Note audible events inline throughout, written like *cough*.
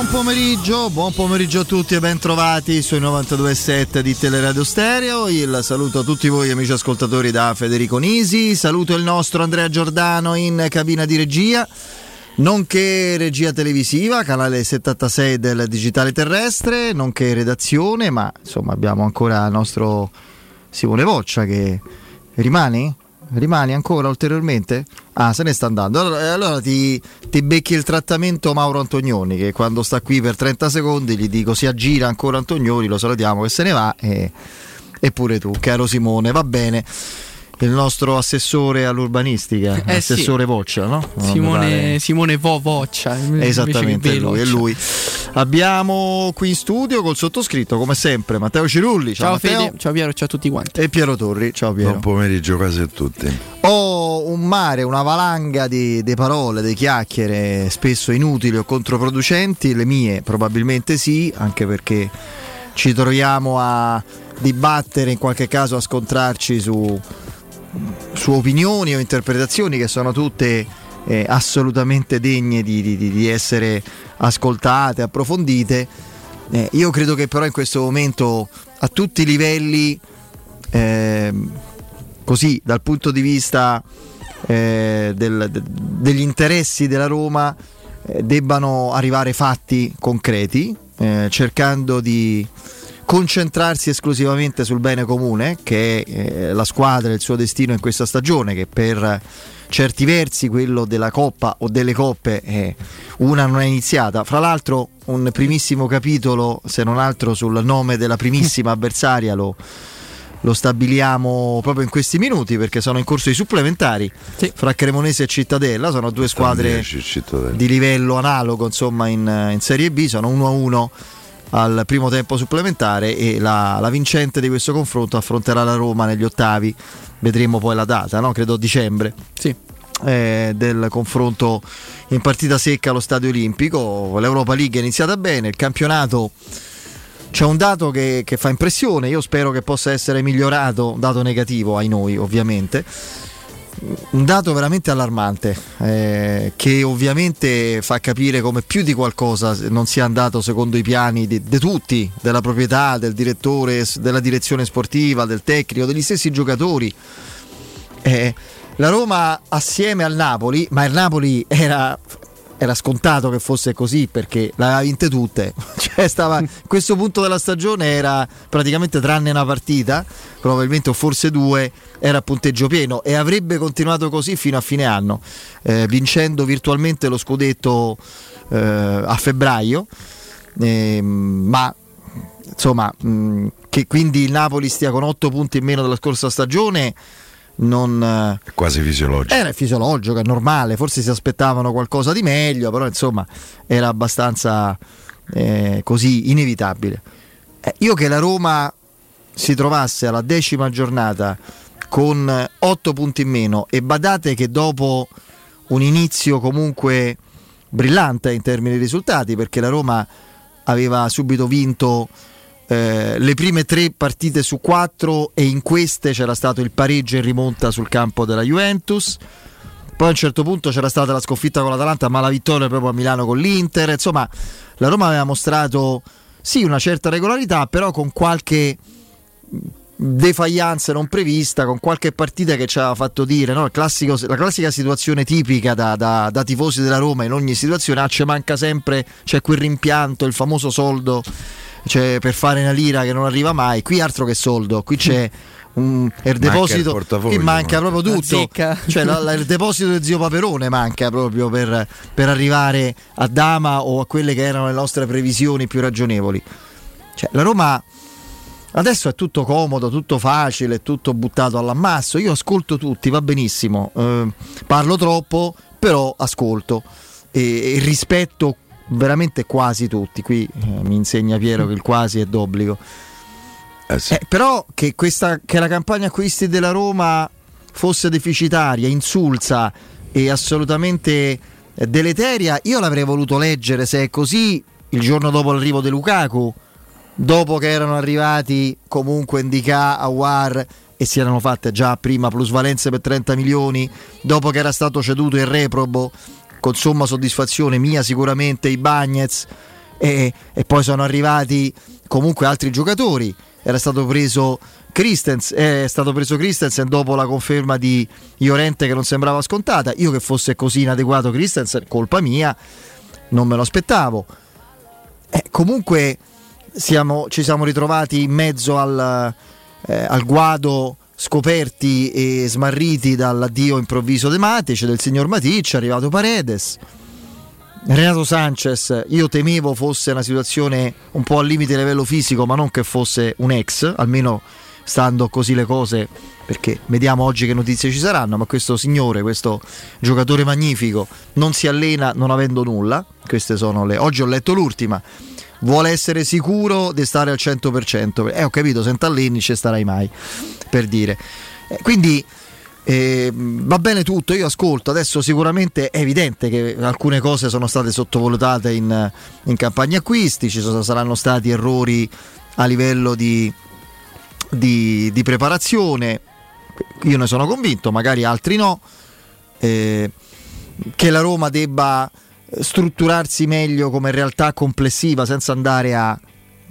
Buon pomeriggio, buon pomeriggio a tutti e ben trovati sui 92.7 di Teleradio Stereo. Il saluto a tutti voi amici ascoltatori da Federico Nisi, saluto il nostro Andrea Giordano in cabina di regia, nonché regia televisiva, canale 76 del Digitale Terrestre, nonché redazione, ma insomma abbiamo ancora il nostro Simone Voccia che rimane? Rimani ancora ulteriormente? Ah, se ne sta andando. Allora, eh, allora ti, ti, becchi il trattamento Mauro Antonioni, che quando sta qui per 30 secondi gli dico si aggira ancora Antonioni, lo salutiamo che se ne va. E, e pure tu, caro Simone, va bene il nostro assessore all'urbanistica, eh assessore sì. Voccia, no? Simone, Simone Vo Voccia. Esattamente, lui, è lui. Abbiamo qui in studio col sottoscritto, come sempre, Matteo Cirulli. Ciao, ciao Fede, ciao Piero, ciao a tutti quanti. E Piero Torri, ciao Piero. Buon pomeriggio quasi a tutti. Ho un mare, una valanga di, di parole, di chiacchiere, spesso inutili o controproducenti, le mie probabilmente sì, anche perché ci troviamo a dibattere, in qualche caso a scontrarci su su opinioni o interpretazioni che sono tutte eh, assolutamente degne di, di, di, essere ascoltate, approfondite. Eh, io credo che però in questo momento a tutti i livelli, eh, così dal punto di vista eh, del, de, degli interessi della Roma, eh, debbano arrivare fatti concreti, eh, cercando di concentrarsi esclusivamente sul bene comune, che è eh, la squadra e il suo destino in questa stagione, che per certi versi quello della Coppa o delle Coppe eh, una non è iniziata. Fra l'altro un primissimo capitolo, se non altro sul nome della primissima *laughs* avversaria lo, lo stabiliamo proprio in questi minuti perché sono in corso i supplementari sì. fra Cremonese e Cittadella, sono due squadre di livello analogo insomma in, in Serie B, sono 1-1 al primo tempo supplementare e la, la, vincente di questo confronto affronterà la Roma negli ottavi, vedremo poi la data, no? credo dicembre. Sì. Eh, del confronto in partita secca allo Stadio Olimpico, l'Europa League è iniziata bene, il campionato c'è un dato che, che fa impressione, io spero che possa essere migliorato, un dato negativo ai noi ovviamente un dato veramente allarmante eh, che ovviamente fa capire come più di qualcosa non sia andato secondo i piani di, di, tutti, della proprietà, del direttore, della direzione sportiva, del tecnico, degli stessi giocatori. Eh, la Roma assieme al Napoli, ma il Napoli era era scontato che fosse così perché l'aveva vinte tutte. *laughs* Cioè stava, a questo punto della stagione era praticamente tranne una partita, probabilmente o forse due, era a punteggio pieno e avrebbe continuato così fino a fine anno, eh, vincendo virtualmente lo scudetto eh, a febbraio. Eh, ma insomma, mh, che quindi il Napoli stia con 8 punti in meno della scorsa stagione non... È quasi fisiologico. Era fisiologico, è normale, forse si aspettavano qualcosa di meglio, però insomma era abbastanza eh, così inevitabile. Eh, io che la Roma si trovasse alla decima giornata con 8 punti in meno e badate che dopo un inizio comunque brillante in termini di risultati perché la Roma aveva subito vinto eh, le prime tre partite su quattro e in queste c'era stato il pareggio in rimonta sul campo della Juventus. Poi a un certo punto c'era stata la sconfitta con l'Atalanta, ma la vittoria proprio a Milano con l'Inter. Insomma, la Roma aveva mostrato sì una certa regolarità, però con qualche defaglianza non prevista, con qualche partita che ci aveva fatto dire no? classico, la classica situazione tipica da, da, da, tifosi della Roma in ogni situazione, ah, ci manca sempre, c'è quel rimpianto, il famoso soldo cioè, per fare una lira che non arriva mai. Qui altro che soldo, qui c'è un, il deposito qui manca proprio tutto. Cioè, la, la, il deposito di zio Paperone manca proprio per, per, arrivare a Dama o a quelle che erano le nostre previsioni più ragionevoli. Cioè, la Roma adesso è tutto comodo, tutto facile, tutto buttato all'ammasso. Io ascolto tutti, va benissimo. Eh, parlo troppo, però ascolto e, e rispetto veramente quasi tutti. Qui eh, mi insegna Piero che il quasi è d'obbligo. Eh sì. eh, però che, questa, che la campagna acquisti della Roma fosse deficitaria, insulsa e assolutamente eh, deleteria, io l'avrei voluto leggere se è così il giorno dopo l'arrivo di Lukaku, dopo che erano arrivati comunque Indica, Awar e si erano fatte già prima plusvalenze per 30 milioni, dopo che era stato ceduto il reprobo con somma soddisfazione mia sicuramente i Bagnets e, e poi sono arrivati comunque altri giocatori. Era stato preso Christensen, è stato preso Christensen dopo la conferma di Iorente che non sembrava scontata. Io che fosse così inadeguato Christensen, colpa mia, non me lo aspettavo. Eh, comunque siamo, ci siamo ritrovati in mezzo al, eh, al guado scoperti e smarriti dall'addio improvviso de Matic, del signor Matic, è arrivato Paredes. Renato Sanchez, io temevo fosse una situazione un po' al limite livello fisico, ma non che fosse un ex, almeno stando così le cose, perché vediamo oggi che notizie ci saranno, ma questo signore, questo giocatore magnifico, non si allena non avendo nulla, queste sono le... Oggi ho letto l'ultima, vuole essere sicuro di stare al 100%, eh ho capito, se alleni ci starai mai, per dire. Eh, quindi eh, va bene tutto, io ascolto, adesso sicuramente è evidente che alcune cose sono state sottovalutate in, in campagna acquisti, ci sono, saranno stati errori a livello di, di, di, preparazione, io ne sono convinto, magari altri no, eh, che la Roma debba strutturarsi meglio come realtà complessiva senza andare a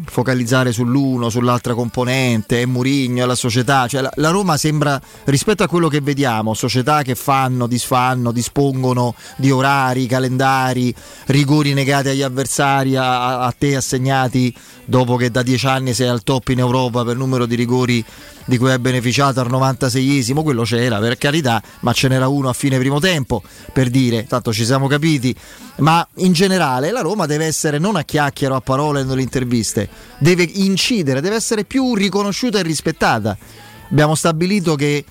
focalizzare sull'uno, sull'altra componente, è Murigno, è la società, cioè la, la, Roma sembra rispetto a quello che vediamo, società che fanno, disfanno, dispongono di orari, calendari, rigori negati agli avversari, a, a te assegnati dopo che da dieci anni sei al top in Europa per numero di rigori di cui hai beneficiato al 96esimo, quello c'era per carità, ma ce n'era uno a fine primo tempo, per dire, tanto ci siamo capiti, ma in generale la Roma deve essere non a chiacchiero, a parole nelle interviste, deve incidere, deve essere più riconosciuta e rispettata. Abbiamo stabilito che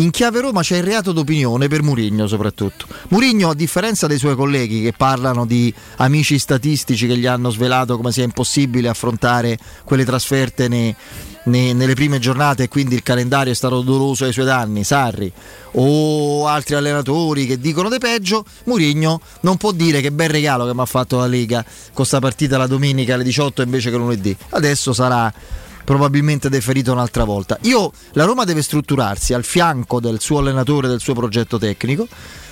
in chiave Roma c'è il reato d'opinione per Murigno soprattutto. Murigno a differenza dei suoi colleghi che parlano di amici statistici che gli hanno svelato come sia impossibile affrontare quelle trasferte nei, nei, nelle prime giornate e quindi il calendario è stato doloroso ai suoi danni, Sarri o altri allenatori che dicono di peggio, Murigno non può dire che bel regalo che mi ha fatto la Lega con questa partita la domenica alle 18 invece che lunedì. Adesso sarà probabilmente deferito un'altra volta. Io, la Roma deve strutturarsi al fianco del suo allenatore, del suo progetto tecnico,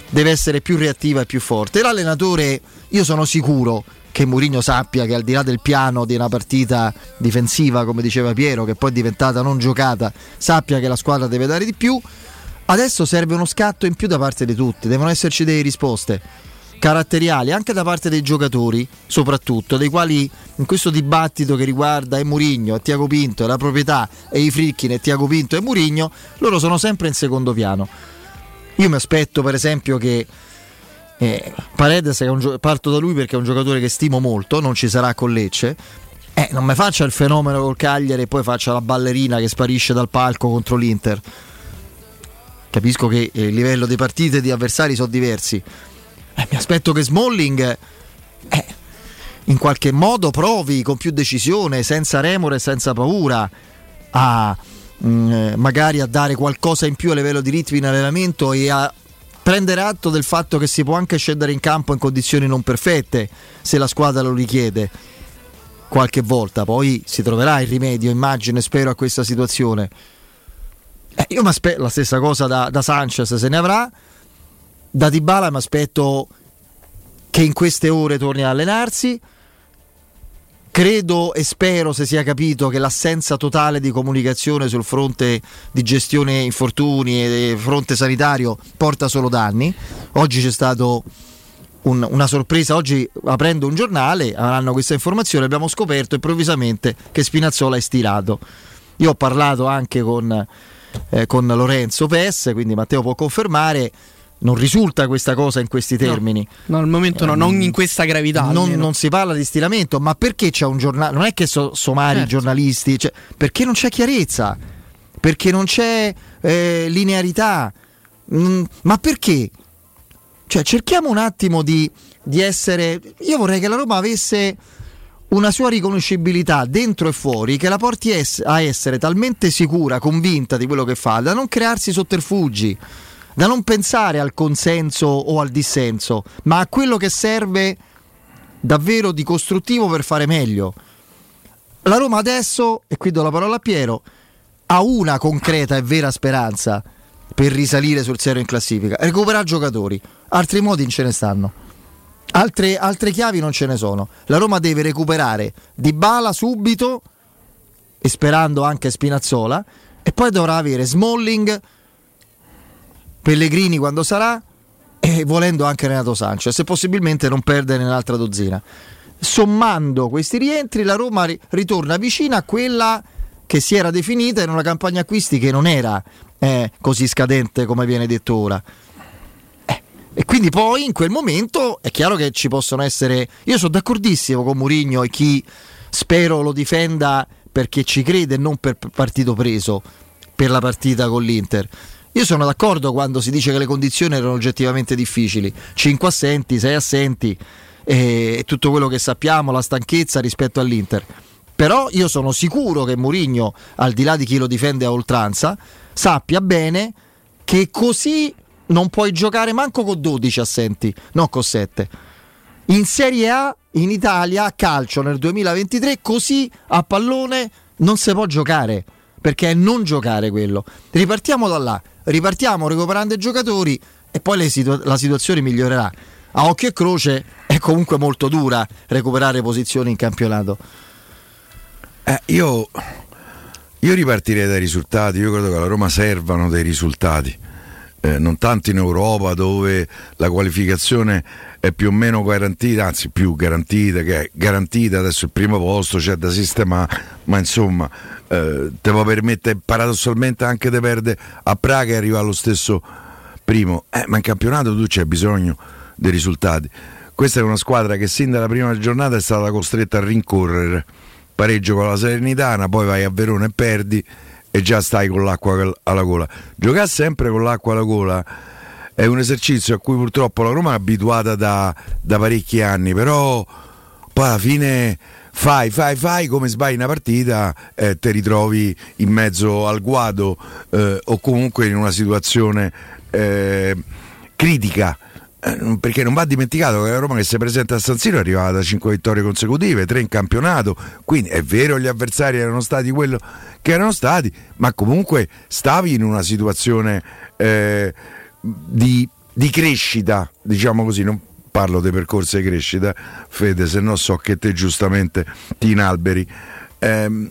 deve essere più reattiva e più forte. L'allenatore, io sono sicuro che Mourinho sappia che al di là del piano di una partita difensiva, come diceva Piero, che poi è diventata non giocata, sappia che la squadra deve dare di più. Adesso serve uno scatto in più da parte di tutti, devono esserci delle risposte caratteriali anche da parte dei giocatori, soprattutto, dei quali in questo dibattito che riguarda e Murigno e Tiago Pinto e la proprietà e i Frickin e Tiago Pinto e Murigno, loro sono sempre in secondo piano. Io mi aspetto per esempio che eh, Paredes gio- parto da lui perché è un giocatore che stimo molto, non ci sarà con Lecce. Eh, non mi faccia il fenomeno col Cagliari e poi faccia la ballerina che sparisce dal palco contro l'Inter. Capisco che il livello di partite e di avversari sono diversi, eh, mi aspetto che Smalling eh, in qualche modo provi con più decisione, senza remore senza paura, a mh, mm, magari a dare qualcosa in più a livello di ritmi in allenamento e a prendere atto del fatto che si può anche scendere in campo in condizioni non perfette se la squadra lo richiede qualche volta. Poi si troverà il rimedio, immagino e spero, a questa situazione. Eh, io mi aspetto la stessa cosa da, da Sanchez, se ne avrà da Dybala mi aspetto che in queste ore torni a allenarsi. Credo e spero se sia capito che l'assenza totale di comunicazione sul fronte di gestione infortuni e fronte sanitario porta solo danni. Oggi c'è stato un, una sorpresa, oggi aprendo un giornale avranno questa informazione, abbiamo scoperto improvvisamente che Spinazzola è stirato. Io ho parlato anche con, eh, con Lorenzo Pes, quindi Matteo può confermare non risulta questa cosa in questi termini. No, no al momento no, non in questa gravità. Non, non, si parla di stiramento, ma perché c'è un giornale? Non è che so, somari certo. giornalisti, cioè, perché non c'è chiarezza, perché non c'è eh, linearità. Mm, ma perché? Cioè, cerchiamo un attimo di, di essere. Io vorrei che la Roma avesse una sua riconoscibilità dentro e fuori che la porti a essere talmente sicura, convinta di quello che fa, da non crearsi sotterfugi da non pensare al consenso o al dissenso, ma a quello che serve davvero di costruttivo per fare meglio. La Roma adesso, e qui do la parola a Piero, ha una concreta e vera speranza per risalire sul serio in classifica, recuperare giocatori, altri modi non ce ne stanno. Altre, altre chiavi non ce ne sono. La Roma deve recuperare Di Bala subito e sperando anche Spinazzola e poi dovrà avere Smalling, Pellegrini quando sarà e volendo anche Renato Sanchez e possibilmente non perdere nell'altra dozzina. Sommando questi rientri la Roma ritorna vicina a quella che si era definita in una campagna acquisti che non era eh, così scadente come viene detto ora. Eh, e quindi poi in quel momento è chiaro che ci possono essere... Io sono d'accordissimo con Murigno e chi spero lo difenda perché ci crede e non per partito preso per la partita con l'Inter. Io sono d'accordo quando si dice che le condizioni erano oggettivamente difficili, 5 assenti, 6 assenti e tutto quello che sappiamo, la stanchezza rispetto all'Inter però io sono sicuro che Mourinho, al di là di chi lo difende a oltranza, sappia bene che così non puoi giocare manco con 12 assenti, non con 7. In Serie A in Italia a calcio nel 2023 così a pallone non si può giocare perché è non giocare quello. Ripartiamo da là, ripartiamo recuperando i giocatori e poi situ- la situazione migliorerà. A occhio e croce è comunque molto dura recuperare posizioni in campionato. Eh, io, io, ripartirei dai risultati, io credo che alla Roma servano dei risultati, eh, non tanto in Europa dove la qualificazione è più o meno garantita, anzi più garantita, che è garantita adesso il primo posto, c'è da sistemare, ma insomma eh, te può permettere paradossalmente anche di perdere a Praga e arrivare allo stesso primo, eh, ma in campionato tu c'hai bisogno dei risultati. Questa è una squadra che sin dalla prima giornata è stata costretta a rincorrere pareggio con la Serenitana, poi vai a Verona e perdi e già stai con l'acqua alla gola. Giocare sempre con l'acqua alla gola è un esercizio a cui purtroppo la Roma è abituata da, da parecchi anni, però poi alla fine fai, fai, fai, come sbagli una partita eh, ti ritrovi in mezzo al guado eh, o comunque in una situazione eh, critica. Eh, perché non va dimenticato che la Roma che si presenta a San Siro è arrivata da 5 vittorie consecutive, 3 in campionato, quindi è vero gli avversari erano stati quello che erano stati, ma comunque stavi in una situazione eh, di, di, crescita, diciamo così, non parlo dei percorsi di crescita, Fede, se no so che te giustamente ti inalberi. Eh,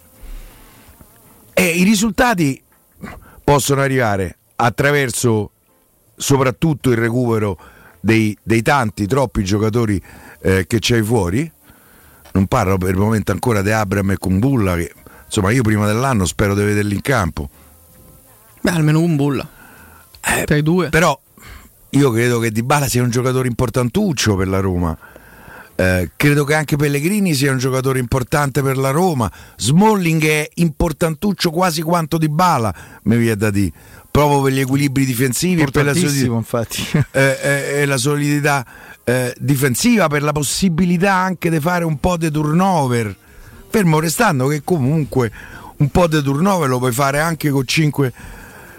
e i risultati possono arrivare attraverso soprattutto il recupero dei, dei tanti, troppi giocatori eh, che c'hai fuori. Non parlo per il momento ancora di Abram e Kumbulla, che insomma io prima dell'anno spero di vederli in campo. Beh, almeno Kumbulla. Eh, Tra i due. Però io credo che Di Bala sia un giocatore importantuccio per la Roma. Eh, credo che anche Pellegrini sia un giocatore importante per la Roma. Smalling è importantuccio quasi quanto Di Bala, mi viene da dire proprio per gli equilibri difensivi e per la solidità, *laughs* eh, eh, la solidità eh, difensiva, per la possibilità anche di fare un po' di turnover. Fermo restando che comunque un po' di turnover lo puoi fare anche con 5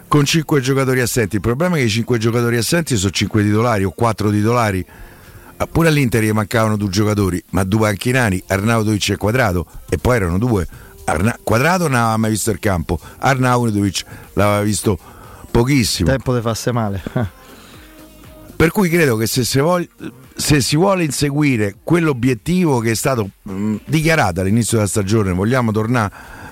con 5 giocatori assenti. Il problema è che i 5 giocatori assenti sono 5 titolari o 4 titolari. Ah, pure all'Inter gli mancavano due giocatori, ma due panchinari, Arnautovic e Quadrato, e poi erano due. Arna- Quadrato non aveva mai visto il campo, Arnautovic l'aveva visto pochissimo. Tempo di farsi male. *laughs* per cui credo che se si, vuole, se si vuole inseguire quell'obiettivo che è stato mh, dichiarato all'inizio della stagione, vogliamo torna,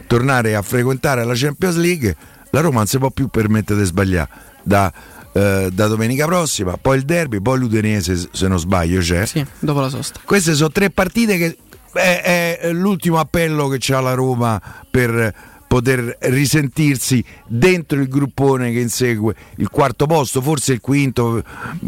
tornare a frequentare la Champions League, la Roma non si può più permettere di sbagliare. Da, eh, da domenica prossima, poi il derby, poi l'Udenese se non sbaglio c'è. Sì, dopo la sosta. Queste sono tre partite che è, è l'ultimo appello che ha la Roma per poter risentirsi dentro il gruppone che insegue il quarto posto, forse il quinto,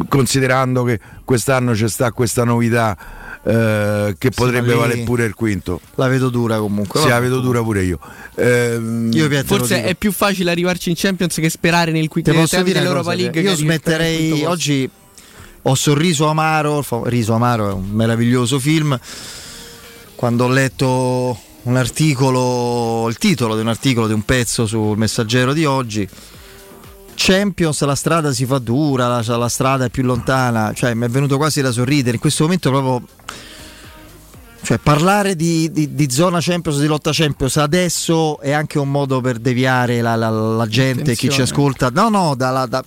considerando che quest'anno c'è sta questa novità eh, che potrebbe valere pure il quinto. La vedo dura comunque. Sì, la vedo dura pure io. Eh, io forse è più facile arrivarci in Champions che sperare nel quinto dell'Europa League. Io smetterei oggi. Ho sorriso amaro, Riso amaro è un meraviglioso film. Quando ho letto un articolo, il titolo di un articolo di un pezzo sul messaggero di oggi. Champions la strada si fa dura, la, la strada è più lontana, cioè mi è venuto quasi da sorridere, in questo momento proprio Cioè, parlare di, di, di, zona Champions, di lotta Champions adesso è anche un modo per deviare la, la, la gente, chi ci ascolta. No, no, dalla, da,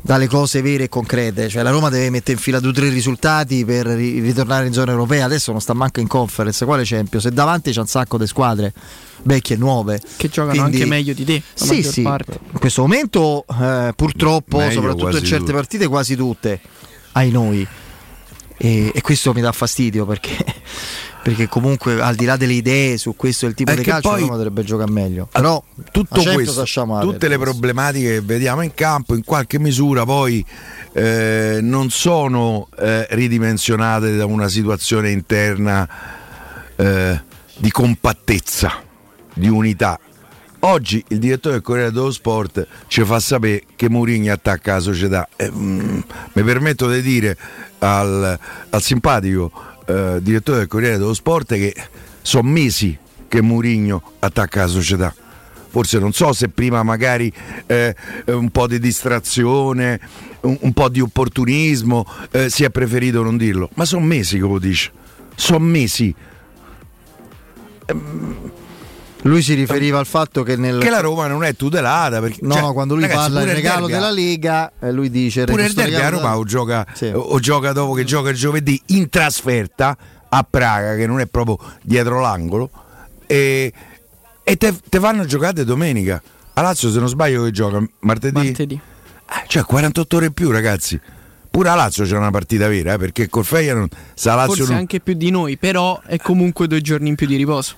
dalle cose vere e concrete. Cioè, la Roma deve mettere in fila due o tre risultati per ri, ritornare in zona europea. Adesso non sta manco in conference. Quale Champions? E davanti c'è un sacco di squadre vecchie e nuove. Che giocano Quindi, anche meglio di te. Sì, sì. Parte. In questo momento, eh, purtroppo, meglio soprattutto in certe tutte. partite, quasi tutte, ai noi. E, e questo mi dà fastidio perché *laughs* perché comunque al di là delle idee su questo e il tipo di calcio poi, Roma dovrebbe giocare meglio però tutto questo tutte le problematiche che vediamo in campo in qualche misura poi eh, non sono eh, ridimensionate da una situazione interna eh, di compattezza di unità Oggi il direttore del Corriere dello Sport ci fa sapere che Mourinho attacca la società. Eh, mm, mi permetto di dire al, al simpatico eh, direttore del Corriere dello Sport che sono mesi che Mourinho attacca la società. Forse non so se prima magari eh, un po' di distrazione, un, un po' di opportunismo, eh, si è preferito non dirlo, ma sono mesi che lo dice. Sono mesi. Ehm, lui si riferiva al fatto che, nel... che la Roma non è tutelata. Perché, no, cioè, quando lui ragazzi, parla del regalo della Lega, eh, lui dice: Pure il derby a Roma o gioca, sì. o gioca dopo che gioca il giovedì in trasferta a Praga, che non è proprio dietro l'angolo, e, e te, te fanno giocare domenica. A Lazio, se non sbaglio, che gioca martedì. martedì. Eh, cioè 48 ore in più, ragazzi. Pure a Lazio c'è una partita vera, eh, perché col Feyenoord sa Lazio Forse non... anche più di noi, però è comunque due giorni in più di riposo.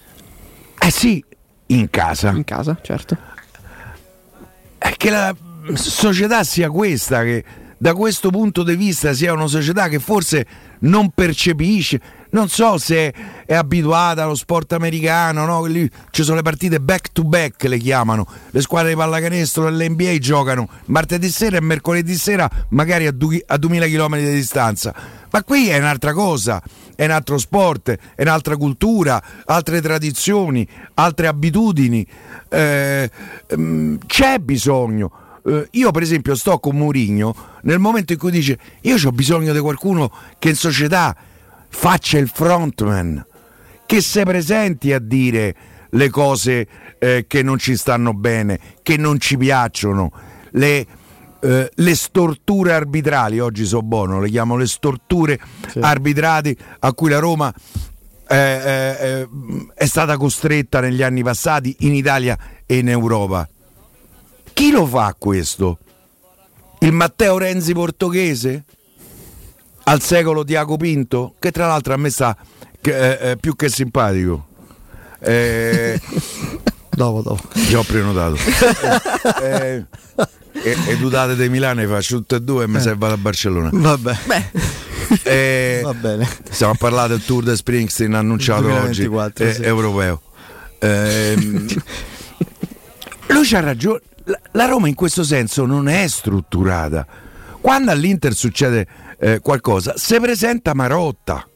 Eh sì, in casa. In casa, certo. È che la società sia questa, che da questo punto di vista sia una società che forse non percepisce, non so se è abituata allo sport americano, no? Lì ci sono le partite back to back, le chiamano, le squadre di pallacanestro dell'NBA giocano martedì sera e mercoledì sera, magari a, du- a 2000 km di distanza. Ma qui è un'altra cosa, è un altro sport, è un'altra cultura, altre tradizioni, altre abitudini. Eh, ehm, c'è bisogno. Eh, io, per esempio, sto con Mourinho nel momento in cui dice: Io ho bisogno di qualcuno che in società faccia il frontman, che si presenti a dire le cose eh, che non ci stanno bene, che non ci piacciono, le, eh, le storture arbitrali, oggi so buono, le chiamo le storture sì. arbitrali a cui la Roma eh, eh, eh, è stata costretta negli anni passati in Italia e in Europa. Chi lo fa questo? Il Matteo Renzi portoghese? al secolo Diaco Pinto, che tra l'altro a me sta che, eh, più che simpatico. Eh, *laughs* dopo, dopo. Già ho prenotato. *laughs* eh, e, e Dudate di Milano faccio tutte e due e mi eh. serve a Barcellona. Vabbè. Eh, *laughs* Va bene. Stiamo a parlare del tour di Springsteen annunciato 2024, oggi, eh, sì. europeo. Ehm, *laughs* lui c'ha ragione. La, la Roma in questo senso non è strutturata. Quando all'Inter succede eh, qualcosa, se presenta Marotta.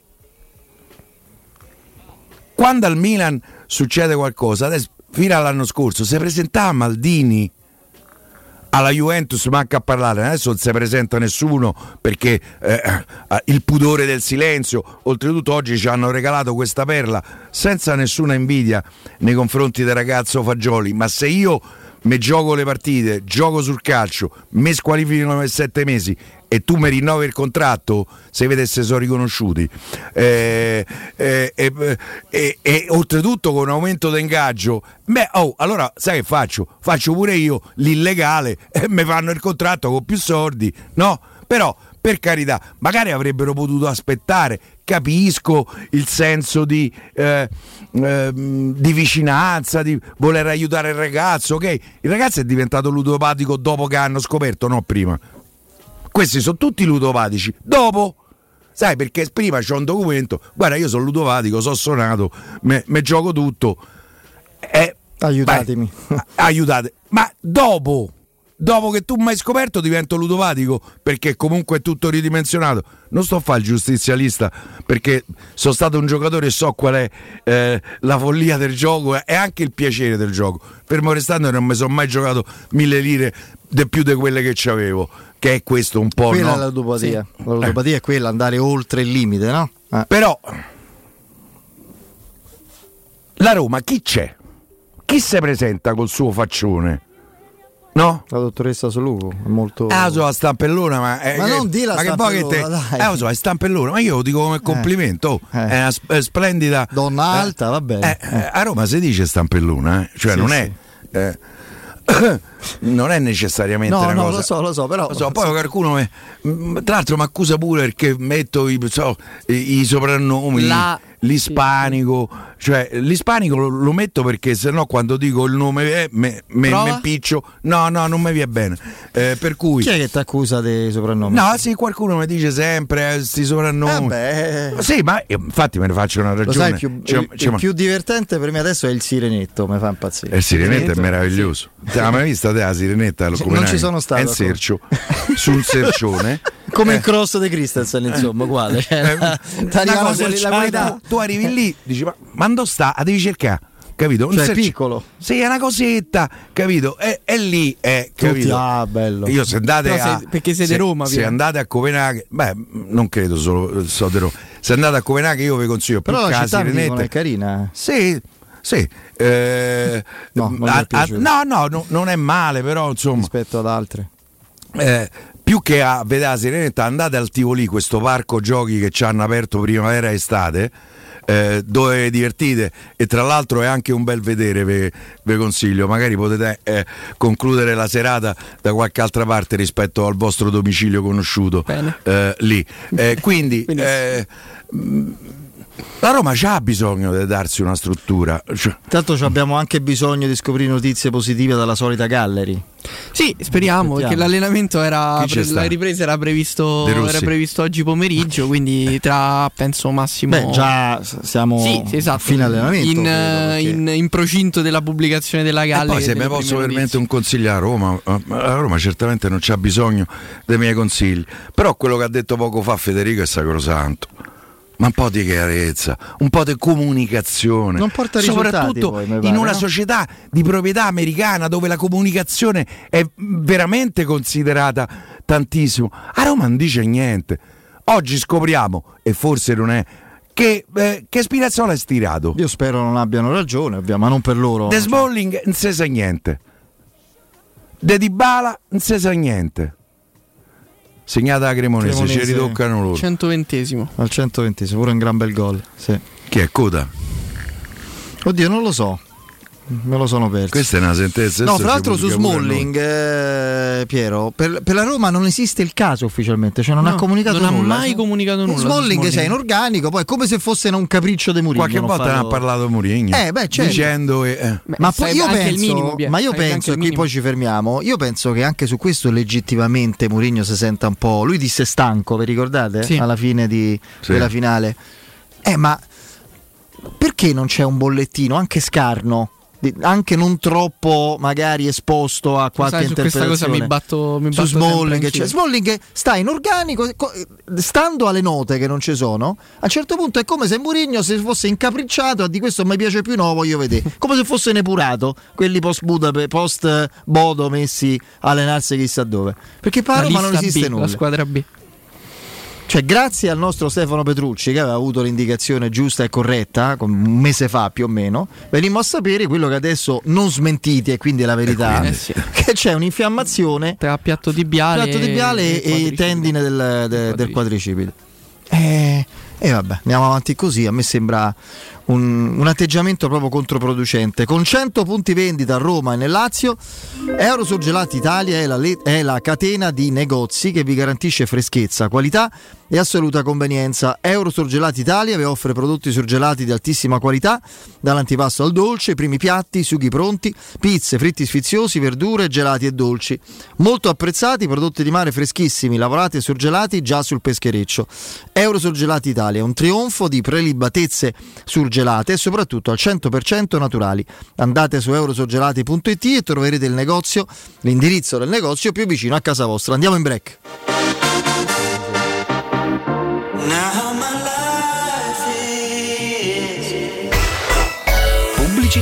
Quando al Milan succede qualcosa, adesso, fino all'anno scorso, si presentava Maldini. Alla Juventus manca a parlare, adesso non si presenta nessuno perché eh, eh, il pudore del silenzio, oltretutto oggi ci hanno regalato questa perla senza nessuna invidia nei confronti del ragazzo Fagioli, ma se io mi gioco le partite, gioco sul calcio, mi squalificano per sette mesi e tu mi rinnovi il contratto se vedesse sono riconosciuti eh, eh, eh, e oltretutto con un aumento di ingaggio beh oh allora sai che faccio faccio pure io l'illegale *laughs* e mi fanno il contratto con più soldi no però per carità, magari avrebbero potuto aspettare. Capisco il senso di, eh, eh, di, vicinanza, di voler aiutare il ragazzo, ok? Il ragazzo è diventato ludopatico dopo che hanno scoperto, no prima. Questi sono tutti ludopatici. Dopo, sai perché prima c'è un documento, guarda io sono ludopatico, sono suonato, me, gioco tutto. Eh, Aiutatemi. Vai, aiutate. Ma dopo, dopo che tu mi hai scoperto divento ludopatico perché comunque è tutto ridimensionato. Non sto a fare il giustizialista perché sono stato un giocatore e so qual è eh, la follia del gioco e anche il piacere del gioco. Fermo restando non mi sono mai giocato mille lire di più di quelle che avevo che è questo un po'. Quella no? è la ludopatia. Sì. La ludopatia eh. è quella, andare oltre il limite, no? Eh. Però la Roma chi c'è? Chi si presenta col suo faccione? No? La dottoressa Soluco è molto. Ah, so, la stampellona, ma. È, ma che, non di la ma che poi che te. Eh, lo so, è stampellona, ma io lo dico come complimento. Oh, eh. È una è splendida. Donna alta, va bene. Eh, eh, a Roma si dice stampellona, eh? cioè sì, non sì. è. Eh, *coughs* non è necessariamente no, una no, cosa. lo so, lo so, però. Lo so, poi qualcuno, mi, tra l'altro, mi accusa pure perché metto i, so, i, i soprannomi. La l'ispanico, cioè l'ispanico lo, lo metto perché se no quando dico il nome eh, me, me, me piccio, no no non mi viene bene, eh, per cui... Chi è che ti accusa dei soprannomi? No sì qualcuno mi dice sempre questi eh, soprannomi, eh sì ma io, infatti me ne faccio una ragione. Lo sai, più, c'è, il, c'è il più divertente per me adesso è il sirenetto, mi fa impazzire. Il sirenetto, sirenetto è meraviglioso, sì. l'hai mai vista te la sirenetta? Cioè, non ci sono stato. È un sercio, sul sercione. *laughs* Come eh. il cross di Christensen, insomma, uguale. Cioè, eh, *laughs* la, tu arrivi lì, dici, ma, ma dove sta? La devi cercare capito? Un cioè, serci- piccolo. Sì, è una cosetta, capito? E, e lì è, capito? Tutti, ah, bello. Io se andate Però a... Se, perché siete se, Roma, Se andate a Copenaghen, beh, non credo solo so di Roma. Se andate a Copenaghen io vi consiglio più Però casi, la città è carina. Sì, sì. Eh, no, a, a, no, no, no, non è male, però insomma. Rispetto ad altre. Eh, più che a vedere la Sirenetta, andate al Tivoli, questo parco giochi che ci hanno aperto primavera e estate. Eh, dove divertite. E tra l'altro è anche un bel vedere vi consiglio. Magari potete eh, concludere la serata da qualche altra parte rispetto al vostro domicilio conosciuto eh, lì. Eh, *laughs* quindi eh, la Roma ha bisogno di darsi una struttura. Cioè... Tanto abbiamo anche bisogno di scoprire notizie positive dalla solita Gallery. Sì, speriamo perché l'allenamento era pre- la ripresa era previsto, era previsto, oggi pomeriggio, quindi tra penso massimo Beh, già siamo sì, sì, esatto. a fine allenamento in, credo, in, in, procinto della pubblicazione della Gallery. Poi se mi posso veramente un consiglio a Roma, a Roma certamente non c'ha bisogno dei miei consigli, però quello che ha detto poco fa Federico è sacrosanto ma un po' di chiarezza, un po' di comunicazione. Non porta Soprattutto poi, in pare, una no? società di proprietà americana dove la comunicazione è veramente considerata tantissimo. A Roma non dice niente. Oggi scopriamo, e forse non è che, eh, che Spinazzola è stirato. Io spero non abbiano ragione, ma non per loro. De Smalling non si sa niente. De Dybala non si sa niente segnata da Cremonese, Cremonese, ci ritoccano loro. 120 Al 120 pure un gran bel gol. Sì. Chi è Coda? Oddio, non lo so. Me lo sono perso. Questa è una sentenza. No, tra l'altro su Smalling, eh, Piero, per, per, la Roma non esiste il caso ufficialmente, cioè non no, ha comunicato non nulla. Non ha mai comunicato nulla. Smalling, Smalling c'è in organico, poi è come se fosse un capriccio di Mourinho. Qualche volta farlo... ne ha parlato Mourinho. Eh, beh, certo. Dicendo... Eh. Beh, ma poi io penso, minimo, ma io penso, e qui poi ci fermiamo, io penso che anche su questo legittimamente Mourinho si senta un po'... Lui disse stanco, vi ricordate? Sì. Alla fine di, sì. della finale. Eh, ma perché non c'è un bollettino, anche scarno? Anche non troppo magari esposto a qualche Sai, interpretazione. questa cosa mi batto, mi batto su Smalling, cioè, Smalling sta in organico stando alle note che non ci sono a un certo punto è come se Mourinho si fosse incapricciato di questo mi piace più no lo voglio vedere. *laughs* Come se fosse nepurato quelli post Budapest post Bodo messi a allenarsi chissà dove. Perché Parma non esiste B, nulla. la squadra B cioè, grazie al nostro Stefano Petrucci, che aveva avuto l'indicazione giusta e corretta, un mese fa più o meno, venimmo a sapere quello che adesso non smentiti, e quindi è la verità, quindi, sì. *laughs* che c'è un'infiammazione tra piatto tibiale, piatto tibiale e, e tendine del, de, del quadricipite. E, e vabbè, andiamo avanti così, a me sembra un, un, atteggiamento proprio controproducente. Con 100 punti vendita a Roma e nel Lazio, Eurosurgelati Italia è la, è la catena di negozi che vi garantisce freschezza, qualità e assoluta convenienza. Eurosurgelati Italia vi offre prodotti surgelati di altissima qualità, dall'antipasto al dolce, primi piatti, sughi pronti, pizze, fritti sfiziosi, verdure, gelati e dolci. Molto apprezzati, prodotti di mare freschissimi, lavorati e surgelati già sul peschereccio. Eurosurgelati Italia, un trionfo di prelibatezze surgelate e soprattutto al 100% naturali. Andate su eurosurgelati.it e troverete il negozio, l'indirizzo del negozio più vicino a casa vostra. Andiamo in break. Now my life is Pubblici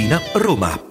Tiburtina, Roma.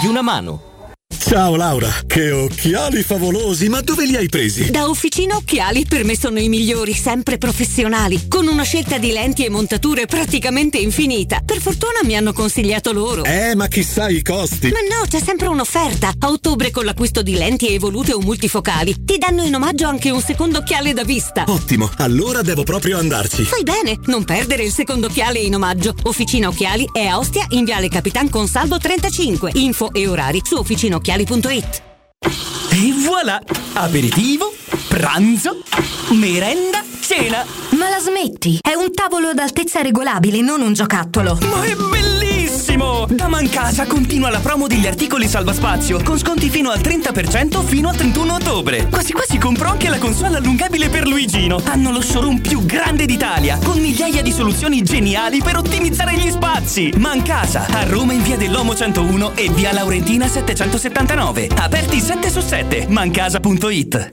di una mano. Ciao Laura, che occhiali favolosi, ma dove li hai presi? Da Officina Occhiali per me sono i migliori, sempre professionali, con una scelta di lenti e montature praticamente infinita. Per fortuna mi hanno consigliato loro. Eh, ma chissà i costi. Ma no, c'è sempre un'offerta. A ottobre con l'acquisto di lenti evolute o multifocali ti danno in omaggio anche un secondo occhiale da vista. Ottimo, allora devo proprio andarci. Fai bene, non perdere il secondo occhiale in omaggio. Officina Occhiali è a Ostia in Viale Capitan Consalvo 35. Info e orari su Officina occhiali.it. E voilà! Aperitivo, pranzo, merenda, cena! Ma la smetti? È un tavolo ad altezza regolabile, non un giocattolo. Ma è bellissimo! Da Mancasa continua la promo degli articoli salvaspazio, con sconti fino al 30% fino al 31 ottobre. Quasi quasi compro anche la console allungabile per Luigino. Hanno lo showroom più grande d'Italia, con migliaia di soluzioni geniali per ottimizzare gli spazi. Mancasa, a Roma in via dell'Omo 101 e via Laurentina 779. Aperti 7 su 7, mancasa.it.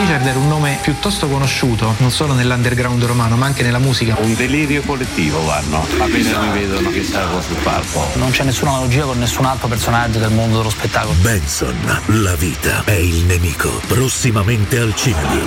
Richard era un nome piuttosto conosciuto, non solo nell'underground romano, ma anche nella musica. Un delirio collettivo vanno, appena mi vedono che salgo sul palco. Non c'è nessuna analogia con nessun altro personaggio del mondo dello spettacolo. Benson, la vita è il nemico. Prossimamente al cinema.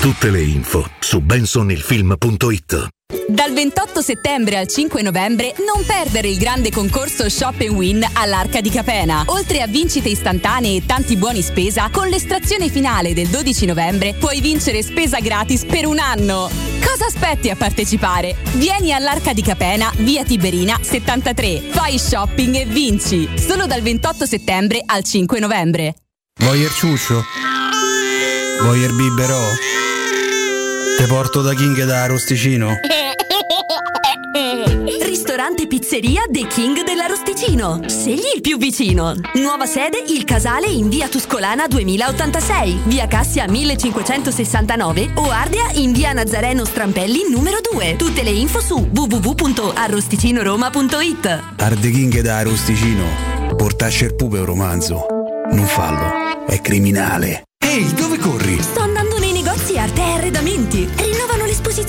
Tutte le info su bensonilfilm.it dal 28 settembre al 5 novembre non perdere il grande concorso Shop Win all'Arca di Capena. Oltre a vincite istantanee e tanti buoni spesa, con l'estrazione finale del 12 novembre puoi vincere spesa gratis per un anno. Cosa aspetti a partecipare? Vieni all'Arca di Capena, via Tiberina 73. Fai shopping e vinci. Solo dal 28 settembre al 5 novembre. Voyer ciuscio? Voyer biberò? Te porto da King da Rosticino? *laughs* Ristorante Pizzeria The King dell'Arosticino. Scegli il più vicino. Nuova sede Il Casale in via Tuscolana 2086, via Cassia 1569 o Ardea in via Nazareno Strampelli numero 2. Tutte le info su www.arrosticinoroma.it. Arde King da Arosticino. Portasce il pupe un romanzo. Non fallo, è criminale. Ehi, dove corri? Sto andando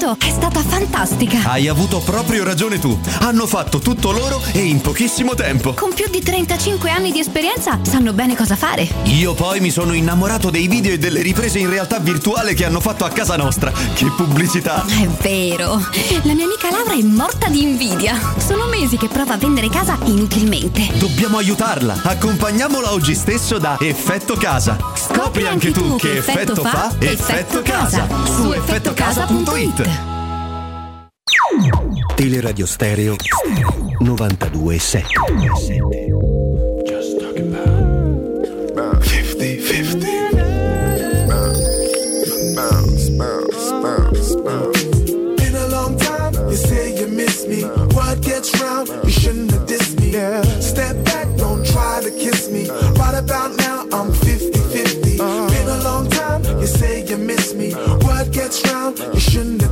è stata fantastica. Hai avuto proprio ragione tu. Hanno fatto tutto loro e in pochissimo tempo. Con più di 35 anni di esperienza sanno bene cosa fare. Io poi mi sono innamorato dei video e delle riprese in realtà virtuale che hanno fatto a casa nostra. Che pubblicità! È vero. La mia amica Laura è morta di invidia. Sono mesi che prova a vendere casa inutilmente. Dobbiamo aiutarla. Accompagniamola oggi stesso da Effetto Casa. Scopri anche tu che effetto fa Effetto Casa su effettocasa.it. Teleradio Stereo 927. Just talking about 50 50. Bounce, bounce, bounce, bounce. Been a long time, you say you miss me. What gets round, you shouldn't have dissed me. Step back, don't try to kiss me. Right about now, I'm 50 50. Been a long time, you say you miss me. What gets round, you shouldn't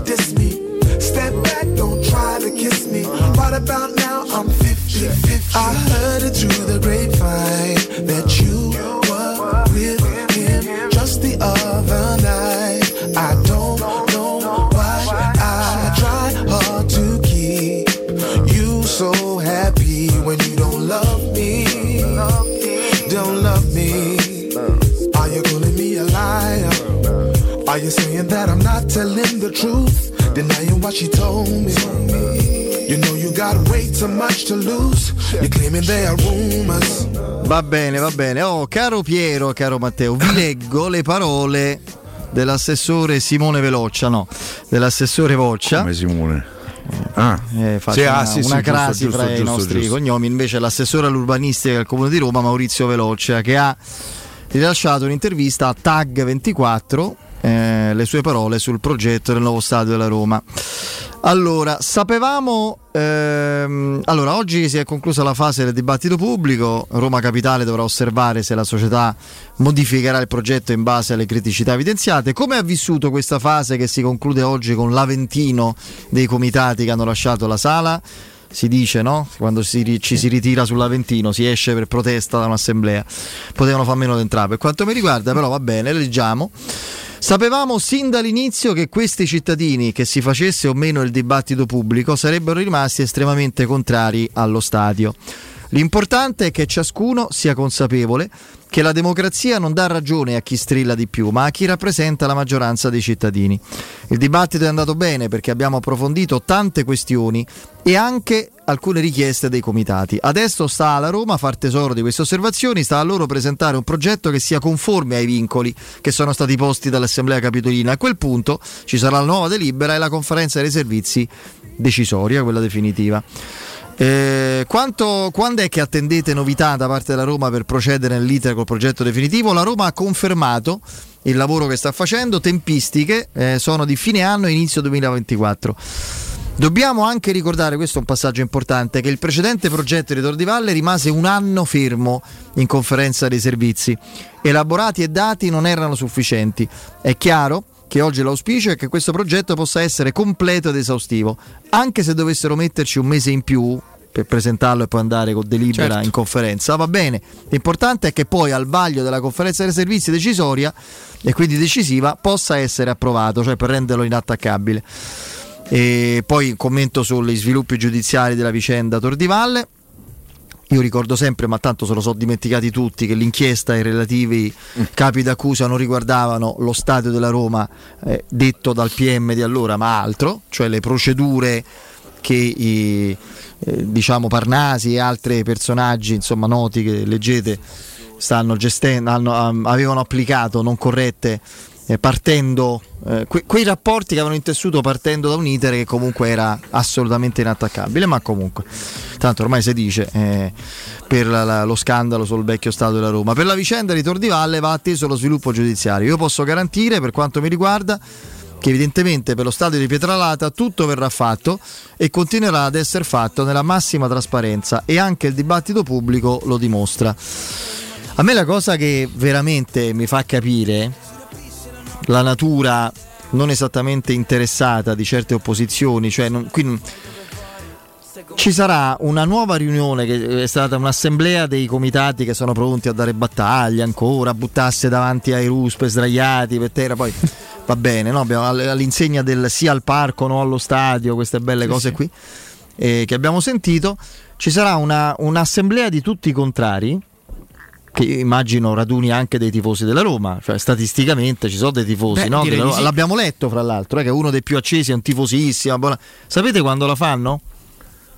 about now, I'm 50 50. I heard it through the grapevine that you were with him just the other night. I don't know why I try hard to keep you so happy when you don't love me. Don't love me. Are you calling me a liar? Are you saying that I'm not telling the truth? Denying what she told me. You know you got way too much to lose. You're claiming there are rumors. Va bene, va bene. Oh, caro Piero, caro Matteo, vi *coughs* leggo le parole dell'assessore Simone Veloccia, no, dell'assessore Voccia. Come Simone? Ah, eh, sì, una, ah, sì, una sì, crasi giusto, fra giusto, i nostri giusto. cognomi, invece l'assessore all'urbanistica del Comune di Roma, Maurizio Veloccia, che ha rilasciato un'intervista a Tag 24, eh, le sue parole sul progetto del nuovo stadio della Roma. Allora, sapevamo, ehm, allora oggi si è conclusa la fase del dibattito pubblico, Roma Capitale dovrà osservare se la società modificherà il progetto in base alle criticità evidenziate. Come ha vissuto questa fase che si conclude oggi con l'Aventino dei comitati che hanno lasciato la sala? Si dice, no? Quando si ci si ritira sull'Aventino, si esce per protesta da un'assemblea. Potevano far meno d'entrare. Per quanto mi riguarda, però, va bene, leggiamo. Sapevamo sin dall'inizio che questi cittadini, che si facesse o meno il dibattito pubblico, sarebbero rimasti estremamente contrari allo stadio. L'importante è che ciascuno sia consapevole che la democrazia non dà ragione a chi strilla di più, ma a chi rappresenta la maggioranza dei cittadini. Il dibattito è andato bene perché abbiamo approfondito tante questioni e anche alcune richieste dei comitati. Adesso sta alla Roma far tesoro di queste osservazioni, sta a loro presentare un progetto che sia conforme ai vincoli che sono stati posti dall'Assemblea Capitolina. A quel punto ci sarà la nuova delibera e la conferenza dei servizi decisoria, quella definitiva. Eh, quanto, quando è che attendete novità da parte della Roma per procedere nell'iter col progetto definitivo? La Roma ha confermato il lavoro che sta facendo, tempistiche eh, sono di fine anno e inizio 2024. Dobbiamo anche ricordare, questo è un passaggio importante, che il precedente progetto di Tor di Valle rimase un anno fermo in conferenza dei servizi. Elaborati e dati non erano sufficienti. È chiaro che oggi l'auspicio è che questo progetto possa essere completo ed esaustivo, anche se dovessero metterci un mese in più per presentarlo e poi andare con delibera Certo. in conferenza, va bene. L'importante è che poi al vaglio della conferenza dei servizi decisoria e quindi decisiva possa essere approvato, cioè per renderlo inattaccabile. E poi commento sugli sviluppi giudiziari della vicenda Tordivalle. Io ricordo sempre, ma tanto se lo so dimenticati tutti, che l'inchiesta e i relativi capi d'accusa non riguardavano lo stadio della Roma eh, detto dal PM di allora, ma altro, cioè le procedure che i, eh, diciamo Parnasi e altri personaggi insomma noti che leggete stanno gestendo, hanno- am- avevano applicato non corrette eh, partendo eh, que- quei rapporti che avevano intessuto partendo da un iter che comunque era assolutamente inattaccabile, ma comunque tanto ormai si dice eh, per la- la- lo scandalo sul vecchio stato della Roma. Per la vicenda di Tor di Valle va atteso lo sviluppo giudiziario. Io posso garantire per quanto mi riguarda che evidentemente per lo stadio di Pietralata tutto verrà fatto e continuerà ad essere fatto nella massima trasparenza e anche il dibattito pubblico lo dimostra. A me la cosa che veramente mi fa capire la natura non esattamente interessata di certe opposizioni, cioè non, qui ci sarà una nuova riunione che è stata un'assemblea dei comitati che sono pronti a dare battaglia ancora, a buttarsi davanti ai ruspe sdraiati per terra, poi *laughs* va bene, no? all'insegna del sia al parco, no allo stadio, queste belle sì, cose sì. qui eh, che abbiamo sentito, ci sarà una, un'assemblea di tutti i contrari che immagino raduni anche dei tifosi della Roma, cioè statisticamente ci sono dei tifosi, Beh, no? sì. l'abbiamo letto fra l'altro, eh, che è uno dei più accesi, è un tifosissimo. Buona... Sapete quando la fanno?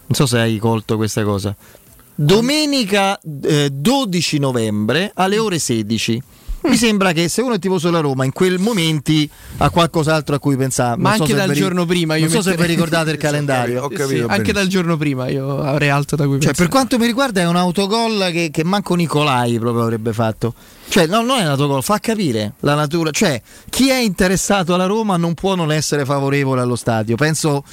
Non so se hai colto questa cosa. Domenica eh, 12 novembre alle ore 16 mi sembra che se uno è tifoso della Roma in quel momenti ha qualcos'altro a cui pensare. Ma anche so dal giorno prima. Io non so se vi ricordate il calendario. Sì, sì, anche dal giorno prima io avrei altro da cui cioè, pensare. Per quanto mi riguarda è un autogol che, che manco Nicolai proprio avrebbe fatto. Cioè, no, non è un autogol, fa capire la natura. Cioè, chi è interessato alla Roma non può non essere favorevole allo stadio. Penso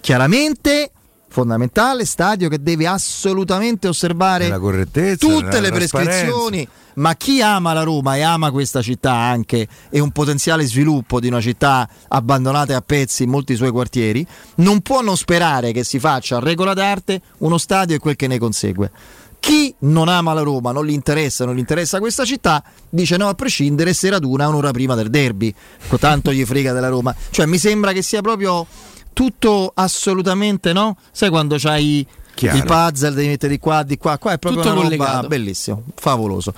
chiaramente fondamentale, stadio che deve assolutamente osservare tutte le prescrizioni ma chi ama la Roma e ama questa città anche e un potenziale sviluppo di una città abbandonata a pezzi in molti suoi quartieri, non può non sperare che si faccia a regola d'arte uno stadio e quel che ne consegue. Chi non ama la Roma, non gli interessa, non gli interessa questa città, dice no a prescindere se raduna un'ora prima del derby. Tanto gli frega della Roma. Cioè mi sembra che sia proprio tutto assolutamente no? Sai quando c'hai Chiaro. il puzzle devi mettere di qua, di qua, qua è proprio Tutto una collegato. roba bellissimo, favoloso.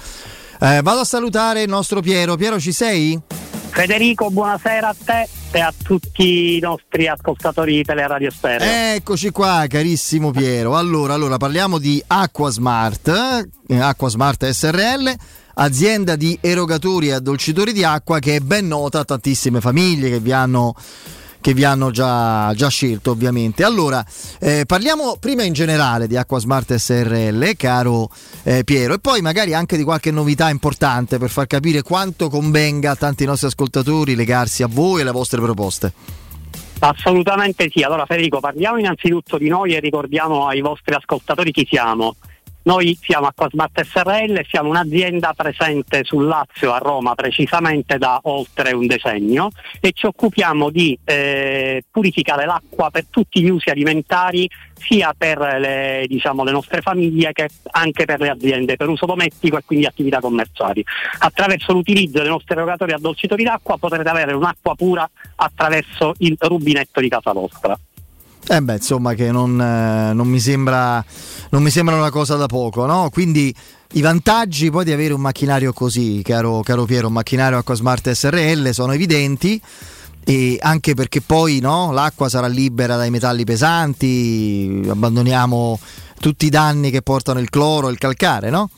Eh, vado a salutare il nostro Piero. Piero, ci sei? Federico, buonasera a te e a tutti i nostri ascoltatori di Teleradio Stereo. Eccoci qua, carissimo Piero. Allora, allora parliamo di Acquasmart, eh, Acquasmart SRL, azienda di erogatori e addolcitori di acqua che è ben nota a tantissime famiglie che vi hanno che vi hanno già, già scelto ovviamente. Allora, eh, parliamo prima in generale di Acqua Smart SRL, caro eh, Piero, e poi magari anche di qualche novità importante per far capire quanto convenga a tanti nostri ascoltatori legarsi a voi e alle vostre proposte. Assolutamente sì. Allora Federico, parliamo innanzitutto di noi e ricordiamo ai vostri ascoltatori chi siamo. Noi siamo Acquasmart SRL, siamo un'azienda presente sul Lazio, a Roma precisamente da oltre un decennio e ci occupiamo di eh, purificare l'acqua per tutti gli usi alimentari sia per le, diciamo, le, nostre famiglie che anche per le aziende, per uso domestico e quindi attività commerciali. Attraverso l'utilizzo dei nostri erogatori addolcitori d'acqua potrete avere un'acqua pura attraverso il rubinetto di casa vostra. Eh beh, insomma, che non, eh, non, mi sembra, non, mi sembra, una cosa da poco, no? Quindi i vantaggi poi di avere un macchinario così, caro, caro Piero, un macchinario Acquasmart SRL sono evidenti. E anche perché poi no, l'acqua sarà libera dai metalli pesanti, abbandoniamo tutti i danni che portano il cloro e il calcare, no?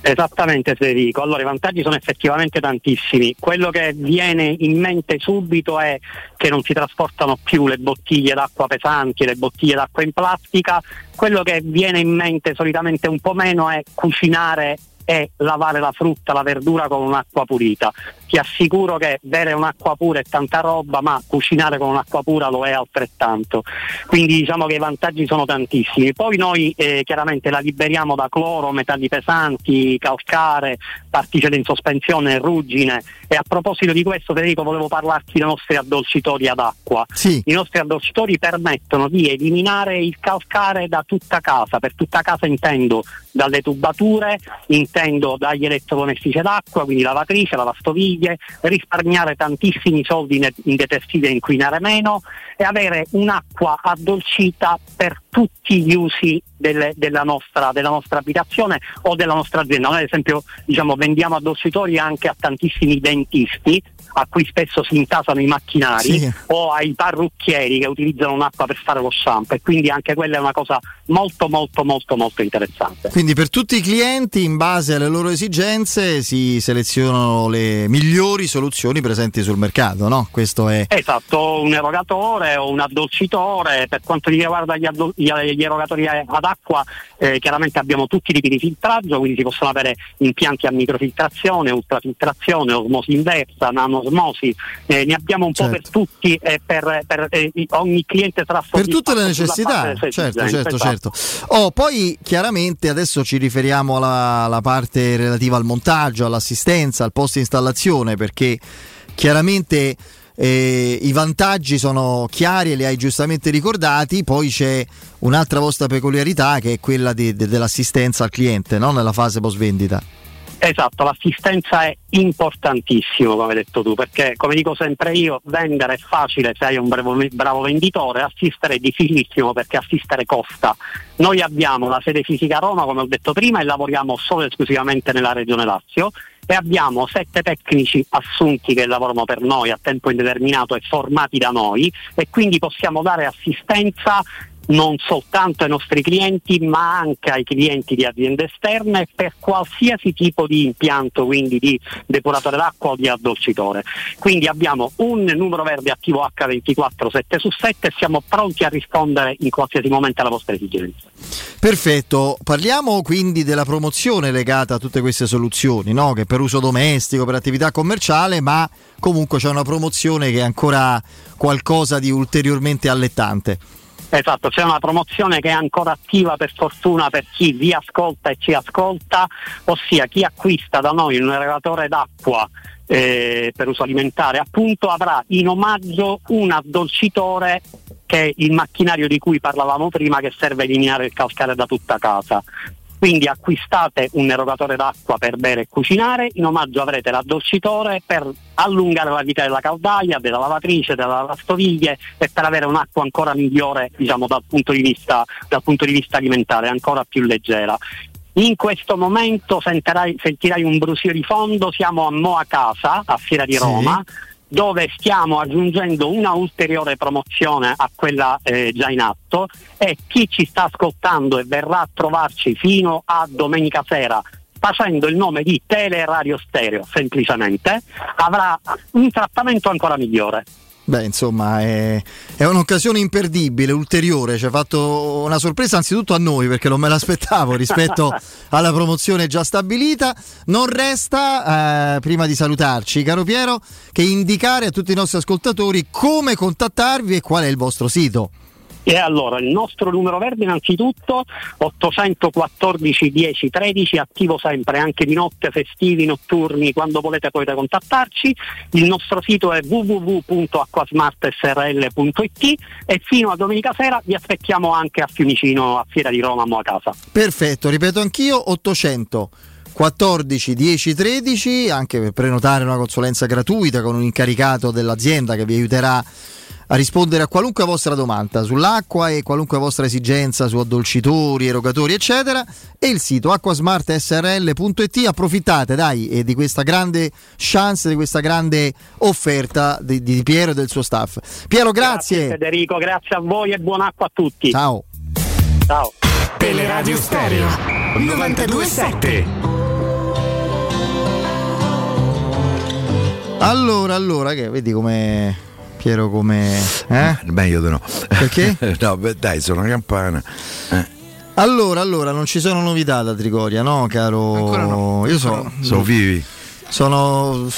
Esattamente Federico, allora i vantaggi sono effettivamente tantissimi, quello che viene in mente subito è che non si trasportano più le bottiglie d'acqua pesanti, le bottiglie d'acqua in plastica, quello che viene in mente solitamente un po' meno è cucinare e lavare la frutta, la verdura con un'acqua pulita. Ti assicuro che bere un'acqua pura è tanta roba, ma cucinare con un'acqua pura lo è altrettanto. Quindi diciamo che i vantaggi sono tantissimi. Poi noi eh, chiaramente la liberiamo da cloro, metalli pesanti, calcare, particelle in sospensione, ruggine. E a proposito di questo, Federico, volevo parlarti dei nostri addolcitori ad acqua. Sì. I nostri addolcitori permettono di eliminare il calcare da tutta casa, per tutta casa intendo dalle tubature, intendo dagli elettrodomestici d'acqua, quindi lavatrice, lavastoviglie, risparmiare tantissimi soldi in detersivi e inquinare meno e avere un'acqua addolcita per tutti gli usi delle, della, nostra, della, nostra, abitazione o della nostra azienda. Noi ad esempio diciamo, vendiamo addolcitori anche a tantissimi dentisti a cui spesso si intasano i macchinari sì. o ai parrucchieri che utilizzano un'acqua per fare lo shampoo e quindi anche quella è una cosa molto molto molto molto interessante. Quindi per tutti i clienti in base alle loro esigenze si selezionano le migliori soluzioni presenti sul mercato, no? Questo è Esatto, un erogatore o un addolcitore, per quanto riguarda gli, addol- gli erogatori ad acqua eh, chiaramente abbiamo tutti i tipi di filtraggio, quindi si possono avere impianti a microfiltrazione, ultrafiltrazione, osmosi inversa, nano osmosi, eh, ne abbiamo un certo. po' per certo. tutti e per, per eh, ogni cliente sarà Per tutte le necessità, certo, certo, esatto. certo. Oh, poi chiaramente adesso ci riferiamo alla, alla parte relativa al montaggio, all'assistenza, al post installazione, perché chiaramente eh, I vantaggi sono chiari e li hai giustamente ricordati, poi c'è un'altra vostra peculiarità che è quella di, de, dell'assistenza al cliente no? nella fase post vendita. Esatto, l'assistenza è importantissimo, come hai detto tu, perché come dico sempre io, vendere è facile se hai un bravo, bravo, venditore, assistere è difficilissimo perché assistere costa. Noi abbiamo la sede fisica a Roma, come ho detto prima, e lavoriamo solo e esclusivamente nella regione Lazio e abbiamo sette tecnici assunti che lavorano per noi a tempo indeterminato e formati da noi e quindi possiamo dare assistenza non soltanto ai nostri clienti ma anche ai clienti di aziende esterne per qualsiasi tipo di impianto, quindi di depuratore d'acqua o di addolcitore. Quindi abbiamo un numero verde attivo H24 7 su 7 e siamo pronti a rispondere in qualsiasi momento alla vostra esigenza. Perfetto, parliamo quindi della promozione legata a tutte queste soluzioni, no? che per uso domestico, per attività commerciale, ma comunque c'è una promozione che è ancora qualcosa di ulteriormente allettante. Esatto, c'è una promozione che è ancora attiva per fortuna per chi vi ascolta e ci ascolta, ossia chi acquista da noi un erogatore d'acqua eh, per uso alimentare appunto avrà in omaggio un addolcitore che è il macchinario di cui parlavamo prima che serve a eliminare il calcare da tutta casa. Quindi acquistate un erogatore d'acqua per bere e cucinare, in omaggio avrete l'addolcitore per allungare la vita della caldaia, della lavatrice, della lavastoviglie e per avere un'acqua ancora migliore diciamo, dal, punto vista, dal punto di vista alimentare, ancora più leggera. In questo momento sentirai, sentirai un brusio di fondo, siamo a Moa Casa, a Fiera di Roma. Sì dove stiamo aggiungendo una ulteriore promozione a quella eh, già in atto e chi ci sta ascoltando e verrà a trovarci fino a domenica sera facendo il nome di Teleradio Stereo semplicemente avrà un trattamento ancora migliore. Beh, insomma, è, è, un'occasione imperdibile, ulteriore. Ci ha fatto una sorpresa anzitutto a noi perché non me l'aspettavo rispetto *laughs* alla promozione già stabilita. Non resta, eh, prima di salutarci, caro Piero, che indicare a tutti i nostri ascoltatori come contattarvi e qual è il vostro sito. E allora il nostro numero verde innanzitutto 814 10 13 attivo sempre anche di notte, festivi, notturni, quando volete potete contattarci. Il nostro sito è www.acquasmartsrl.it e fino a domenica sera vi aspettiamo anche a Fiumicino a Fiera di Roma a casa. Perfetto, ripeto anch'io 800 14 10 13 anche per prenotare una consulenza gratuita con un incaricato dell'azienda che vi aiuterà a rispondere a qualunque vostra domanda sull'acqua e qualunque vostra esigenza su addolcitori, erogatori, eccetera. E il sito acquasmartsrl.it. Approfittate, dai, eh, di questa grande chance, di questa grande offerta di, di Piero e del suo staff. Piero, grazie. Grazie Federico, grazie a voi e buon acqua a tutti. Ciao. Ciao. Teleradio Stereo 927. Allora, allora, che vedi come Piero come... Eh? Meglio di no. Perché? *laughs* no, beh, dai, sono una campana. Eh. Allora, allora, non ci sono novità da Trigoria, no, caro? Ancora no. Io so, sono vivi. Sono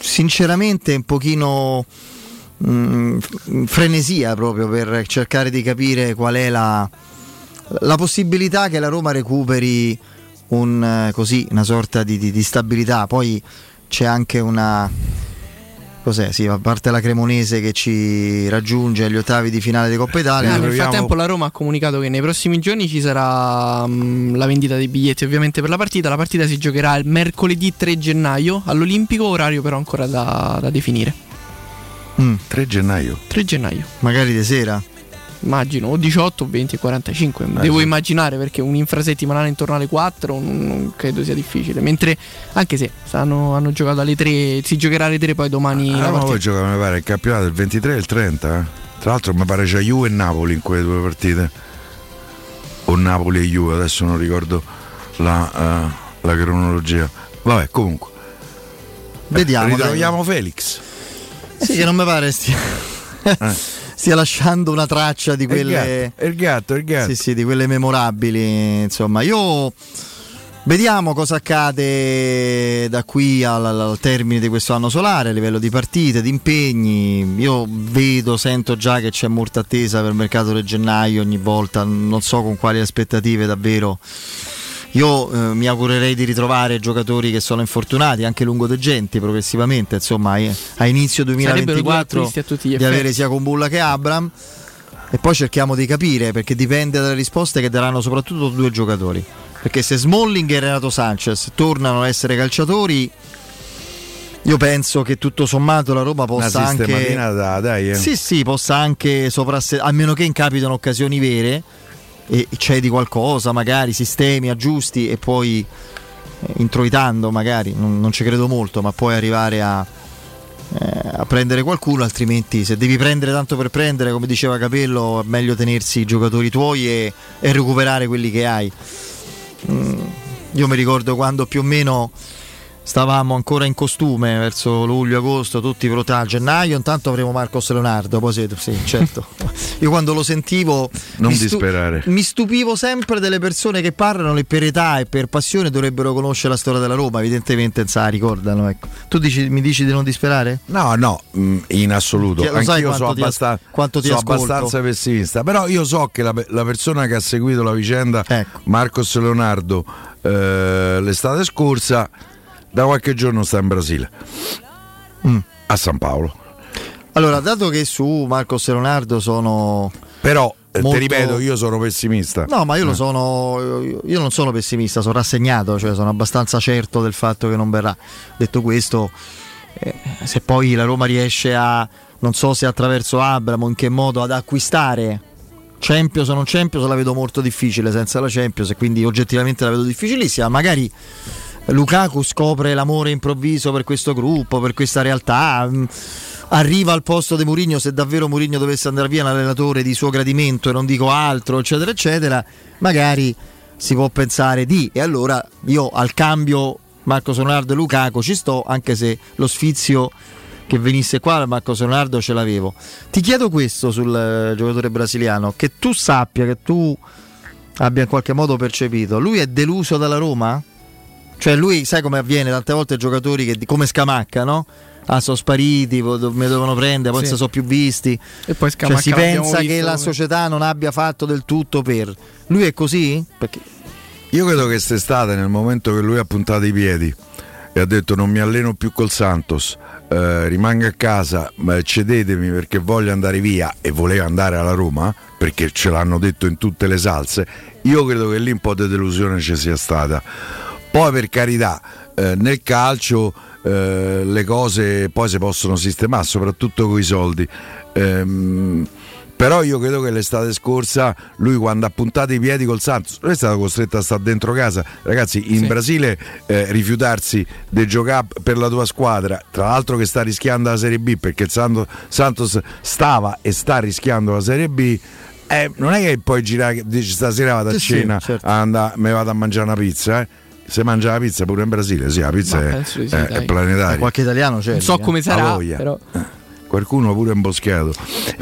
sinceramente un pochino mh, mm, frenesia proprio per cercare di capire qual è la, la possibilità che la Roma recuperi un, così, una sorta di, di, di stabilità. Poi c'è anche una Cos'è? Sì, a parte la Cremonese che ci raggiunge agli ottavi di finale di Coppa Italia. Nel frattempo la Roma ha comunicato che nei prossimi giorni ci sarà um, la vendita dei biglietti ovviamente per la partita. La partita si giocherà il mercoledì 3 gennaio all'Olimpico, orario però ancora da, da definire. Mm. 3 gennaio? 3 gennaio. Magari di sera? Immagino, o 18, 20 e 45. Eh, Devo sì. immaginare perché un infrasettimanale intorno alle 4 non, non, credo sia difficile. Mentre, anche se stanno, hanno giocato alle 3, si giocherà alle 3 poi domani. Ah, ma poi gioca, mi pare, il campionato il 23 e il 30. Eh? Tra l'altro mi pare c'è Juve e Napoli in quelle due partite. O Napoli e Juve, adesso non ricordo la, uh, la cronologia. Vabbè, comunque. Vediamo. Eh, ritroviamo Felix. Sì, che non mi pare stia. eh *laughs* stia lasciando una traccia di quelle. Il gatto, il gatto, il gatto. Sì, sì, di quelle memorabili. Insomma, io Vediamo cosa accade da qui al, al termine di questo anno solare a livello di partite, di impegni. Io vedo, sento già che c'è molta attesa per il mercato del gennaio ogni volta, non so con quali aspettative davvero. Io eh, mi augurerei di ritrovare giocatori che sono infortunati, anche lungodegenti progressivamente, insomma, a, inizio Sarebbero due 2024 acquisti a tutti gli di avere sia Combulla che Abram. E poi cerchiamo di capire perché dipende dalle risposte che daranno soprattutto due giocatori. Perché se Smalling e Renato Sanchez tornano a essere calciatori, io penso che tutto sommato la Roma Una possa anche. da- dai, eh. Sì, sì, possa anche soprasse- a meno che incapitano occasioni vere e cedi qualcosa, magari sistemi, aggiusti e poi eh, introitando magari, non, non ci credo molto, ma puoi arrivare a, eh, a prendere qualcuno, altrimenti se devi prendere tanto per prendere, come diceva Capello, è meglio tenersi i giocatori tuoi e, e recuperare quelli che hai. Mm, io mi ricordo quando più o meno stavamo ancora in costume verso luglio-agosto, tutti pronti a gennaio, intanto avremo Marcos Leonardo, poi sì, sì, *laughs* certo. Io quando lo sentivo Non mi, stu- disperare. mi stupivo sempre delle persone che parlano e per età e per passione dovrebbero conoscere la storia della Roma, evidentemente la ricordano. Ecco. Tu dici- mi dici di non disperare? No, no, mh, in assoluto. Ti- lo sai Anch'io quanto sono, ti- abbastan- quanto ti ascolto? abbastanza pessimista. Però io so che la, la persona che ha seguito la vicenda, Ecco. Marcos Leonardo, eh, l'estate scorsa, da qualche giorno sta in Brasile, Mm. a San Paolo. Allora, dato che su Marcos Leonardo sono... Però, eh, Molto- ti ripeto, io sono pessimista. No, ma io lo Eh. sono. Io non sono pessimista, sono rassegnato, cioè sono abbastanza certo del fatto che non verrà. Detto questo, eh, se poi la Roma riesce a. non so se attraverso Abramo, in che modo ad acquistare Champions o non Champions, la vedo molto difficile senza la Champions e quindi oggettivamente la vedo difficilissima. Magari Lukaku scopre l'amore improvviso per questo gruppo, per questa realtà. mh, Arriva al posto di Mourinho se davvero Mourinho dovesse andare via un allenatore di suo gradimento e non dico altro, eccetera, eccetera, magari si può pensare di e allora io al cambio Marco Leonardo e Lukaku ci sto, anche se lo sfizio che venisse qua Marco Leonardo ce l'avevo. Ti chiedo questo sul eh, giocatore brasiliano, che tu sappia, che tu abbia in qualche modo percepito, lui è deluso dalla Roma? Cioè lui, sai come avviene tante volte giocatori che come Scamacca, no? Ah, sono spariti, mi dovevano prendere, poi Sì. sono più visti. E poi Cioè, si pensa che la come- società non abbia fatto del tutto per. Lui è così? Perché Io credo che quest'estate, nel momento che lui ha puntato i piedi e ha detto non mi alleno più col Santos, eh, rimango a casa, ma cedetemi perché voglio andare via e voleva andare alla Roma, perché ce l'hanno detto in tutte le salse, io credo che lì un po' di delusione ci sia stata. Poi per carità, eh, nel calcio eh, le cose poi si possono sistemare, soprattutto con i soldi. Ehm, però io credo che l'estate scorsa lui quando ha puntato i piedi col Santos, lui è stato costretto a stare dentro casa. Ragazzi, in Sì. Brasile eh, rifiutarsi di giocare per la tua squadra, tra l'altro che sta rischiando la Serie B perché il Santo- Santos stava e sta rischiando la Serie B. eh, non è che poi girare dici stasera vado a Sì, sì, cena, certo. a andare- me vado a mangiare una pizza, eh. Se mangia la pizza pure in Brasile, sì, la pizza è, sì, è- planetaria. qualche italiano c'è. Non so eh. come sarà, voglia. però Qualcuno pure imboschiato.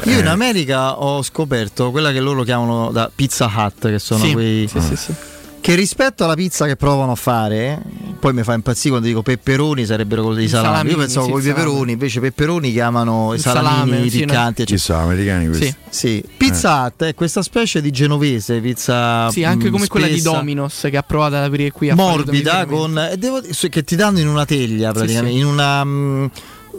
Io in Eh, America ho scoperto quella che loro chiamano da Pizza Hut, che sono Sì, quei. sì, sì, sì. Che rispetto alla pizza che provano a fare, poi mi fa impazzire quando dico peperoni sarebbero quelli dei I salami. Io pensavo sì, con i peperoni, invece peperoni chiamano i sì, piccanti, eccetera. sono americani questi? Sì. Sì, Pizza Hut è questa specie di genovese, pizza Sì, anche mm, come quella di spessa, Domino's che ha provato ad aprire qui a morbida con e devo dire, che ti danno in una teglia praticamente, sì. in una mm,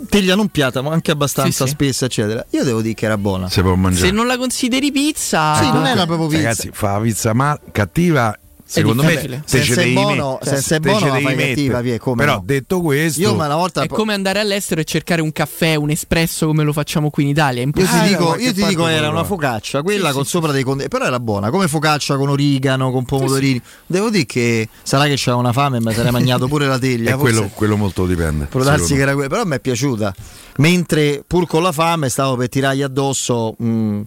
teglia non piatta, ma anche abbastanza Sì, sì. spessa, eccetera. Io devo dire che era buona. Mangiare. Se non la consideri pizza, Sì, non era proprio pizza. Ragazzi, fa la pizza ma cattiva. Secondo me ce il devi buono- met- senza te buono la fai cattiva, via, come Però no? detto questo, Io ma una volta è come andare all'estero e cercare un caffè, un espresso come lo facciamo qui in Italia. È Io ti dico, qualche io ti dico era una focaccia, quella Sì, con sì, sopra dei conde, però era buona, come focaccia con origano, con pomodorini. Devo dire che sarà che c'era una fame e mi sarei mangiato pure la teglia, *laughs* e forse quello, quello molto dipende. può darsi che era quella, però mi è piaciuta. Mentre pur con la fame stavo per tirargli addosso, mh,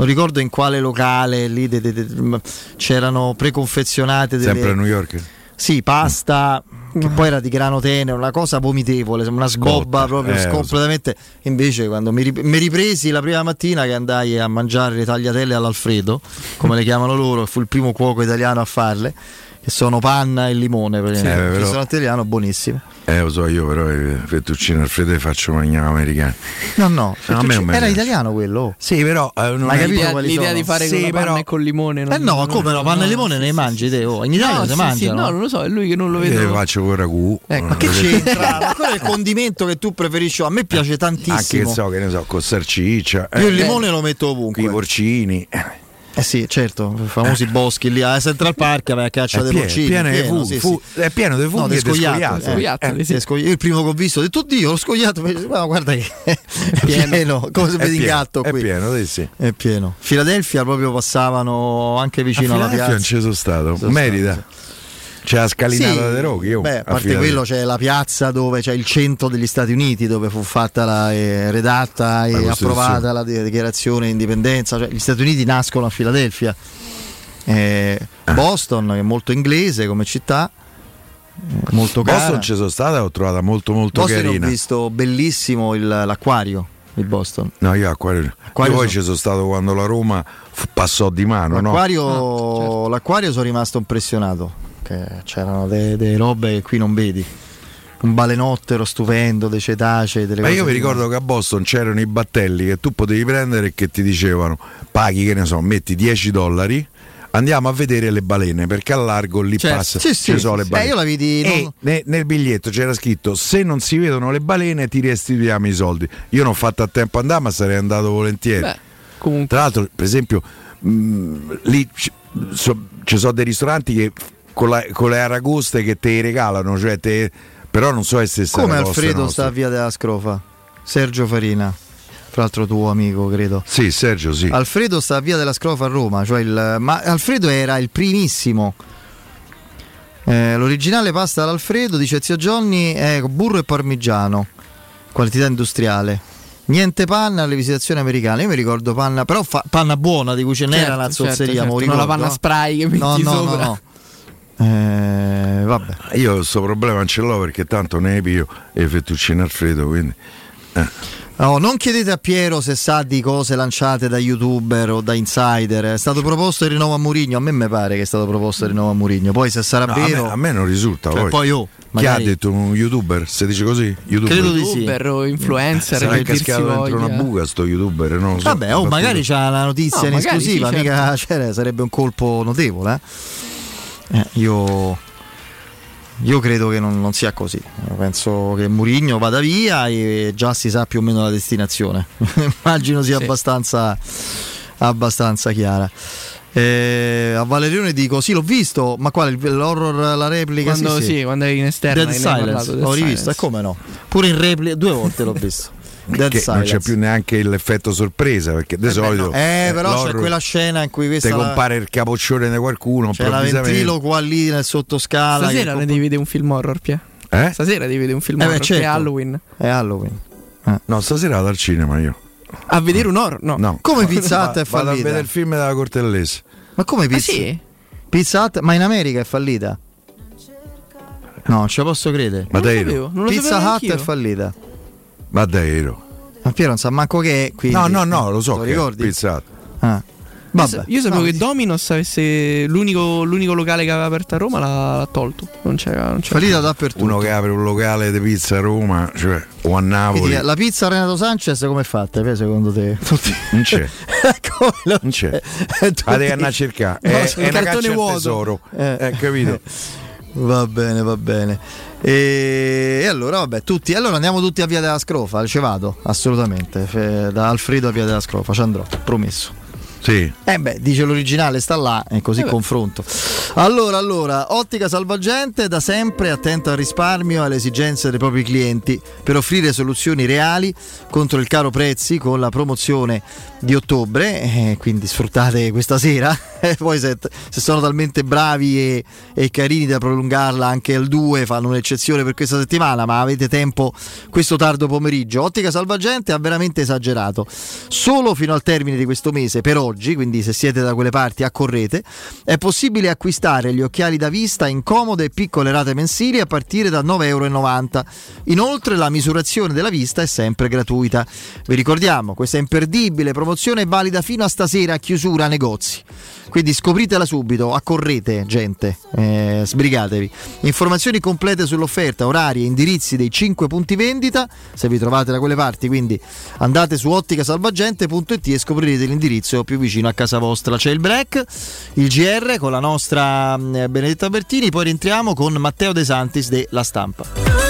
non ricordo in quale locale lì de- de- de- c'erano preconfezionate delle Sempre a New York. Sì, pasta che poi era di grano tenero, una cosa vomitevole, una sgobba proprio eh, completamente. Invece, quando mi ripresi la prima mattina che andai a mangiare le tagliatelle all'Alfredo, come le chiamano loro, fu il primo cuoco italiano a farle. Che sono panna e limone. Per Sì, esempio. eh, Il però- ristorante italiano buonissime. Eh, lo so io, però i fettuccine Alfredo faccio mangiare americani. No, no, a me fettuccine- non era italiano quello. Sì, però eh, non hai è- capito L'idea, l'idea di fare Sì, con panna però- e col limone. Eh no, come no? Panna e limone ne mangi te? Oh, in Italia no, si sì, mangiano. sì, no, non lo so, è lui che non lo Io vede. le faccio con ragù. Ecco, ma che c'entra? Ma quello è il condimento che tu preferisci. A me piace Anche tantissimo. che so, che ne so, con salsiccia. Io il eh, limone lo metto ovunque. I porcini. Eh sì, certo, i famosi boschi lì a Central Park vai a caccia È dei pieno, pieno di pieno, funghi, sì, fu- sì. è pieno di No, funghi scoiattoli, scoiattoli. eh, Eh, scogli- Io il primo che ho visto ho detto oddio lo scoiattolo invece, ma guarda che *laughs* è pieno, come se È vedi in pieno, gatto è qui pieno, sì, sì. è pieno Filadelfia proprio passavano anche vicino a alla piazza non ci sono stato. Sono Merita. C'è la scalinata Sì, dei Rocchi. oh, Beh, a parte quello c'è la piazza dove c'è il centro degli Stati Uniti dove fu fatta la eh, redatta e Costituzione. approvata la di- dichiarazione di indipendenza. Cioè, gli Stati Uniti nascono a Filadelfia. Eh, Boston, che è molto inglese come città, molto cara. Boston ci sono stata e l'ho trovata molto molto Boston ho carina. visto bellissimo il- l'acquario di Boston. No, io acquario. Acquario io poi sono- ci sono stato quando la Roma fu- passò di mano, no? L'acquario, l'acquario sono rimasto impressionato. Che c'erano delle robe che qui non vedi. Un balenottero stupendo, dei cetacei. Delle Ma io mi ricordo che a Boston c'erano i battelli che tu potevi prendere e che ti dicevano paghi, che ne so, metti 10 dollari, andiamo a vedere le balene perché al largo lì Certo. passa, Sì, sì, sono sì, le balene. Eh, io la vidi, E non- ne- nel biglietto c'era scritto se non si vedono le balene ti restituiamo i soldi. Io non ho fatto a tempo a andare ma sarei andato volentieri. Beh, comunque. Tra l'altro, per esempio, mh, lì ci so- ci sono dei ristoranti che con, la- con le aragoste che te regalano, cioè te- però non so se stessa Come Alfredo nostre. sta a via della Scrofa? Sergio Farina, tra l'altro tuo amico, credo. Sì, Sergio, sì. Alfredo sta a via della Scrofa a Roma, cioè il- ma Alfredo era il primissimo. Eh, l'originale pasta all'Alfredo, dice zio Johnny, è burro e parmigiano, qualità industriale. Niente panna alle visitazioni americane. Io mi ricordo panna, però fa- panna buona di cui ce n'era Certo, certo, zozzeria. certo, lo non la panna no? spray che metti no, no, sopra. No, no. Eh, vabbè. Io questo problema non ce l'ho perché tanto ne pio e fettuccine Alfredo, quindi... eh. No, non chiedete a Piero se sa di cose lanciate da youtuber o da insider. È stato proposto il rinnovo a Murigno. A me mi pare che è stato proposto il rinnovo a Murigno. Poi se sarà No, a, vero. me, a me non risulta. Cioè, poi. oh, Chi magari- ha detto un youtuber? Se dice così? YouTuber. Credo di sì. Youtuber o influencer Sarà che cascato dentro voglia. una buca sto youtuber, so. Vabbè, oh, magari c'ha la notizia No, in esclusiva. sì, mica cioè, sarebbe un colpo notevole. eh. Eh, io. Io credo che non, non sia così. Io penso che Murigno vada via e già si sa più o meno la destinazione. *laughs* Immagino sia Sì. abbastanza, abbastanza chiara. Eh, a Valerione dico: Sì, l'ho visto, ma quale? L'horror, la replica? Quando, sì, sì. sì, quando eri in esterna. Dead Silence, parlato, Dead l'ho rivisto, e come no? Pure in replica, due volte l'ho visto. *laughs* Dead che non c'è Silence. più neanche l'effetto sorpresa perché di solito Eh, però c'è quella scena in cui questa te la- compare il capoccione di qualcuno c'è la ventriloquo lì nel sottoscala. Stasera ne devi vedere un film horror, Pia. Eh? Stasera devi vedere un film Eh, beh, horror che certo. è Halloween. È Halloween. No, stasera vado al cinema io. A vedere un horror? No. No. Come Pizza Hut è Vado a fallita? vedere il film della Cortellese. Ma come Ah, Pizza? sì? Pizza Hut? Ma in America è fallita? No, ce la posso credere. Ma Non lo sapevo, non lo Pizza Hut è fallita. Ma davvero? Ma Piero non sa manco che è. Quindi... No, no, no, lo so Lo ricordi? Pizza Hut. Ah. Io, Vabbè. io sapevo No, che. Dominos avesse l'unico, l'unico locale che aveva aperto a Roma l'ha, l'ha tolto. Non c'era. Non c'era. Fallita dappertutto. Uno che apre un locale di pizza a Roma, cioè, o a Napoli. Quindi, la pizza Renato Sanchez come è fatta? Pe, Secondo te? Tutti- *laughs* Non c'è, non c'è. La devi andare a cercare. No, è, sul è una cartone vuoto. tesoro. Eh. Eh, capito? *laughs* Va bene, va bene. E, e allora, vabbè, tutti. Allora andiamo tutti a Via della Scrofa. Ci vado, assolutamente. Fe- Da Alfredo a Via della Scrofa, ci andrò, promesso. Sì. Eh beh, dice l'originale, sta là e così Eh confronto. Allora, allora, Ottica Salvagente da sempre attenta al risparmio e alle esigenze dei propri clienti per offrire soluzioni reali contro il caro prezzi con la promozione di ottobre, eh, quindi sfruttate questa sera, *laughs* poi se, se sono talmente bravi e, e carini da prolungarla anche al 2 fanno un'eccezione per questa settimana, ma avete tempo questo tardo pomeriggio. Ottica Salvagente ha veramente esagerato. Solo fino al termine di questo mese, però oggi, quindi se siete da quelle parti accorrete, è possibile acquistare gli occhiali da vista in comode e piccole rate mensili a partire da 9,90 euro. Inoltre la misurazione della vista è sempre gratuita. Vi ricordiamo, questa imperdibile promozione è valida fino a stasera a chiusura negozi. Quindi scopritela subito, accorrete gente, eh, sbrigatevi. Informazioni complete sull'offerta, orari e indirizzi dei 5 punti vendita, se vi trovate da quelle parti, quindi andate su otticasalvagente.it e scoprirete l'indirizzo più vicino a casa vostra. C'è il break, il GR con la nostra eh, Benedetta Bertini, poi rientriamo con Matteo De Santis de La Stampa.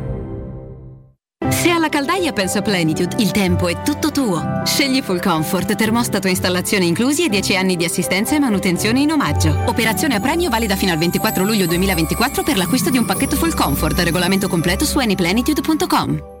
Se alla caldaia pensa Plenitude, il tempo è tutto tuo. Scegli Full Comfort, termostato e installazione inclusi e 10 anni di assistenza e manutenzione in omaggio. Operazione a premio valida fino al 24 luglio 2024 per l'acquisto di un pacchetto Full Comfort. Regolamento completo su anyplenitude.com.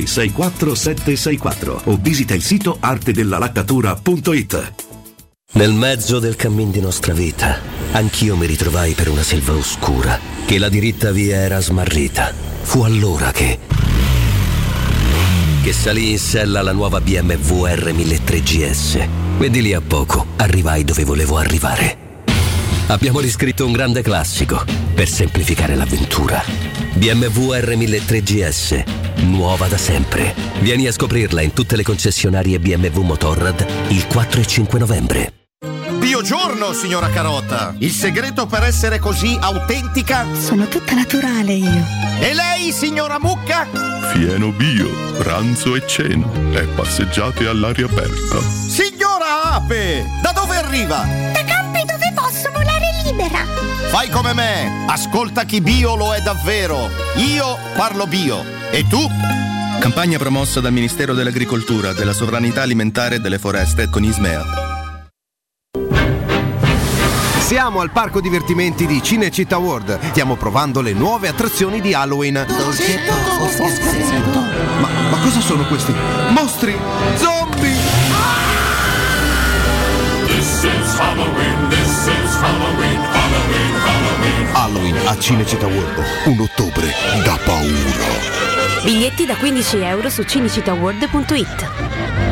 764 o visita il sito artedellalaccatura.it. Nel mezzo del cammin di nostra vita, anch'io mi ritrovai per una selva oscura, che la diritta via era smarrita. Fu allora che... che salì in sella alla nuova BMW R1003 GS. E di lì a poco arrivai dove volevo arrivare. Abbiamo riscritto un grande classico per semplificare l'avventura. BMW R1003 GS, nuova da sempre. Vieni a scoprirla in tutte le concessionarie BMW Motorrad il 4 e 5 novembre. Biogiorno, signora Carota! Il segreto per essere così autentica? Sono tutta naturale io. E lei, signora Mucca? Fieno bio, pranzo e cena e passeggiate all'aria aperta. Signora Ape! Da dove arriva? Da campi dove posso volare libera. Fai come me, ascolta chi bio lo è davvero. Io parlo bio. E tu? Campagna promossa dal Ministero dell'Agricoltura, della Sovranità Alimentare e delle Foreste con Ismea. Siamo al parco divertimenti di Cinecittà World. Stiamo provando le nuove attrazioni di Halloween. Ma, ma cosa sono questi? Mostri! Zombie! This is Halloween, this is Halloween, Halloween, Halloween. Halloween a Cinecittà World. Un ottobre da paura. Biglietti da 15 euro su cinecittàworld.it.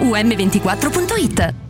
um24.it.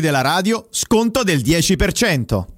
della radio, sconto del 10%.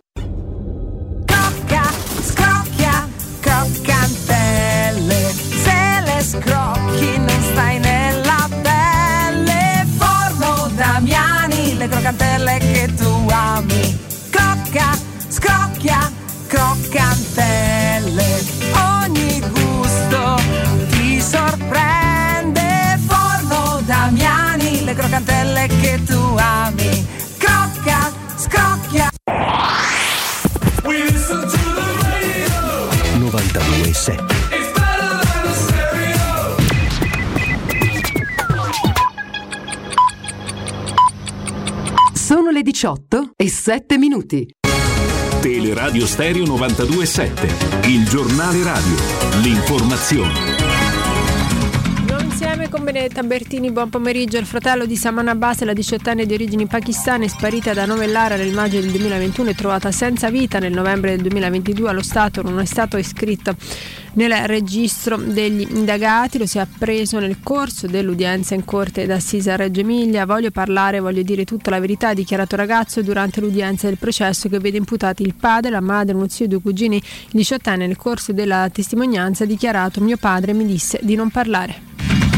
Scrocchi non stai nella pelle. Forno Damiani, le croccantelle che tu ami. Crocca, scrocchia, croccantelle. Ogni gusto ti sorprende. Forno Damiani, le croccantelle che tu ami. Crocca, scrocchia. 92.7 Sono le 18 e 7 minuti. Teleradio Stereo 92.7, il giornale radio, l'informazione. Con Benedetta Bertini, buon pomeriggio. Il fratello di Saman Abbas, la 18enne di origini pakistane, sparita da Novellara nel maggio del 2021 e trovata senza vita nel novembre del 2022 allo Stato, non è stato iscritto nel registro degli indagati, lo si è appreso nel corso dell'udienza in corte d'assise a Reggio Emilia. Voglio parlare, voglio dire tutta la verità, ha dichiarato ragazzo durante l'udienza del processo che vede imputati il padre, la madre, uno zio e due cugini. Il 18enne nel corso della testimonianza ha dichiarato mio padre mi disse di non parlare.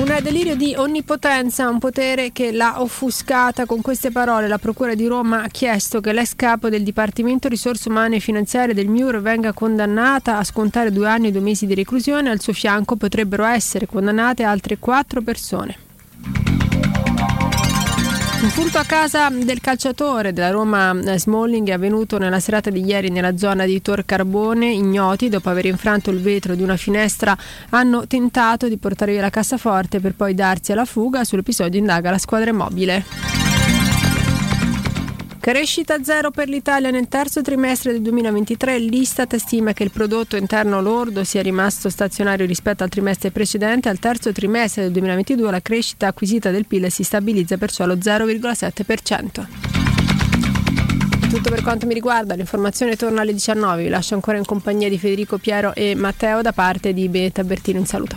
Un delirio di onnipotenza, un potere che l'ha offuscata. Con queste parole la Procura di Roma ha chiesto che l'ex capo del Dipartimento Risorse Umane e Finanziarie del MIUR venga condannata a scontare due anni e due mesi di reclusione. Al suo fianco potrebbero essere condannate altre quattro persone. Un furto a casa del calciatore della Roma eh, Smalling è avvenuto nella serata di ieri nella zona di Tor Carbone. Ignoti, dopo aver infranto il vetro di una finestra, hanno tentato di portare via la cassaforte per poi darsi alla fuga. Sull'episodio indaga la squadra mobile. Crescita zero per l'Italia nel terzo trimestre del 2023. L'Istat stima che il prodotto interno lordo sia rimasto stazionario rispetto al trimestre precedente. Al terzo trimestre del 2022 la crescita acquisita del PIL si stabilizza perciò allo 0,7%. Tutto per quanto mi riguarda, l'informazione torna alle 19. Vi lascio ancora in compagnia di Federico Piero e Matteo da parte di Beta Bertino. Un saluto.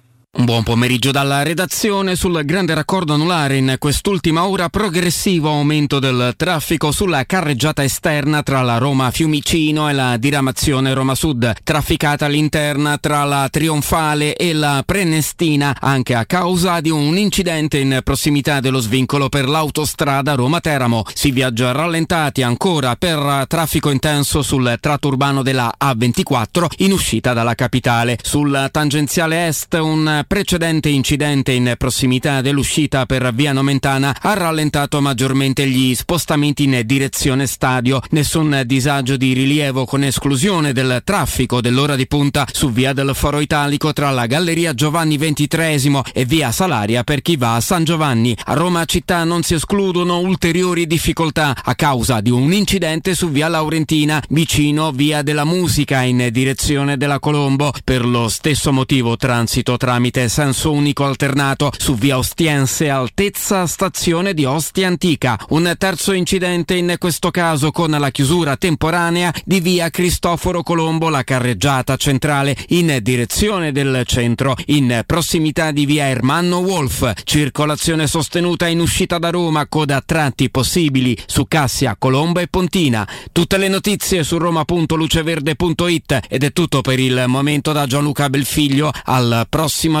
Un buon pomeriggio dalla redazione sul grande raccordo anulare in quest'ultima ora progressivo aumento del traffico sulla carreggiata esterna tra la Roma Fiumicino e la diramazione Roma Sud, trafficata all'interna tra la Trionfale e la Prenestina anche a causa di un incidente in prossimità dello svincolo per l'autostrada Roma Teramo. Si viaggia rallentati ancora per traffico intenso sul tratto urbano della A24 in uscita dalla capitale. Sul tangenziale est un precedente incidente in prossimità dell'uscita per via Nomentana ha rallentato maggiormente gli spostamenti in direzione stadio. Nessun disagio di rilievo con esclusione del traffico dell'ora di punta su via del Foro Italico tra la Galleria Giovanni XXIII e via Salaria per chi va a San Giovanni. A Roma città non si escludono ulteriori difficoltà a causa di un incidente su via Laurentina vicino via della Musica in direzione della Colombo. Per lo stesso motivo transito tramite senso unico alternato su via Ostiense altezza stazione di Ostia Antica. Un terzo incidente in questo caso con la chiusura temporanea di via Cristoforo Colombo, la carreggiata centrale in direzione del centro, in prossimità di via Ermanno Wolf. Circolazione sostenuta in uscita da Roma, coda tratti possibili su Cassia, Colombo e Pontina. Tutte le notizie su roma.luceverde.it ed è tutto per il momento da Gianluca Belfiglio. Al prossimo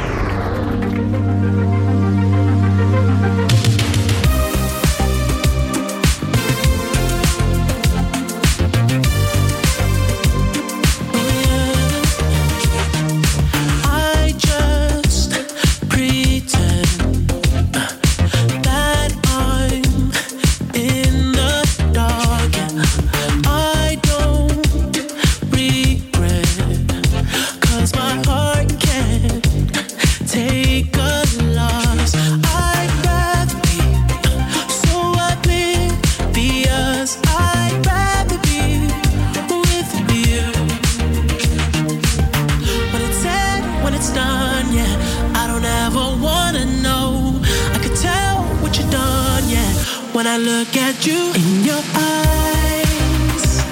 When I look at you in your eyes,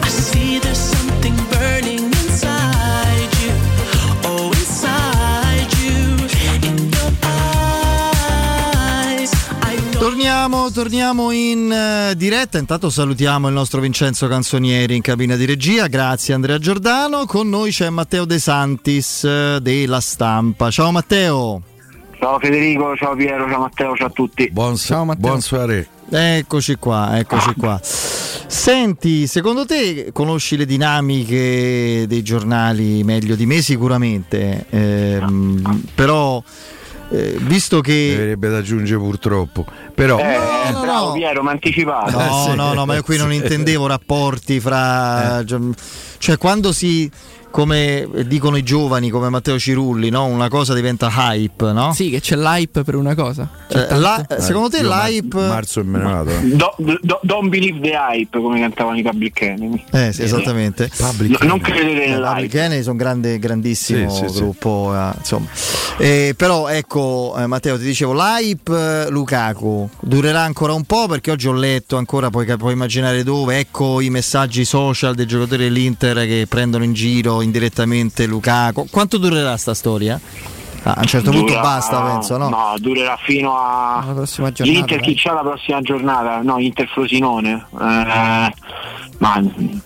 I see there's something burning inside you. Oh, inside you, in your eyes. Torniamo, torniamo in eh, diretta. Intanto salutiamo il nostro Vincenzo Canzonieri in cabina di regia. Grazie Andrea Giordano. Con noi c'è Matteo De Santis eh, della stampa. Ciao Matteo. Ciao Federico, ciao Piero, ciao Matteo, ciao a tutti. Buon, buon soirée. Eccoci qua, eccoci qua. Senti, secondo te conosci le dinamiche dei giornali meglio di me sicuramente, ehm, però eh, visto che... Avrebbe da aggiungere purtroppo. Però... Eh, No, no, bravo no. Piero, mi ha anticipato. No, *laughs* sì, no, no, ma io qui non intendevo rapporti fra... Cioè quando si... Come dicono i giovani, come Matteo Cirulli, no? una cosa diventa hype, no? Sì, che c'è l'hype per una cosa. Eh, tanto- la- secondo te Io mar- l'hype... marzo e me ne vado. eh. Do- do- don't believe the hype, come cantavano i Public Enemy. Eh sì, esattamente. No, non credete Eh, Public nell'hype. Enemy sono un grande, grandissimo Sì, sì, sì. gruppo, eh, insomma. Eh, però ecco, eh, Matteo, ti dicevo, l'hype eh, Lukaku durerà ancora un po' perché oggi ho letto ancora, puoi, puoi immaginare dove, ecco i messaggi social dei giocatori dell'Inter che prendono in giro indirettamente Lukaku. Quanto durerà sta storia? Ah, a un certo punto Dura- basta, penso, no? No, durerà fino a. La prossima giornata. L'Inter dai. chi c'ha la prossima giornata? No, Inter Frosinone. Eh, ma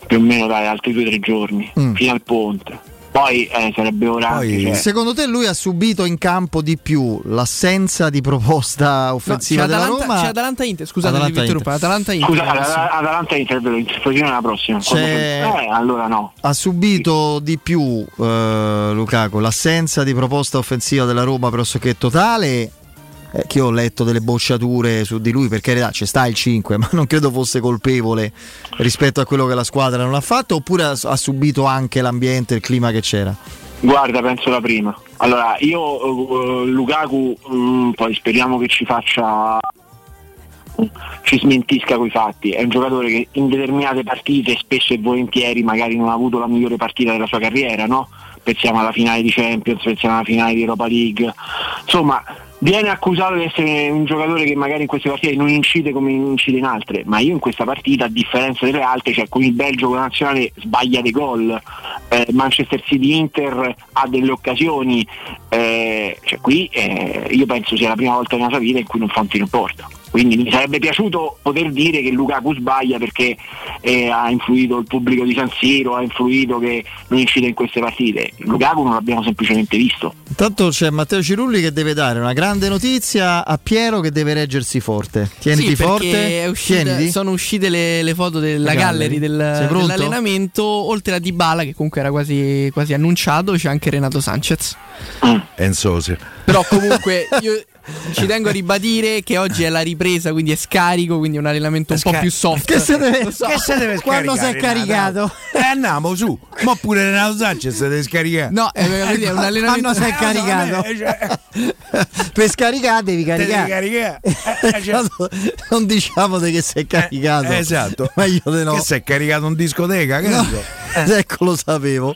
più o meno dai, altri due o tre giorni. Mm. Fino al ponte. Poi eh, sarebbe ora anche. cioè- Secondo te lui ha subito in campo di più l'assenza di proposta No, offensiva c'è della Atalanta, Roma? c'è Atalanta Inter, scusate, Atalanta interrompo. Atalanta Inter. Scusa, adesso. Ad- Atalanta Inter, Inter Frosinone la prossima. Eh, allora no. ha subito di più eh, Lukaku l'assenza di proposta offensiva della Roma pressoché totale eh, che io ho letto delle bocciature su di lui per carità ci sta il 5 *laughs* ma non credo fosse colpevole rispetto a quello che la squadra non ha fatto oppure ha, ha subito anche l'ambiente il clima che c'era Guarda, penso la prima. Allora, io eh, Lukaku, mm, poi speriamo che ci faccia ci smentisca coi fatti. È un giocatore che in determinate partite, spesso e volentieri, magari non ha avuto la migliore partita della sua carriera, no? Pensiamo alla finale di Champions, pensiamo alla finale di Europa League. Insomma, viene accusato di essere un giocatore che magari in queste partite non incide come incide in altre, ma io in questa partita, a differenza delle altre, cioè con il Belgio con la nazionale sbaglia dei gol, eh, Manchester City Inter ha delle occasioni, eh, cioè qui eh, io penso sia la prima volta nella sua vita in cui non fa un tiro in porta. Quindi mi sarebbe piaciuto poter dire che Lukaku sbaglia perché eh, ha influito il pubblico di San Siro, ha influito che non incide in queste partite. Lukaku non l'abbiamo semplicemente visto. Intanto c'è Matteo Cirulli che deve dare una grande notizia a Piero che deve reggersi forte. Tieniti Sì, perché forte. uscita- Tieniti. sono uscite le, le foto della Le gallery gallery. del- dell'allenamento. Oltre a Dybala, che comunque era quasi, quasi annunciato, c'è anche Renato Sanchez. Enzose. Però comunque io ci tengo a ribadire che oggi è la ripresa, quindi è scarico, quindi è un allenamento un po' più soft. Che se deve, so. che se deve Quando si è caricato. Eh andiamo su. Ma pure Renato Sanchez si deve scaricare. No, è, è un allenamento Quando sei Eh, caricato. eh, cioè, per scaricare devi devi caricare. Eh, cioè, non diciamo di che sei caricato. eh, esatto. Meglio di no. Che si è caricato in discoteca? Che No. Ecco, lo sapevo.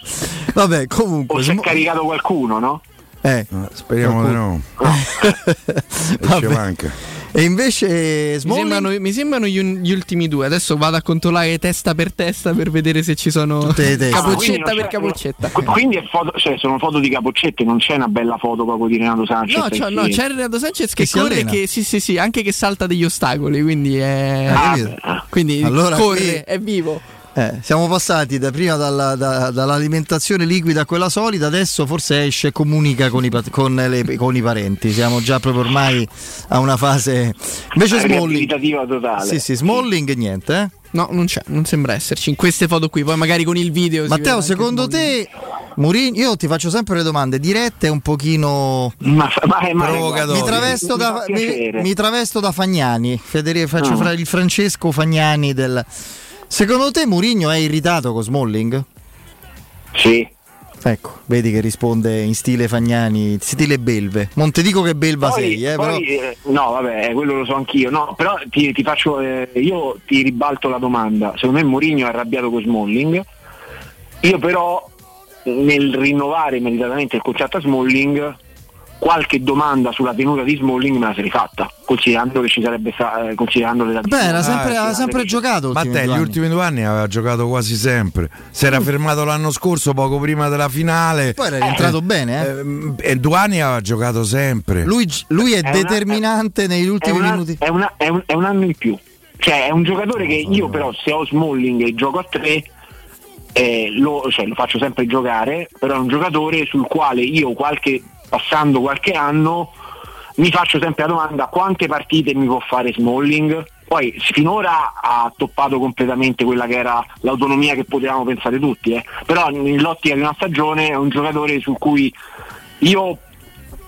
Vabbè, comunque. O si è caricato qualcuno, no? Eh. Speriamo di no. E ci manca. E invece Mi Smalling sembrano, mi sembrano gli, gli ultimi due. Adesso vado a controllare testa per testa per vedere se ci sono. Ah, capoccetta non per capoccetta. Qu- Quindi è foto- cioè, sono foto di Capoccette, non c'è una bella foto proprio di Renato Sanchez. No, c'è, no, c'è Renato Sanchez che, Che corre, che, sì, sì, sì, anche che salta degli ostacoli, quindi è, Ah, quindi Allora corre, qui- è vivo. Eh, siamo passati da prima dalla- da- dall'alimentazione liquida a quella solida, adesso forse esce e comunica con i, con le- con i parenti. Siamo già proprio ormai a una fase. Invece Smalling. totale. Sì, sì, Smalling niente. eh. No, non c'è, non sembra esserci in queste foto qui. Poi magari con il video. Matteo, secondo te, Mourinho, io ti faccio sempre le domande dirette un pochino. Ma, ma, ma Provocatorio. Mi travesto, Mi da, mi, mi travesto da Fagnani, Federico, faccio Ah. fra il Francesco Fagnani del. Secondo te Mourinho è irritato con Smalling? Sì. Ecco, vedi che risponde in stile Fagnani, stile Belve. Non ti dico che Belva Poi- sei, eh, però. poi, eh, no, vabbè, quello lo so anch'io. No, però ti, ti faccio, eh, io ti ribalto la domanda. Secondo me Mourinho è arrabbiato con Smalling. Io però nel rinnovare meritatamente il contratto a Smalling qualche domanda sulla tenuta di Smalling me la sarei fatta, considerando che ci sarebbe sta- eh, considerando le Beh, era sempre, Ah, aveva sempre giocato. Ma te, gli ultimi due anni aveva giocato quasi sempre. Si era fermato l'anno scorso, poco prima della finale. Poi era rientrato bene, eh. Eh, E due anni aveva giocato sempre. Lui, lui è, È una- determinante negli è, ultimi una- minuti. è una- è un, è un anno in più. Cioè è un giocatore che io però se ho Smalling e gioco a tre eh, lo, cioè, lo faccio sempre giocare, però è un giocatore sul quale io qualche, passando qualche anno mi faccio sempre la domanda quante partite mi può fare Smalling? Poi finora ha toppato completamente quella che era l'autonomia che potevamo pensare tutti, eh. però nell'ottica di una stagione è un giocatore su cui io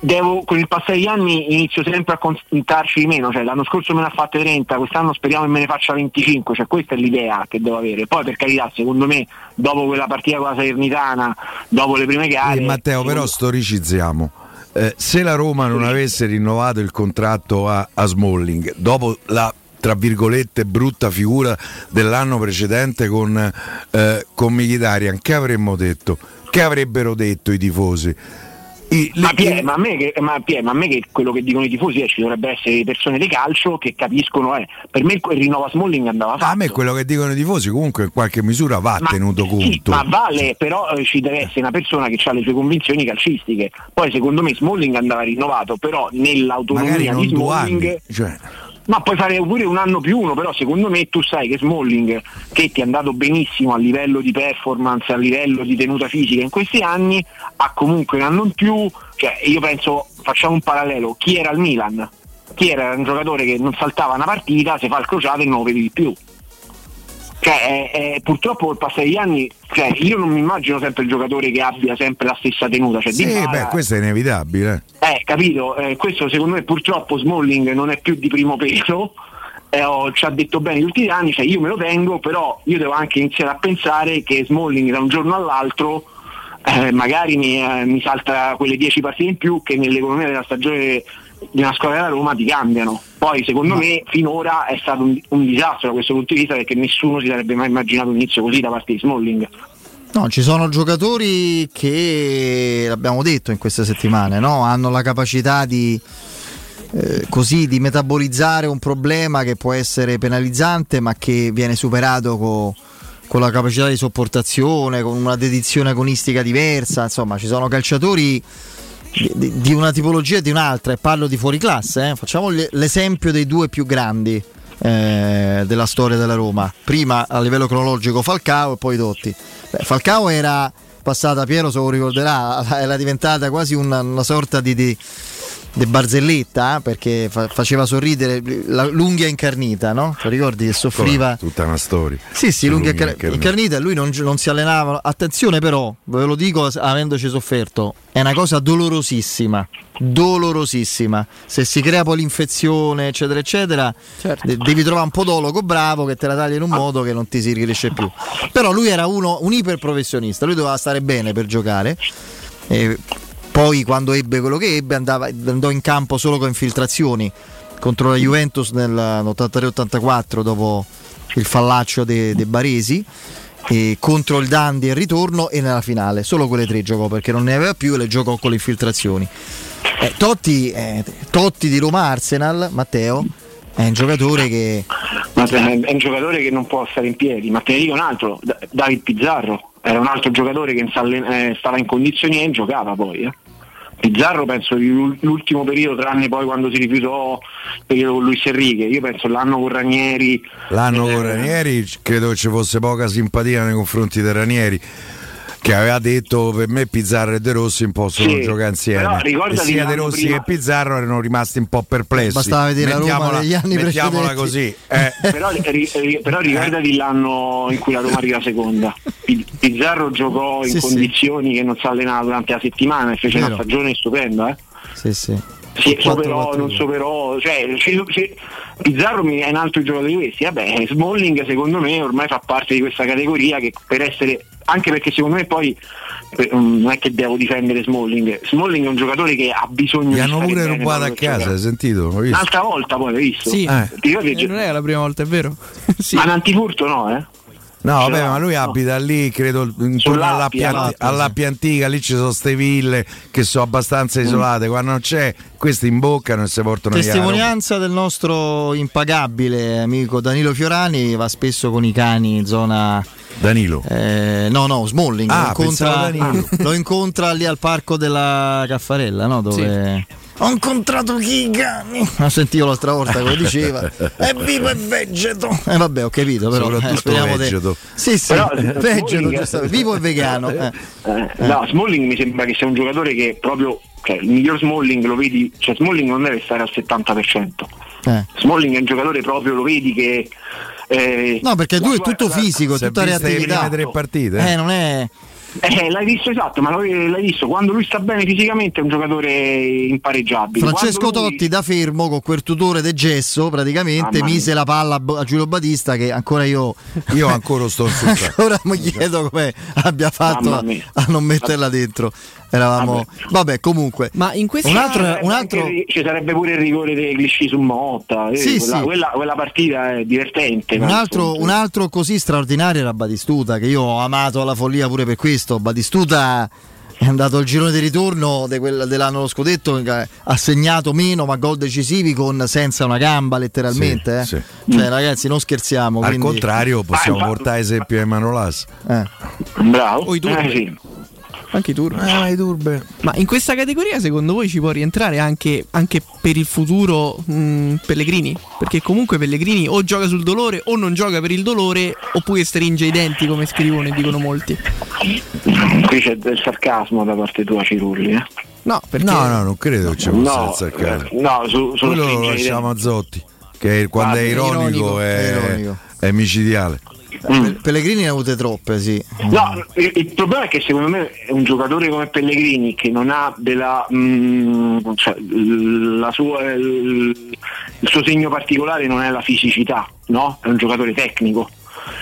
devo con il passare degli anni inizio sempre a concentrarci di meno, cioè l'anno scorso me ne ha fatte 30, quest'anno speriamo che me ne faccia 25, cioè questa è l'idea che devo avere. Poi per carità, secondo me, dopo quella partita con la Salernitana, dopo le prime gare, Eh, Matteo, però storicizziamo. Eh, se la Roma non avesse rinnovato il contratto a, a Smalling dopo la tra virgolette brutta figura dell'anno precedente con, eh, con Mkhitaryan, che avremmo detto? Che avrebbero detto i tifosi? I- ma, le- Pier, ma, a me che, ma, Pier, ma a me che quello che dicono i tifosi è ci dovrebbero essere persone di calcio che capiscono, eh. per me il rinnovo a Smalling andava fatto. a me quello che dicono i tifosi comunque in qualche misura va Ma- tenuto sì, conto. ma vale, però eh, ci deve essere una persona che ha le sue convinzioni calcistiche. Poi secondo me Smalling andava rinnovato, però nell'autonomia non di due Smalling anni. Cioè, ma puoi fare pure un anno più uno, però secondo me tu sai che Smalling, che ti è andato benissimo a livello di performance, a livello di tenuta fisica in questi anni, ha comunque un anno in più, cioè io penso, facciamo un parallelo, chi era al Milan? Chi era un giocatore che non saltava una partita, se fa il crociato e non lo vedi di più. Cioè, è- è- purtroppo col passare degli anni, cioè, io non mi immagino sempre il giocatore che abbia sempre la stessa tenuta. Cioè, sì, Dybala- beh, questo è inevitabile. eh, capito, eh, questo secondo me purtroppo Smalling non è più di primo peso, *laughs* eh, ho- ci ha detto bene gli ultimi anni, cioè io me lo tengo, però io devo anche iniziare a pensare che Smalling da un giorno all'altro eh, magari mi, eh, mi salta quelle 10 partite in più che nell'economia della stagione di una squadra della Roma ti cambiano. Poi secondo me finora è stato un, un disastro da questo punto di vista perché nessuno si sarebbe mai immaginato un inizio così da parte di Smalling. No, ci sono giocatori che l'abbiamo detto in queste settimane, no? hanno la capacità di, eh, così di metabolizzare un problema che può essere penalizzante ma che viene superato co- con la capacità di sopportazione, con una dedizione agonistica diversa, insomma ci sono calciatori di, di- una tipologia e di un'altra e parlo di fuori classe, eh. facciamo l'esempio dei due più grandi eh, della storia della Roma, prima a livello cronologico Falcao e poi Dotti. Beh, Falcao era passata, Piero se lo ricorderà, *laughs* era diventata quasi una, una sorta di, di, di barzelletta perché fa- faceva sorridere la- l'unghia incarnita, no? Ti ricordi che soffriva? Tutta una storia. Sì, sì, l'unghia l'unghia incar- incarnita, lui non, non si allenava. Attenzione però, ve lo dico avendoci sofferto, è una cosa dolorosissima, dolorosissima. Se si crea poi l'infezione, eccetera, eccetera, de- devi trovare un podologo bravo che te la taglia in un modo che non ti si riesce più. Però lui era uno, un iperprofessionista, lui doveva stare bene per giocare. E poi quando ebbe quello che ebbe andava, andò in campo solo con infiltrazioni contro la Juventus nel 83-84 dopo il fallaccio dei de Baresi contro il Dandi al ritorno e nella finale solo quelle tre giocò perché non ne aveva più e le giocò con le infiltrazioni Eh, Totti, eh, Totti di Roma Arsenal Matteo è un giocatore che Ma è un giocatore che non può stare in piedi, ma te ne dico un altro, Da- David Pizzarro, era un altro giocatore che eh, stava in condizioni e giocava poi. eh. Pizzarro penso l'ultimo periodo, tranne poi quando si rifiutò il periodo con Luis Enrique, io penso l'anno con Ranieri, L'anno Eh, con Ranieri credo che ci fosse poca simpatia nei confronti di Ranieri che aveva detto per me Pizzarro e De Rossi non possono Sì, giocare insieme però e sia De Rossi prima- che Pizzarro erano rimasti un po' perplessi Bastava vedere la Roma Mettiamola- degli anni mettiamola precedenti. così *laughs* eh. però, ri- ri- però ricordati l'anno in cui la Roma arriva seconda. Pi- Pizzarro giocò in Sì, sì. condizioni che non si allenava durante la settimana e fece Vero. una stagione stupenda. Eh. sì, sì. Sì, superò, non superò, cioè ci- ci- Pizzarro mi- è un altro giocatore di questi, vabbè, Smalling secondo me ormai fa parte di questa categoria che per essere, anche perché secondo me poi per- mm, non è che devo difendere Smalling, Smalling è un giocatore che ha bisogno gli di hanno pure rubato a casa gioca. hai sentito? Un'altra volta poi, hai visto? Sì, Eh. Eh, non è la prima volta, è vero? sì. Ma un antifurto no, eh? No, Ce vabbè, ma lui no. abita lì, credo intorno all'Appia antica, lì ci sono ste ville che sono Mm. abbastanza isolate. Quando non c'è, questi imboccano e si portano via. Testimonianza del nostro impagabile amico Danilo Fiorani, va spesso con i cani in zona. Danilo. Eh, no, no, Smalling. Ah, lo, incontra, *laughs* lo incontra lì al parco della Caffarella, no? Dove. Ho incontrato Chigani. Ho sentito l'altra volta come diceva. È *laughs* vivo e vegeto. Eh vabbè, ho capito, però. Soprattutto eh, speriamo de- vegeto. Sì, sì, Però, vegeto, giustamente. vivo e vegano. eh. Eh, No, Smalling mi sembra che sia un giocatore che proprio, cioè, il miglior Smalling lo vedi, cioè Smalling non deve stare al 70%. Eh. Smalling è un giocatore proprio, lo vedi che... eh, No, perché tu è tutto la- fisico, tutta reattività. tre partite. Eh, non è. Eh, l'hai visto esatto, ma l'hai, l'hai visto, quando lui sta bene fisicamente è un giocatore impareggiabile. Francesco lui- Totti da fermo con quel tutore de gesso praticamente mise la palla a Giulio Battista che ancora io Io ancora sto *laughs* ancora mi chiedo come abbia fatto a non metterla dentro eravamo vabbè, comunque Ma in questo un altro, un altro ci sarebbe pure il rigore dei Clichy su Motta eh, Sì, quella, sì. Quella, quella partita è divertente un altro, un altro così straordinario era Batistuta che io ho amato alla follia pure per questo Batistuta è andato al girone di ritorno de quel- dell'anno scudetto che ha segnato meno ma gol decisivi con senza una gamba letteralmente Sì, eh. sì. cioè ragazzi non scherziamo Al quindi- contrario, possiamo Ah, infatti- portare esempio a Manolas. eh. bravo O i turbi. eh, sì. Anche i turbi. Ah, i turbe. Ma in questa categoria secondo voi ci può rientrare anche, anche per il futuro mh, Pellegrini? Perché comunque Pellegrini o gioca sul dolore o non gioca per il dolore oppure stringe i denti come scrivono e dicono molti. qui c'è del sarcasmo da parte tua Cirulli eh? No, perché No, no, non credo che ci fosse no, il sarcasmo. eh, no su, sullo Quello lo lasciamo a Zotti, che quando è Guarda, ironico, è è, ironico. è micidiale. Pe- Pellegrini ne ha avute troppe sì No, il, il problema è che secondo me è un giocatore come Pellegrini che non ha della, mm, cioè, sua, il, il suo segno particolare non è la fisicità, no? È un giocatore tecnico.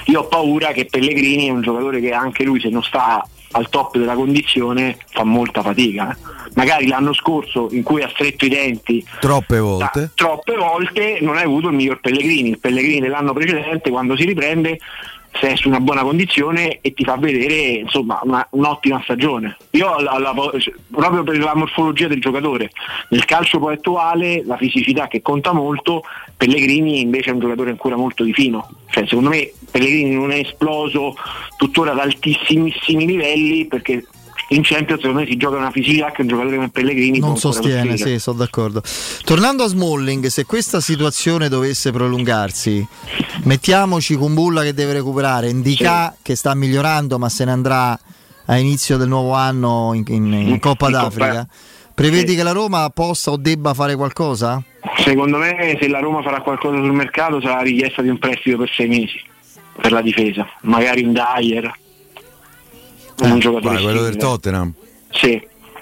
Io ho paura che Pellegrini è un giocatore che anche lui se non sta al top della condizione fa molta fatica. eh. Magari l'anno scorso in cui ha stretto i denti Troppe volte. da- troppe volte non hai avuto il miglior Pellegrini. Il Pellegrini dell'anno precedente, quando si riprende, se è su una buona condizione e ti fa vedere insomma una- un'ottima stagione. Io la- la- cioè, proprio per la morfologia del giocatore, nel calcio poi attuale la fisicità che conta molto, Pellegrini invece è un giocatore ancora molto di fino. Cioè, secondo me Pellegrini non è esploso tuttora ad altissimissimi livelli perché in Champions secondo me si gioca una fisicità che un giocatore come Pellegrini Non sostiene, sì, sono d'accordo. Tornando a Smalling, se questa situazione dovesse prolungarsi, mettiamoci Kumbulla che deve recuperare, Indica che sta migliorando ma se ne andrà a inizio del nuovo anno in, in- in Coppa in d'Africa. Coppa- Prevedi sì. che la Roma possa o debba fare qualcosa? Secondo me se la Roma farà qualcosa sul mercato sarà la richiesta di un prestito per sei mesi per la difesa, magari un Dyer, un giocatore Vai, quello del. Tottenham. Sì,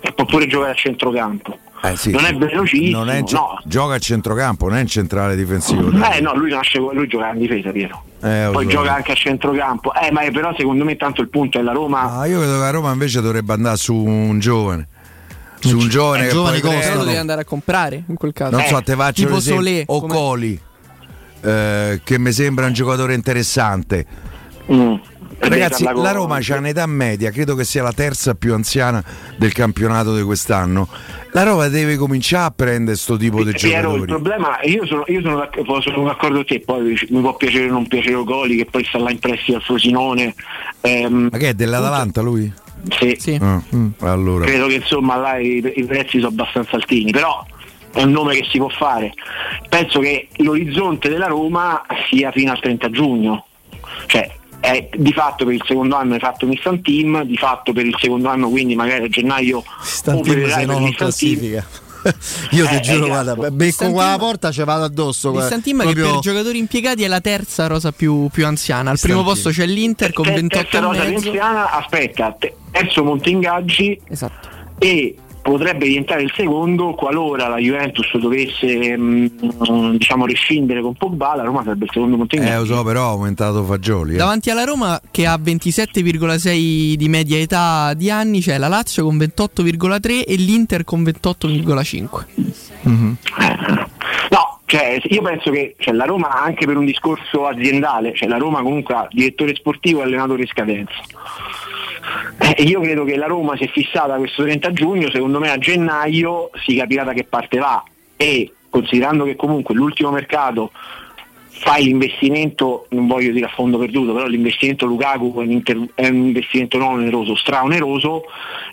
e può pure giocare a centrocampo. Eh, sì. Non è velocissimo, Non è ge- no. Gioca a centrocampo, non è in centrale difensivo. Eh no, lui nasce lui gioca in difesa, Piero. Eh, Poi so. gioca anche a centrocampo. Eh, ma è- però secondo me tanto il punto è la Roma. Ah, io credo che la Roma invece dovrebbe andare su un giovane. Su un giovane Eh, che giovani poi lo devi andare a comprare in quel caso. Non so, te faccio tipo. Solé, o come- Coli, eh, che mi sembra un giocatore interessante. Mm. Ragazzi, la Roma ha un'età media, credo che sia la terza più anziana del campionato di quest'anno. La Roma deve cominciare a prendere sto tipo di Piero, il giocatori. problema, io sono, io sono, sono d'accordo con te, poi mi può piacere o non piacere Goli, che poi sta là in prestito al Frosinone. Ehm, Ma che è dell'Atalanta lui? sì. Ah, Allora. credo che insomma là i, i prezzi sono abbastanza altini, però è un nome che si può fare. Penso che l'orizzonte della Roma sia fino al 30 giugno, cioè è di fatto per il secondo anno hai fatto un instant team, di fatto per il secondo anno quindi magari a gennaio Stantin se opererai per non in l'instant team. classifica. *laughs* Io ti Eh, giuro, esatto. guarda, becco qua la porta, ci vado addosso. L'Istantim che Proprio- per giocatori impiegati è la terza rosa più, più anziana. Al primo posto c'è l'Inter con Ter- 28 terza rosa mezzo. renziana, aspetta, te- terzo monte ingaggi Esatto. e potrebbe diventare il secondo qualora la Juventus dovesse mm, diciamo rescindere con Pogba, la Roma sarebbe il secondo monte ingaggi. Eh, lo so, però ha aumentato Fagioli. eh. Davanti alla Roma che ha 27,6 di media età di anni c'è la Lazio con 28,3 e l'Inter con 28,5. No, cioè, io penso che cioè, la Roma anche per un discorso aziendale, cioè la Roma comunque ha direttore sportivo e allenatore in scadenza. Eh, io credo che la Roma si è fissata questo 30 giugno, secondo me a gennaio si capirà da che parte va. E considerando che comunque l'ultimo mercato fai l'investimento, non voglio dire a fondo perduto, però l'investimento Lukaku è un, inter- è un investimento non oneroso, straoneroso,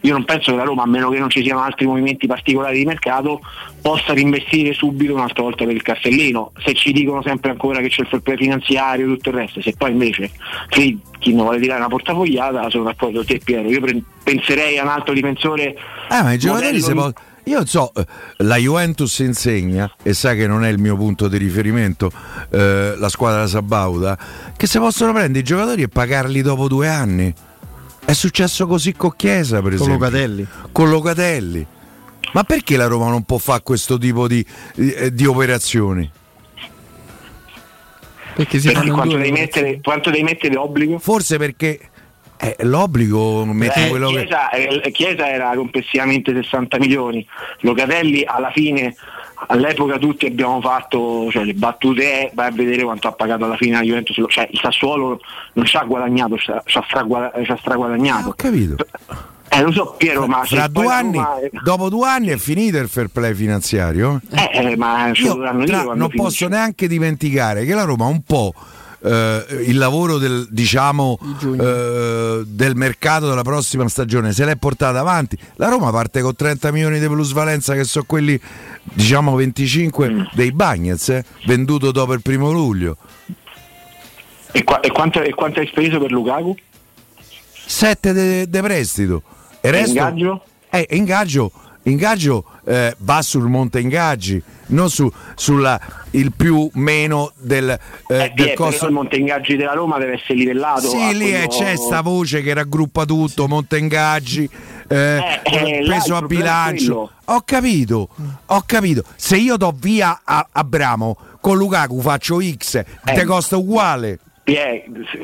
io non penso che la Roma, a meno che non ci siano altri movimenti particolari di mercato, possa reinvestire subito un'altra volta per il Castellino. Se ci dicono sempre ancora che c'è il fair play finanziario e tutto il resto, se poi invece Friedkin vuole tirare una portafogliata, sono d'accordo con te Piero, io pre- penserei a un altro difensore. Ah, ma i giocatori si po- Io non so, eh, la Juventus insegna, e sai che non è il mio punto di riferimento, eh, la squadra Sabauda, che si possono prendere i giocatori e pagarli dopo due anni. È successo così con Chiesa, per Con esempio. Locatelli. Con Locatelli. Ma perché la Roma non può fare questo tipo di, eh, di operazioni? Perché si Perché quanto due devi, mettere, quanto devi mettere d'obbligo? Forse perché eh, l'obbligo metti Eh, quello che... Chiesa, eh, Chiesa era complessivamente 60 milioni, Locatelli alla fine all'epoca tutti abbiamo fatto cioè, le battute, eh, vai a vedere quanto ha pagato alla fine la Juventus, cioè il Sassuolo non ci ha guadagnato, ci ha, straguadagnato. Ho capito. Eh lo so Piero, ma Fra due anni, Roma- dopo due anni è finito il fair play finanziario. Eh, eh, ma Io tra- non finisce. posso neanche dimenticare che la Roma un po' eh, il lavoro del, diciamo, eh, del mercato della prossima stagione se l'è portata avanti. La Roma parte con 30 milioni di plusvalenza che sono quelli diciamo 25 Mm. dei Bagnets, eh, venduto dopo il primo luglio. E, qua- e quanto, e quanto hai speso per Lukaku? 7 di prestito. E E resto, ingaggio? Eh, ingaggio, ingaggio eh, va sul monte ingaggi, non su, sulla il più meno del, eh, Eh, del costo. il monte ingaggi della Roma deve essere livellato. Sì, lì eh, quello- c'è sta voce che raggruppa tutto, monte ingaggi, eh, eh, peso a bilancio. Ho capito, ho capito. Se io do via a, a Bramo con Lukaku faccio X, Eh. te costa uguale.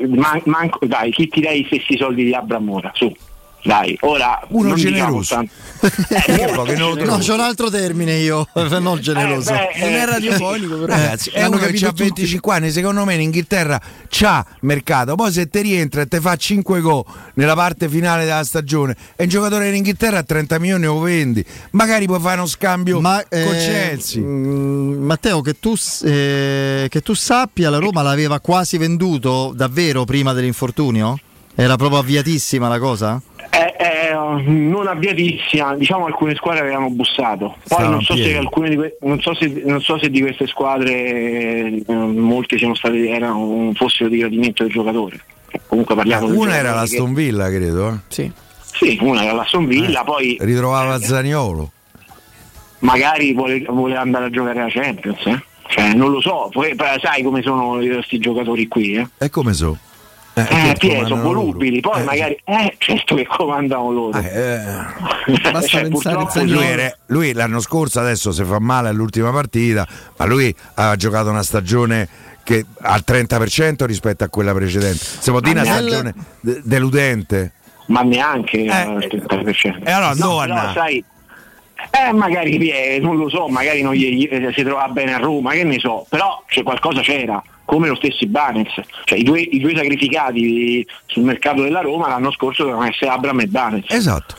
Man- manco- dai, chi ti dai gli stessi soldi di Abramora? Su. Dai, ora Uno non diciamo generoso. tanto- *laughs* No, c'è un altro termine io, *laughs* non generoso. Eh, beh, Non è eh, radiofonico, però. Ragazzi, è uno che ha tutti. 25 anni, secondo me in Inghilterra c'ha mercato, poi se te rientra e te fa 5 gol nella parte finale della stagione e un giocatore in Inghilterra a 30 milioni lo vendi, magari puoi fare uno scambio Ma, con eh, Chelsea. mm, Matteo, che tu, eh, che tu sappia, la Roma l'aveva quasi venduto davvero prima dell'infortunio? Era proprio avviatissima la cosa? Eh, eh, non avviatissima, diciamo alcune squadre avevano bussato. Poi non so, in se piedi. alcune di que- non, so se, non so se di queste squadre eh, molte siano state erano, fossero di gradimento del giocatore. Comunque parliamo un Una era la Aston Villa, credo. eh. Sì. che- Sì, una era la Aston Villa, poi Ritrovava Zaniolo. magari vuole, vuole andare a giocare la Champions, eh? Cioè, non lo so, poi, poi sai come sono questi giocatori qui, eh? E come so? Eh, che Pietro, comandano volubili, loro. poi Eh, magari, eh, certo che comandano loro. eh, *laughs* Basta Cioè, pensare lui, era- lui l'anno scorso adesso si fa male all'ultima partita, ma lui ha giocato una stagione che al 30% rispetto a quella precedente. Si può dire una stagione de- deludente. ma neanche Eh, al 30%. e allora no, no, sai, eh, magari eh, non lo so, magari non gli, eh, si trova bene a Roma, che ne so, però c'è qualcosa c'era, come lo stesso Ibanez. Cioè, i, due, i due sacrificati sul mercato della Roma l'anno scorso dovevano essere Abram e Ibanez. Esatto.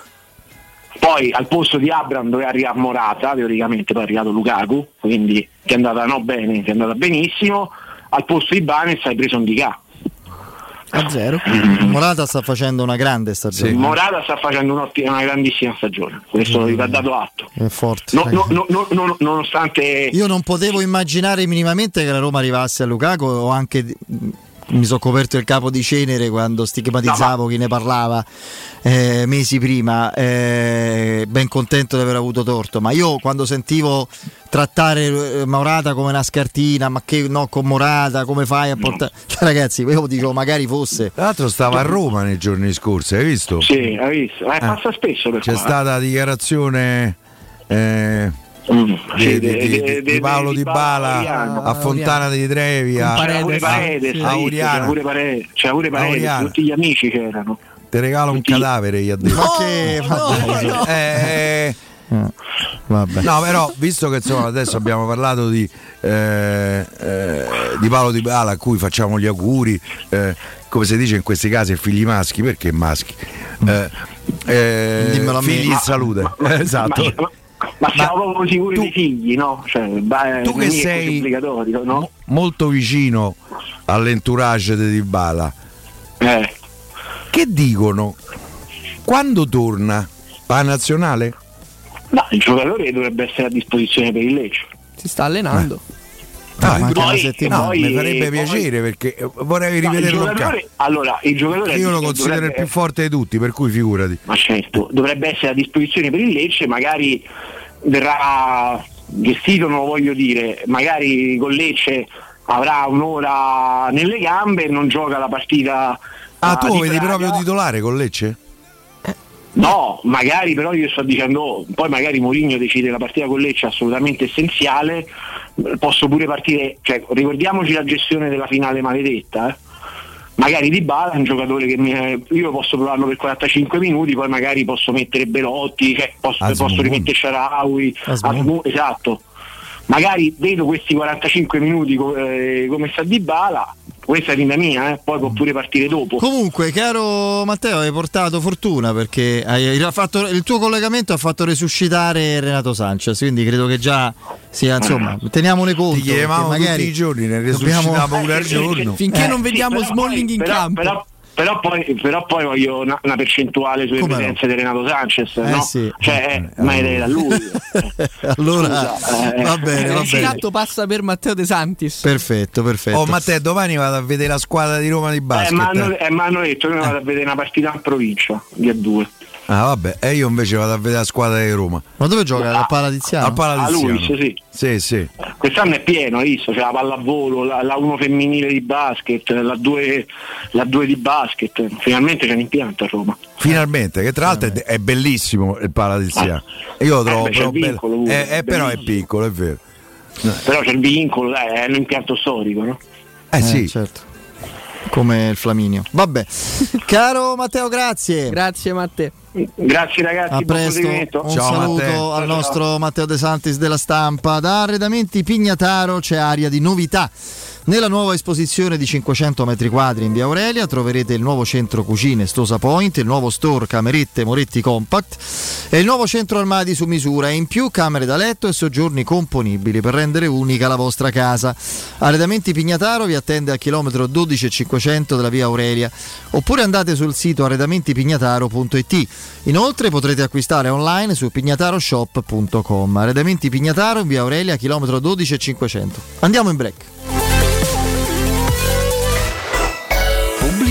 Poi al posto di Abram doveva arrivare Morata, teoricamente poi è arrivato Lukaku, quindi ti è andata no bene, ti è andata benissimo. Al posto di Ibanez hai preso un Dica. A zero. Morata sta facendo una grande stagione. Morata sta facendo una grandissima stagione, questo vi va dato atto. È forte. No- no- no- no- no- nonostante Io non potevo immaginare minimamente che la Roma arrivasse a Lukaku o anche mi sono coperto il capo di cenere quando stigmatizzavo chi ne parlava eh, mesi prima, eh, ben contento di aver avuto torto, ma io quando sentivo trattare eh, Morata come una scartina, ma che no con Morata, come fai a portare... Cioè, ragazzi, io dico magari fosse... Tra l'altro stava a Roma nei giorni scorsi, hai visto? Sì, hai visto? Eh, passa spesso per C'è qua. stata la dichiarazione eh, Mm, di, di- di- Paolo di Bala, a Fontana di Trevi a, Paredes, a visto? c'era pure Paredes, tutti gli amici c'erano. Ti regalo un cadavere, gli ha detto. Ma che... ma dai, su. Eh, Vabbè. No, però visto che insomma, adesso abbiamo parlato di, eh, eh, di Paolo Di Bala a cui facciamo gli auguri, eh, come si dice in questi casi, figli maschi, perché maschi? Eh, eh, Dimmelo a me. figli in Ma- salute. *laughs* Eh, esatto. Ma, ma siamo proprio sicuri dei figli, no? Cioè, beh, tu non che sei no? molto vicino all'entourage di Dybala Eh. che dicono quando torna la nazionale? No, il giocatore dovrebbe essere a disposizione per il Lecce. Si sta allenando. Ah, manca poi- una settimana. no, poi- mi farebbe poi- piacere perché vorrei No, il rivederlo campo. giocatore, allora, il giocatore Io lo considero il dovrebbe- più forte di tutti, per cui figurati. Ma certo, dovrebbe essere a disposizione per il Lecce, magari verrà gestito, non lo voglio dire, magari con Lecce avrà un'ora nelle gambe e non gioca la partita. Ah, ah, tu vedi Praga. proprio titolare con Lecce? No, magari però io sto dicendo, oh, poi magari Mourinho decide la partita con Lecce assolutamente essenziale, posso pure partire, cioè ricordiamoci la gestione della finale maledetta, eh. Magari Di Bala è un giocatore che mi- eh, io posso provarlo per 45 minuti, poi magari posso mettere Belotti, cioè posso, posso rimettere Sharawi, esatto. Magari vedo questi 45 minuti co- eh, come sta Di Bala, questa è linea mia, eh, poi può pure partire dopo. Comunque, caro Matteo, hai portato fortuna perché hai, fatto- il tuo collegamento ha fatto resuscitare Renato Sanchez, quindi credo che già sia, insomma, teniamone conto. Ti chiamavamo tutti i giorni, ne dobbiamo- resuscitavo pure al *laughs* giorno. Finché Eh, non sì, vediamo però Smalling in però- campo. Però, però poi, però poi voglio una, una percentuale sulle Come no? presenze di Renato Sanchez, Eh, no? sì. Cioè, eh, ma è da lui. *laughs* allora, Scusa, eh. va bene, va Il bene. scatto passa per Matteo De Santis. Perfetto, perfetto. Oh, Matteo, domani vado a vedere la squadra di Roma di Eh, basket. ma hanno, eh, ma hanno detto che noi vado a vedere una partita in provincia di A2. Ah, vabbè, e io invece vado a vedere la squadra di Roma. Ma dove gioca? Al Palatiziano? Al Palatiziano. A Luis, sì. Sì, sì. Quest'anno è pieno, hai visto? C'è la pallavolo, la, la 1 femminile di basket, la 2, la 2 di basket. Finalmente c'è un impianto a Roma. Finalmente, che tra l'altro è, è bellissimo il Palatiziano. Io lo trovo Eh, beh, vincolo Eh, eh, però è piccolo, è vero. Però c'è il vincolo, dai, è un impianto storico, no? Eh, sì. certo. Come il Flaminio. Vabbè. *laughs* Caro Matteo, grazie. Grazie Matteo. Grazie ragazzi, A buon presto, un saluto al nostro Matteo De Santis della stampa. Da Arredamenti Pignataro c'è aria di novità. Nella nuova esposizione di 500 metri quadri in via Aurelia troverete il nuovo centro cucine Stosa Point, il nuovo store Camerette Moretti Compact e il nuovo centro armadi su misura e in più camere da letto e soggiorni componibili per rendere unica la vostra casa. Arredamenti Pignataro vi attende al chilometro 12500 della via Aurelia oppure andate sul sito arredamentipignataro.it. Inoltre potrete acquistare online su pignataroshop.com. Arredamenti Pignataro in via Aurelia chilometro 12500. Andiamo in break. oublié.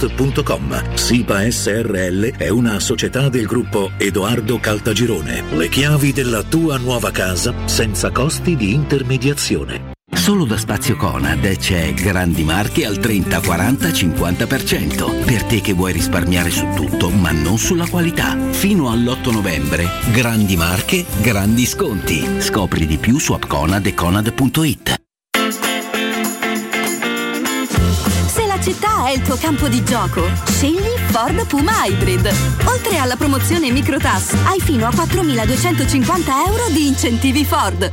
www.kcalt.com. SIPA SRL è una società del gruppo Edoardo Caltagirone. Le chiavi della tua nuova casa senza costi di intermediazione. Solo da Spazio Conad c'è grandi marche al 30, 40, 50%. Per te che vuoi risparmiare su tutto, ma non sulla qualità. Fino all'8 novembre, grandi marche, grandi sconti. Scopri di più su appconad e conad.it. città è il tuo campo di gioco, scegli Ford Puma Hybrid. Oltre alla promozione Microtas, hai fino a 4.250 euro di incentivi Ford.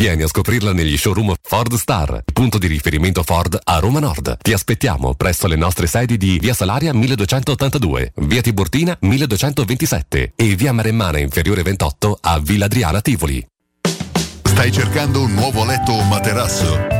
Vieni a scoprirla negli showroom Ford Star, punto di riferimento Ford a Roma Nord. Ti aspettiamo presso le nostre sedi di Via Salaria 1282, Via Tiburtina 1227 e Via Maremmana Inferiore 28 a Villa Adriana Tivoli. Stai cercando un nuovo letto o materasso?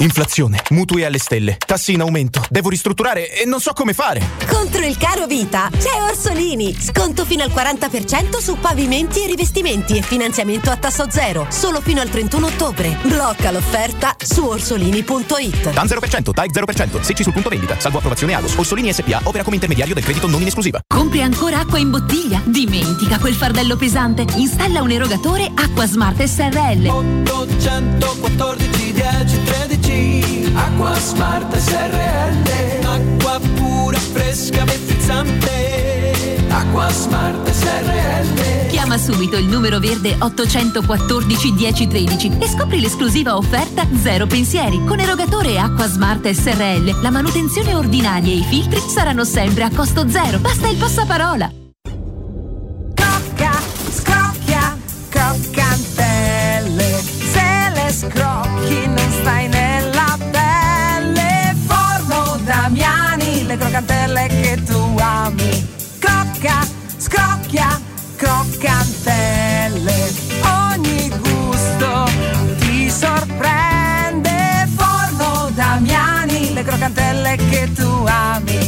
Inflazione, mutui alle stelle, tassi in aumento, devo ristrutturare e non so come fare. Contro il caro vita c'è Orsolini. Sconto fino al 40% su pavimenti e rivestimenti e finanziamento a tasso zero. Solo fino al 31 ottobre. Blocca l'offerta su orsolini.it. TAN 0%, TAIC 0%, secci sul punto vendita, salvo approvazione Agos. Orsolini SPA opera come intermediario del credito non in esclusiva. Compri ancora acqua in bottiglia? Dimentica quel fardello pesante. Installa un erogatore Acqua Smart SRL. 814 10 13 Acqua Smart SRL Acqua pura, fresca, frizzante Acqua Smart SRL Chiama subito il numero verde 814 1013 e scopri l'esclusiva offerta Zero Pensieri. Con erogatore Acqua Smart SRL la manutenzione ordinaria e i filtri saranno sempre a costo zero. Basta il passaparola. Crocca, scrocchia, croccantelle. Se le scrocchi non stai nella le croccantelle che tu ami. Crocca, scrocchia, croccantelle. Ogni gusto ti sorprende. Forno Damiani, le croccantelle che tu ami.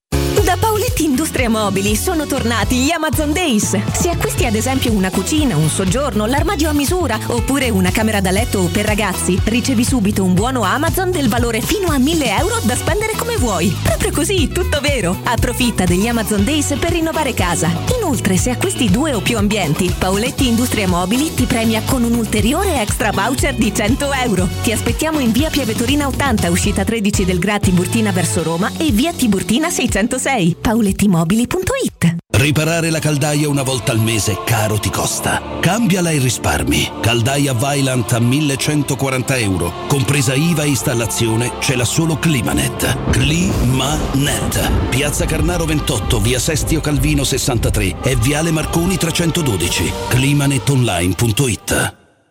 Industria Mobili sono tornati gli Amazon Days. Se acquisti ad esempio una cucina, un soggiorno, l'armadio a misura oppure una camera da letto per ragazzi, ricevi subito un buono Amazon del valore fino a 1000 euro da spendere come vuoi. Proprio così, tutto vero. Approfitta degli Amazon Days per rinnovare casa. Inoltre, se acquisti due o più ambienti, Pauletti Industria Mobili ti premia con un ulteriore extra voucher di 100 euro. Ti aspettiamo in via Piavetorina 80, uscita 13 del Gra Tiburtina verso Roma e via Tiburtina 606. paulettimobili.it Riparare la caldaia una volta al mese caro ti costa. Cambiala e risparmi. Caldaia Vylant a 1140 euro. Compresa IVA e installazione, c'è la solo Climanet. Climanet. Piazza Carnaro 28, via Sestio Calvino 63 e viale Marconi 312. Climanetonline.it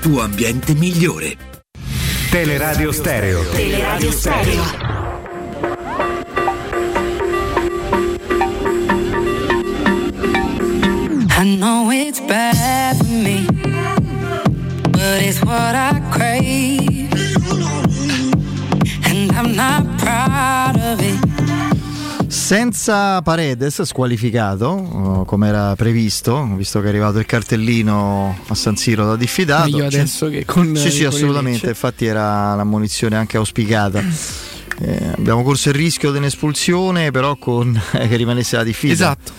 tuo ambiente migliore. Teleradio Stereo. Teleradio Stereo. I know it's bad for me, but it's what I crave. And I'm not proud of it. Senza Paredes squalificato, uh, come era previsto, visto che è arrivato il cartellino a San Siro da diffidato. Meglio adesso che con Sì, sì, assolutamente, infatti era l'ammonizione anche auspicata. Eh, abbiamo corso il rischio di un'espulsione, però con *laughs* che rimanesse la diffida. Esatto.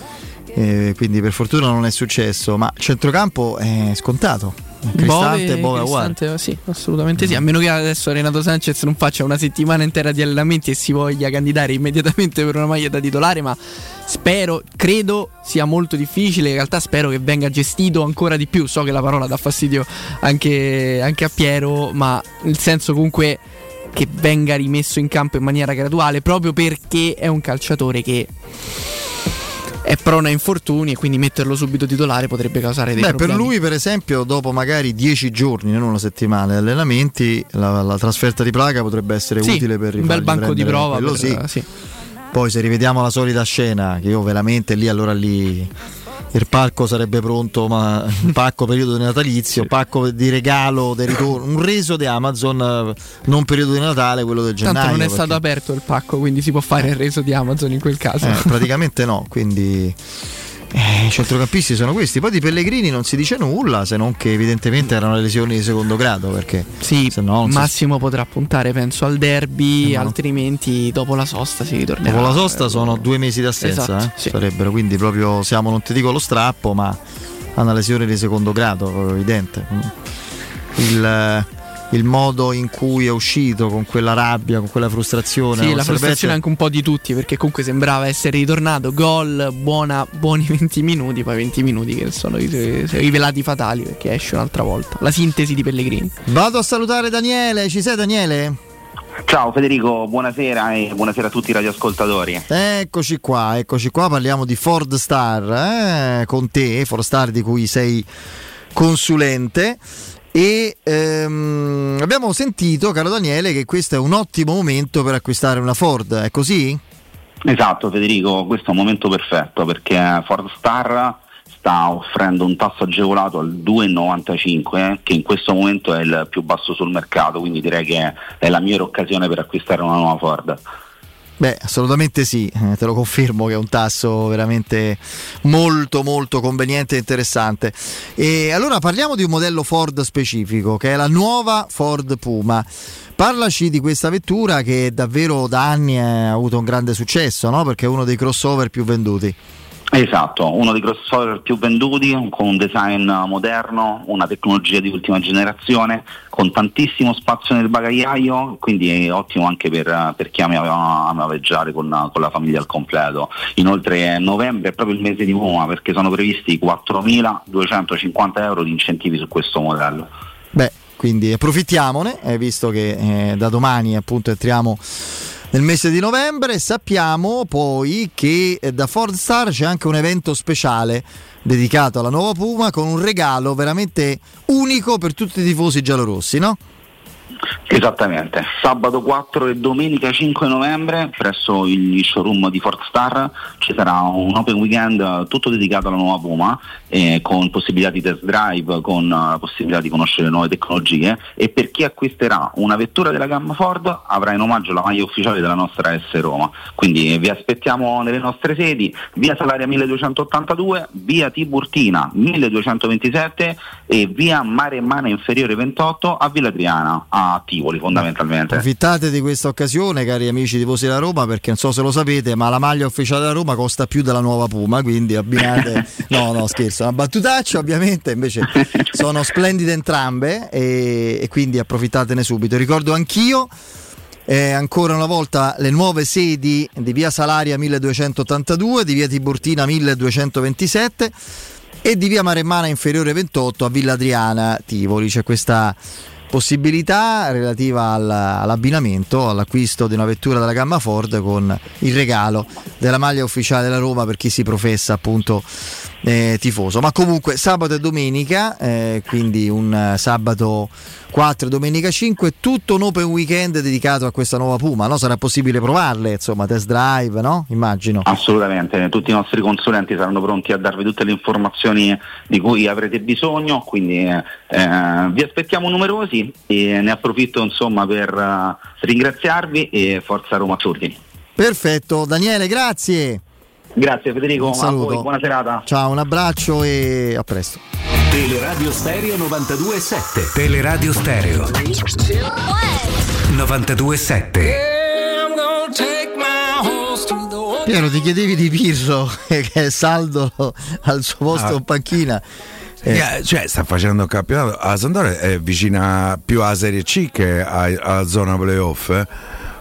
Eh, quindi per fortuna non è successo, ma centrocampo è scontato. Cristante, Bove, uguale. Cristante, sì, assolutamente sì. A meno che adesso Renato Sanchez non faccia una settimana intera di allenamenti e si voglia candidare immediatamente per una maglia da titolare, ma spero, credo sia molto difficile. In realtà spero che venga gestito ancora di più. So che la parola dà fastidio anche, anche a Piero, ma nel senso comunque che venga rimesso in campo in maniera graduale, proprio perché è un calciatore che è prona a infortuni e quindi metterlo subito titolare potrebbe causare dei Beh, problemi. per lui, per esempio, dopo magari dieci giorni, non una settimana di allenamenti, la, la trasferta di Praga potrebbe essere Sì, utile per un bel banco di prova per- sì. sì. Poi se rivediamo la solita scena, che io veramente lì allora lì il pacco sarebbe pronto, ma un pacco periodo di natalizio, pacco di regalo, di ritorno, un reso di Amazon, eh, non periodo di Natale, quello del gennaio. Tanto non è perché- stato aperto il pacco, quindi si può fare il reso di Amazon in quel caso. Eh, praticamente no, quindi eh, i centrocampisti sono questi. Poi di Pellegrini non si dice nulla, se non che evidentemente erano le lesioni di secondo grado, perché Sì, no non si- Massimo potrà puntare, penso, al derby, Eh, altrimenti dopo la sosta si ritornerà. dopo la sosta sono due mesi d'assenza, Esatto, eh, sì. sarebbero quindi proprio siamo, non ti dico lo strappo, ma ha una lesione di secondo grado, evidente. Il, il modo in cui è uscito con quella rabbia, con quella frustrazione. Sì, la frustrazione anche un po' di tutti, perché comunque sembrava essere ritornato. Gol, buona, buoni *laughs* 20 minuti, poi 20 minuti che sono i- rivelati fatali perché esce un'altra volta. La sintesi di Pellegrini. Vado a salutare Daniele, ci sei Daniele? Ciao Federico, buonasera e buonasera a tutti i radioascoltatori. Eccoci qua, eccoci qua, parliamo di Ford Star eh, con te, Ford Star di cui sei consulente. E ehm, abbiamo sentito, caro Daniele, che questo è un ottimo momento per acquistare una Ford, è così? Esatto Federico, questo è un momento perfetto perché Ford Star sta offrendo un tasso agevolato al 2,95 eh, che in questo momento è il più basso sul mercato, quindi direi che è la migliore occasione per acquistare una nuova Ford. Beh, assolutamente sì, eh, te lo confermo che è un tasso veramente molto molto conveniente e interessante. E allora parliamo di un modello Ford specifico, che è la nuova Ford Puma. Parlaci di questa vettura che davvero da anni ha avuto un grande successo, no? Perché è uno dei crossover più venduti. Esatto, uno dei crossover più venduti, con un design moderno, una tecnologia di ultima generazione, con tantissimo spazio nel bagagliaio, quindi è ottimo anche per, per chi ama, viaggiare con, con la famiglia al completo. Inoltre novembre è proprio il mese di Puma perché sono previsti 4.250 euro di incentivi su questo modello. Beh, quindi approfittiamone, eh, visto che eh, da domani appunto entriamo nel mese di novembre. Sappiamo poi che eh, da Ford Star c'è anche un evento speciale dedicato alla nuova Puma con un regalo veramente unico per tutti i tifosi giallorossi, no? Esattamente, sabato 4 e domenica 5 novembre presso gli showroom di Ford Star ci sarà un open weekend tutto dedicato alla nuova Puma eh, con possibilità di test drive, con uh, possibilità di conoscere nuove tecnologie. E per chi acquisterà una vettura della gamma Ford avrà in omaggio la maglia ufficiale della nostra S Roma. Quindi vi aspettiamo nelle nostre sedi, via Salaria 1282, via Tiburtina 1227 e via Mare Mana Inferiore 28 a Villa Triana, a Tivoli fondamentalmente. Approfittate di questa occasione, cari amici tifosi della Roma, perché non so se lo sapete, ma la maglia ufficiale della Roma costa più della nuova Puma, quindi abbinate. *laughs* no, no, scherzo, una battutaccia, ovviamente, invece *laughs* sono splendide entrambe e, e quindi approfittatene subito. Ricordo anch'io. Eh, ancora una volta le nuove sedi di via Salaria 1282, di via Tiburtina 1227 e di via Maremmana inferiore 28 a Villa Adriana Tivoli. C'è questa possibilità relativa al- all'abbinamento, all'acquisto di una vettura della gamma Ford con il regalo della maglia ufficiale della Roma per chi si professa appunto eh, tifoso. Ma comunque sabato e domenica, eh, quindi un eh, sabato 4 e domenica 5, tutto un open weekend dedicato a questa nuova Puma, no? Sarà possibile provarle, insomma, test drive, no? Immagino. Assolutamente, tutti i nostri consulenti saranno pronti a darvi tutte le informazioni di cui avrete bisogno, quindi eh, eh, vi aspettiamo numerosi e ne approfitto insomma per eh, ringraziarvi e forza Roma a tutti. Perfetto, Daniele, grazie. Grazie Federico, Un a saluto. voi, buona serata. Ciao, un abbraccio e a presto. Teleradio Stereo 92.7 Teleradio Stereo 92.7 Piero, ti chiedevi di Pirro *laughs* che è saldo al suo posto Ah. in panchina. Eh, cioè, sta facendo un campionato. La Sampdoria è vicina più alla Serie C che a- alla zona playoff. eh.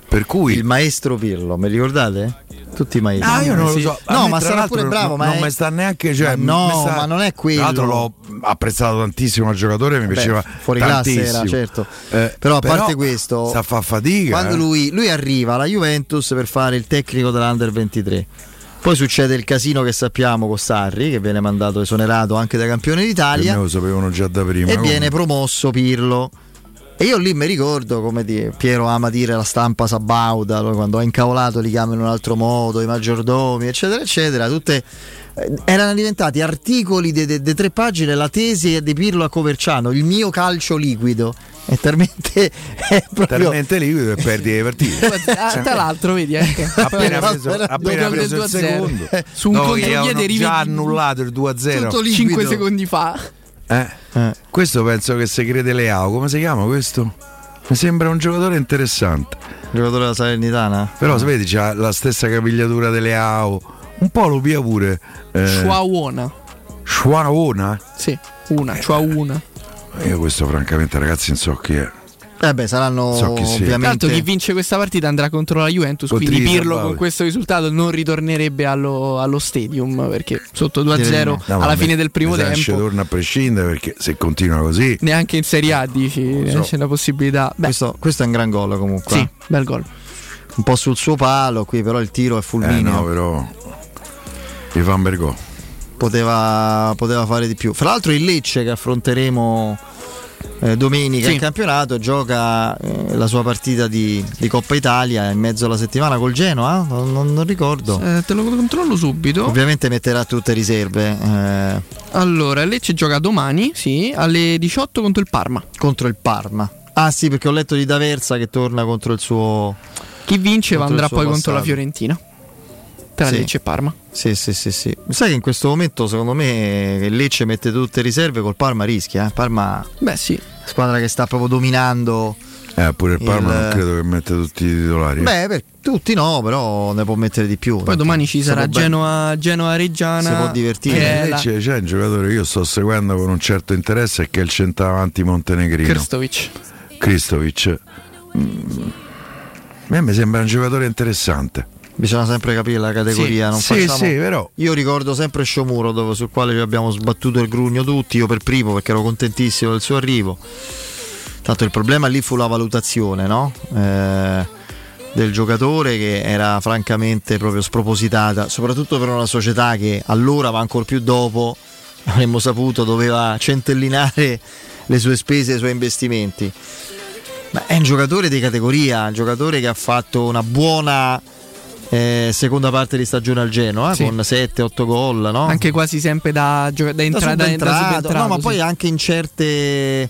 Per cui. Il maestro Pirlo, mi ricordate? Tutti i maestri. Ah, io non Sì. lo so. No, ma sarà pure bravo. non- ma non è- mi sta neanche. Cioè, Ma no, sta- ma non è quello. Tra l'altro l'ho apprezzato tantissimo al giocatore, mi Beh, piaceva fuori classe era, certo. Eh, però a parte questo, sta a fa fatica. quando eh. lui, lui arriva alla Juventus per fare il tecnico dell'Under 23. Poi succede il casino che sappiamo con Sarri, che viene mandato esonerato anche da campione d'Italia. me lo sapevano già da prima. e come- viene promosso Pirlo. E io lì mi ricordo, come di- Piero ama dire la stampa sabauda, quando ha incavolato li chiamano in un altro modo, i maggiordomi, eccetera, eccetera. Tutte eh, erano diventati articoli di tre pagine, la tesi di Pirlo a Coverciano, il mio calcio liquido. È talmente, *laughs* è proprio... talmente liquido e perdi le partite. *laughs* Ah, tra l'altro, vedi anche. *laughs* appena preso, appena preso il del 2-0. secondo Su un no, contropiede già annullato il 2-0 Tutto 5 secondi fa. Eh, Questo penso che se crede Leao. Come si chiama questo? mi sembra un giocatore interessante. Giocatore della Salernitana? Però vedi c'ha la stessa capigliatura di Leao. Un po' lo pia pure eh, Shuaona. Shuaona? Sì, una, Shuaona. io questo francamente ragazzi non so chi è Eh beh, saranno So chi ovviamente chi vince questa partita andrà contro la Juventus, quindi Potrei Pirlo con questo risultato non ritornerebbe allo, allo stadium perché sotto 2-0 No, alla fine del primo tempo ci torna a prescindere perché se continua così neanche in Serie A dici So. c'è la possibilità. Questo, questo è un gran gol comunque sì, eh. bel gol. un po' sul suo palo qui però il tiro è eh fulmineo no però i Van Bergo poteva, poteva fare di più. Fra l'altro il Lecce che affronteremo eh, domenica Sì. in campionato gioca eh, la sua partita di, di Coppa Italia in mezzo alla settimana col Genoa, non, non- non ricordo. Eh, te lo controllo subito. Ovviamente metterà tutte riserve eh, Allora, Lecce gioca domani, sì, alle 18 contro il Parma. contro il Parma. Ah sì, perché ho letto di D'Aversa che torna contro il suo... Chi vince andrà poi contro la passato. Fiorentina. Tra Sì. Lecce e Parma. Sì, sì, sì, sì. Sai che in questo momento secondo me il Lecce mette tutte riserve col Parma rischia. Eh? Parma, Beh sì. squadra che sta proprio dominando. eh pure il Parma Il- non credo che mette tutti i titolari Beh, per tutti no, però ne può mettere di più. Poi domani ci sarà Genoa, Genoa Reggiana. Si può divertire. Eh, la- c'è, c'è un giocatore che io sto seguendo con un certo interesse che è il centravanti montenegrino Krstovic. Kristovic Mm. a me mi sembra un giocatore interessante Bisogna sempre capire la categoria. Sì, non sì, facciamo- sì, però- Io ricordo sempre Sciomuro dove- sul quale abbiamo sbattuto il grugno tutti, io per primo perché ero contentissimo del suo arrivo. Tanto il problema lì fu la valutazione, no? Eh, del giocatore che era francamente proprio spropositata, soprattutto per una società che allora, ma ancora più dopo, *laughs* avremmo saputo, doveva centellinare le sue spese e i suoi investimenti. Ma è un giocatore di categoria, un giocatore che ha fatto una buona eh, seconda parte di stagione al Genoa Sì. con 7-8 gol, no? Anche quasi sempre da, da, entra- da- da no, ma sì. poi anche in certe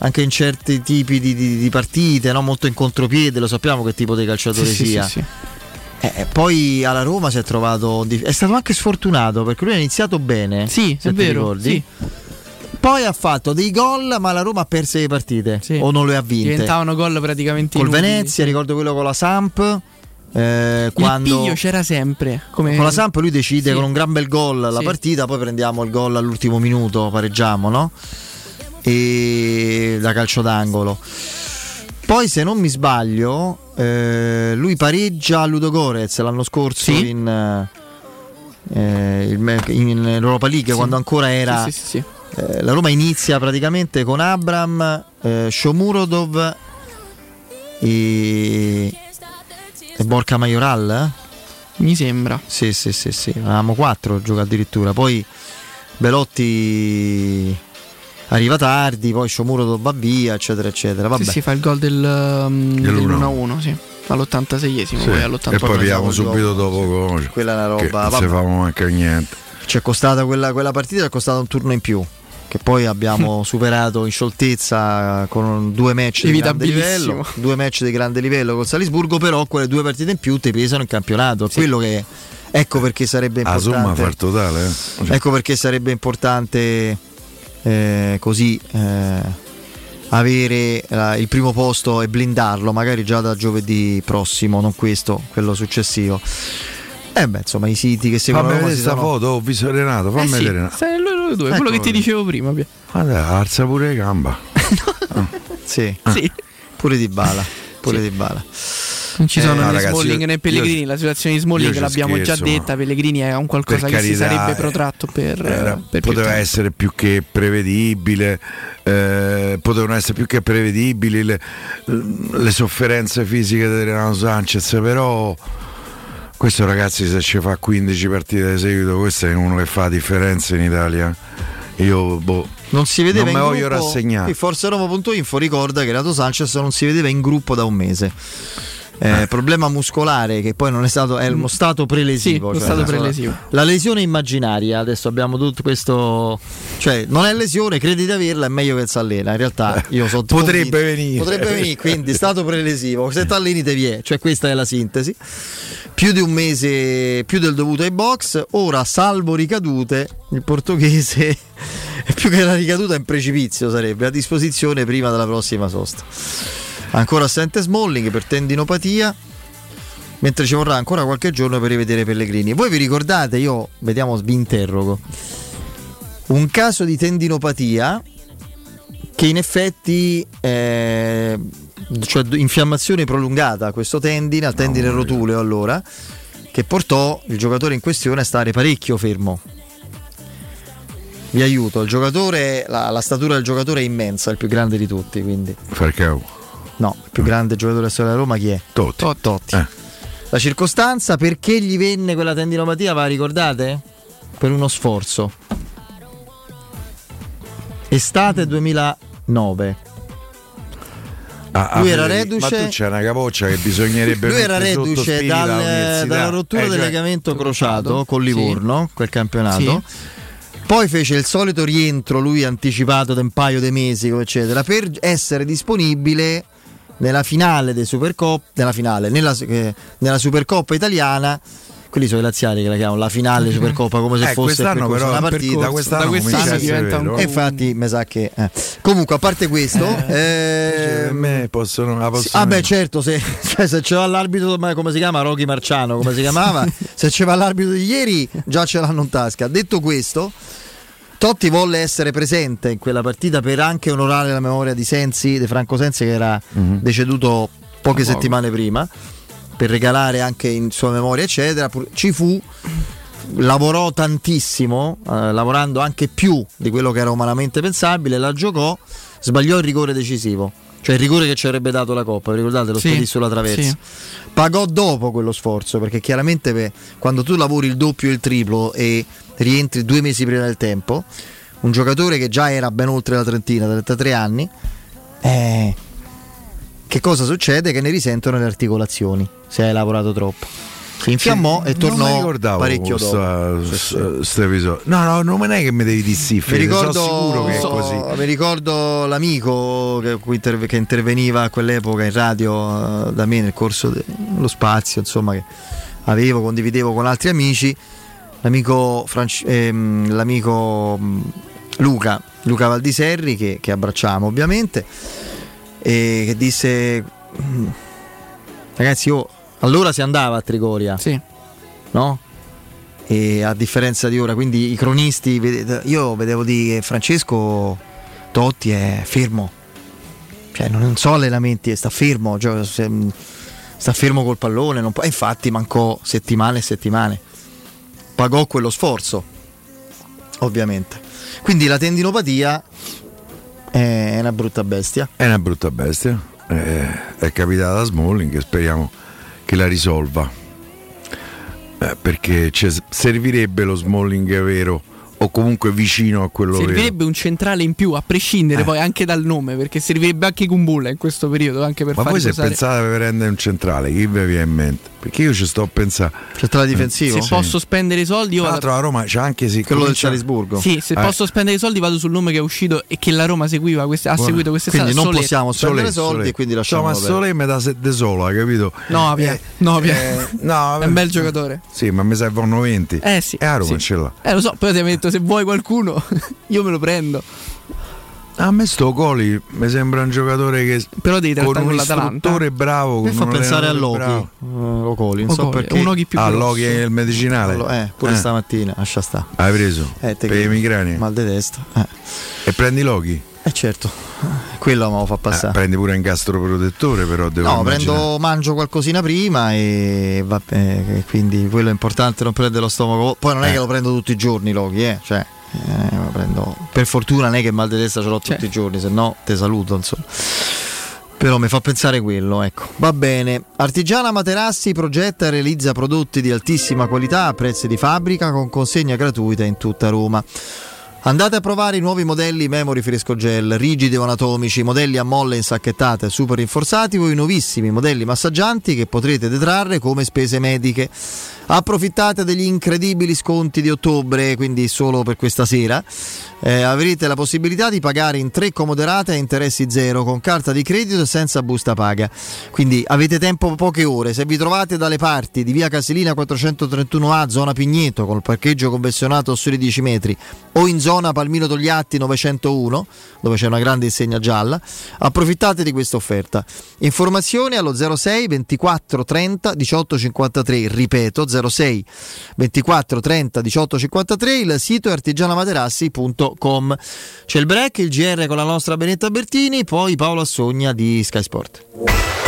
anche in certi tipi di, di- di partite, no? molto in contropiede, lo sappiamo che tipo di calciatore Sì, sia. sì, sì. Eh, poi alla Roma si è trovato. È stato anche sfortunato perché lui ha iniziato bene. Sì, se è vero. Poi ha fatto dei gol, ma la Roma ha perso le partite o non le ha vinte. Diventavano gol praticamente Col inutili, Venezia, ricordo quello con la Samp. Eh, Il quando piglio c'era sempre. Come... con la Samp lui decide Sì. con un gran bel gol la Sì. partita, poi prendiamo il gol all'ultimo minuto, pareggiamo, no? E da calcio d'angolo. Poi se non mi sbaglio, eh, lui pareggia a Ludogorez l'anno scorso Sì. in, eh, il- in Europa League quando ancora era eh, la Roma inizia praticamente con Abram, eh, Shomurodov e Borca Majoral. eh? Mi sembra. Sì, sì, sì, sì. Avevamo quattro gioca addirittura. Poi Belotti arriva tardi, poi Shomurodov va via, eccetera, eccetera. Vabbè. Sì, sì, fa il gol del, um, Dell'uno. dell'1-1, sì. All'86esimo, Sì. poi E all'84 poi gol subito dopo Coce. Quella è una roba, non si fa manca niente. Ci è costata quella, quella partita, ci è costata un turno in più. Che poi abbiamo *laughs* superato in scioltezza con due match di grande livello. Due match di grande livello col Salisburgo, però quelle due partite in più ti pesano in campionato. È Quello che ecco perché sarebbe La somma importante. fa il totale. eh. Ecco perché sarebbe importante eh, così eh, avere eh, il primo posto e blindarlo, magari già da giovedì prossimo, non questo, quello successivo. Eh beh, insomma, i siti che seguono Fammi vedere si sta sono- foto, ho visto Renato, fammi Eh sì, vedere. Renato. Loro due, quello che ti Eccolo. dicevo prima. Guarda, alza pure le gamba. *laughs* Sì. Sì. pure di bala, pure di bala. Non ci Eh, sono no, né ragazzi, Smalling io- né Pellegrini. la situazione di Smalling io l'abbiamo già scherzo, detta. Pellegrini è un qualcosa Per che si carità, sarebbe eh, protratto per, Era- per più poteva tempo. essere più che prevedibile, eh, potevano essere più che prevedibili le, le sofferenze fisiche di Renato Sanchez, però questo ragazzi se ci fa 15 partite di seguito, questo è uno che fa differenza in Italia. Io boh, Non si vedeva non in me voglio gruppo. rassegnare. Qui ForzaRoma.info ricorda che Renato Sanchez non si vedeva in gruppo da un mese. Eh, Problema muscolare che poi non è stato, è uno stato prelesivo. Sì, cioè, stato la- prelesivo. La lesione immaginaria, adesso abbiamo tutto questo. Cioè, non è lesione, credi di averla, è meglio che si allena. In realtà io so Potrebbe convinto- venire. Potrebbe venire, quindi stato prelesivo. Se ti alleni te vie, cioè questa è la sintesi. Più di un mese, più del dovuto ai box. Ora, salvo ricadute, il portoghese, *laughs* più che la ricaduta è un precipizio, sarebbe a disposizione prima della prossima sosta. Ancora assente Smalling per tendinopatia. Mentre ci vorrà ancora qualche giorno per rivedere Pellegrini. Voi vi ricordate, io vediamo, vi interrogo. Un caso di tendinopatia che in effetti eh, cioè infiammazione prolungata a questo tendine, al tendine rotuleo allora, che portò il giocatore in questione a stare parecchio fermo. Vi aiuto, il giocatore, la, la statura del giocatore è immensa, è il più grande di tutti, quindi Falcao. No, il più grande giocatore della storia della Roma chi è? Totti. Totti. Eh. La circostanza perché gli venne quella tendinopatia, va ricordate? Per uno sforzo. Estate 2009. Ah, ah, Lui era Federico, reduce- Ma tu c'è una capoccia che bisognerebbe *laughs* Lui era reduce dal- dalla rottura Eh, del cioè, legamento crociato con Sì. Livorno, quel campionato. Poi fece il solito rientro, lui anticipato da un paio di mesi, eccetera, per essere disponibile nella finale dei Supercoppa, nella finale, nella, eh, nella Supercoppa italiana. Quelli sono i laziali che la chiamano la finale Supercoppa come se *laughs* Eh, fosse quest'anno però una partita. percorso- da quest'anno Da quest'anno diventa un E infatti mi sa che eh. comunque a parte questo eh, Per me possono, la sì, possono ah beh certo se, *laughs* cioè, se c'era l'arbitro ma come si chiama Rocky Marciano come si chiamava *laughs* se c'era l'arbitro di ieri già ce l'hanno in tasca detto questo Totti volle essere presente in quella partita per anche onorare la memoria di Sensi di Franco Sensi che era Mhm. deceduto poche poco. settimane prima per regalare anche in sua memoria eccetera ci fu lavorò tantissimo eh, lavorando anche più di quello che era umanamente pensabile la giocò sbagliò il rigore decisivo Cioè il rigore che ci avrebbe dato la Coppa, ricordate lo Sì, sulla traversa? sì. Pagò dopo quello sforzo, perché chiaramente beh, quando tu lavori il doppio e il triplo e rientri due mesi prima del tempo, un giocatore che già era ben oltre la trentina, 33 anni, eh, che cosa succede? Che ne risentono le articolazioni, se hai lavorato troppo. Si infiammò e Non mi tornò parecchio sta- dopo. s- sto episodio. No, no, non è che mi devi sì, Mi ricordo, sono sicuro che è so- così. mi ricordo l'amico che, che interveniva a quell'epoca in radio eh, da me nel corso dello spazio, insomma, che avevo, condividevo con altri amici. L'amico, Franci- ehm, l'amico mh, Luca, Luca Valdiserri, che, che abbracciamo ovviamente, e che disse: "Mm, Ragazzi, io allora si andava a Trigoria, no? E a differenza di ora, quindi i cronisti, io vedevo di Francesco Totti è fermo, cioè non so allenamenti, sta fermo, gio- se- sta fermo col pallone, non può- infatti mancò settimane e settimane, pagò quello sforzo, ovviamente. Quindi la tendinopatia è una brutta bestia. È una brutta bestia. eh, è capitata a Smalling, speriamo che la risolva. Eh, perché servirebbe lo Smalling vero o comunque vicino a quello vero. Servirebbe un centrale in più, a Eh. prescindere poi anche dal nome, perché servirebbe anche Kumbulla in questo periodo, anche per Ma voi se posare- pensate per prendere un centrale, chi vi viene in mente? Perché io ci sto a pensare. Centrale difensivo? Se posso spendere i soldi, io Tra vado- l'altro a Roma c'è anche sì, Quello del comincia- Salisburgo. Sì, se Eh. posso spendere i soldi vado sul nome che è uscito e che la Roma seguiva queste- ha Buona. seguito queste Quindi non Solé. possiamo spendere soldi e quindi lasciamo No, ma Solé mi dà sette sola, hai capito? No, via. Eh, no, via. eh, no, è un bel giocatore. Sì, ma mi servono 20. Eh sì. E a Roma sì. ce l'ha. Eh lo so, poi ti abbiamo detto se vuoi qualcuno *laughs* io me lo prendo. A me sto Coli mi sembra un giocatore che Però devi con un istruttore bravo. Mi con fa pensare a Loki, bravo. eh, Locoli, non so perché. un Loki più Ah. Loki è il medicinale. Allo- eh, pure Eh. stamattina, lascia sta. Hai preso? Eh, per che- i migrani? Mal di testa. Eh, E prendi Loki? Eh, certo, quello me lo fa Eh, passare. prendi pure un gastroprotettore, però devo No, immaginare. prendo, mangio qualcosina prima e va bene, quindi quello è importante non prendere lo stomaco. Poi non è Eh. che lo prendo tutti i giorni, Loki, eh. Cioè, eh, prendo. Per fortuna non è che mal di testa ce l'ho tutti i giorni, se no te saluto, insomma. Però mi fa pensare quello, ecco. Va bene. Artigiana Materassi progetta e realizza prodotti di altissima qualità a prezzi di fabbrica con consegna gratuita in tutta Roma. Andate a provare i nuovi modelli Memory Fresco Gel, rigidi o anatomici, modelli a molle insacchettate e super rinforzati o i nuovissimi modelli massaggianti che potrete detrarre come spese mediche. Approfittate degli incredibili sconti di ottobre, quindi solo per questa sera. Eh, avrete la possibilità di pagare in tre comoderate a interessi zero con carta di credito e senza busta paga. Quindi avete tempo poche ore. Se vi trovate dalle parti di via Casilina 431A, zona Pigneto, col parcheggio convenzionato soli 10 metri, o in zona Palmino Togliatti 901, dove c'è una grande insegna gialla, approfittate di questa offerta. Informazioni allo 06 24 30 18 53, ripeto 06 24 30 18 53, il sito è artigianamaterassi.com. C'è il break, il GR con la nostra Benetta Bertini, poi Paolo Assogna di Sky Sport.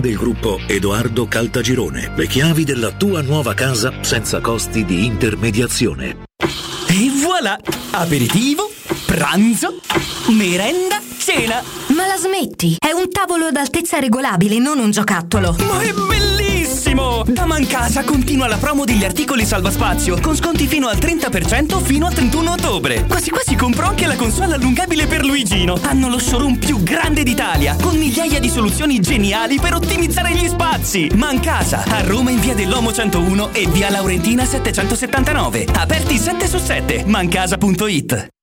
del gruppo Edoardo Caltagirone. Le chiavi della tua nuova casa senza costi di intermediazione. E voilà! Aperitivo, pranzo, merenda, cena! Ma la smetti? È un tavolo ad altezza regolabile, non un giocattolo. Ma è bellissimo! Da Mancasa continua la promo degli articoli salvaspazio con sconti fino al 30% fino al 31 ottobre. Quasi quasi compro anche la console allungabile per Luigino. Hanno lo showroom più grande d'Italia con migliaia di soluzioni geniali per ottimizzare gli spazi. Mancasa a Roma in via dell'Omo 101 e via Laurentina 779. Aperti 7 su 7. Mancasa.it.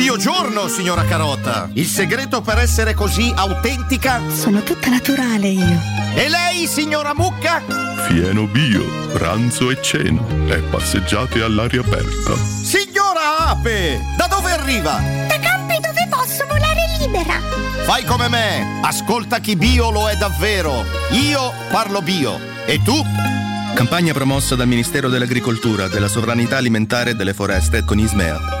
Biogiorno, signora Carota! Il segreto per essere così autentica? Sono tutta naturale io. E lei, signora Mucca? Fieno bio, pranzo e cena e passeggiate all'aria aperta. Signora Ape! Da dove arriva? Da campi dove posso volare libera. Fai come me, ascolta chi bio lo è davvero. Io parlo bio. E tu? Campagna promossa dal Ministero dell'Agricoltura, della Sovranità Alimentare e delle Foreste con Ismea.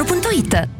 pentru Puntuită.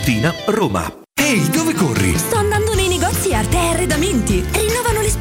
Tiburtina, Roma. Ehi, dove corri? Sto andando nei negozi Arte e Arredamenti. Rinnovano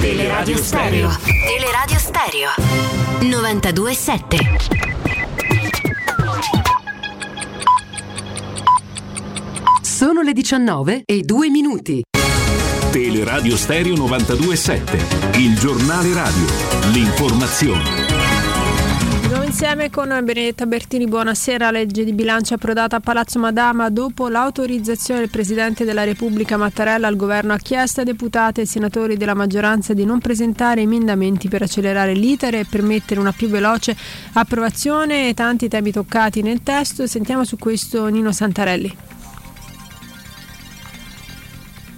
Teleradio Stereo. Teleradio Stereo 927. Sono le 19 e 2 minuti. Teleradio Stereo 927, il giornale radio, l'informazione. Nuovo insieme con Benedetta Bertini, buonasera. Legge di bilancio approdata a Palazzo Madama dopo l'autorizzazione del Presidente della Repubblica Mattarella al governo ha chiesto ai deputati e senatori della maggioranza di non presentare emendamenti per accelerare l'iter e permettere una più veloce approvazione tanti temi toccati nel testo. Sentiamo su questo Nino Santarelli.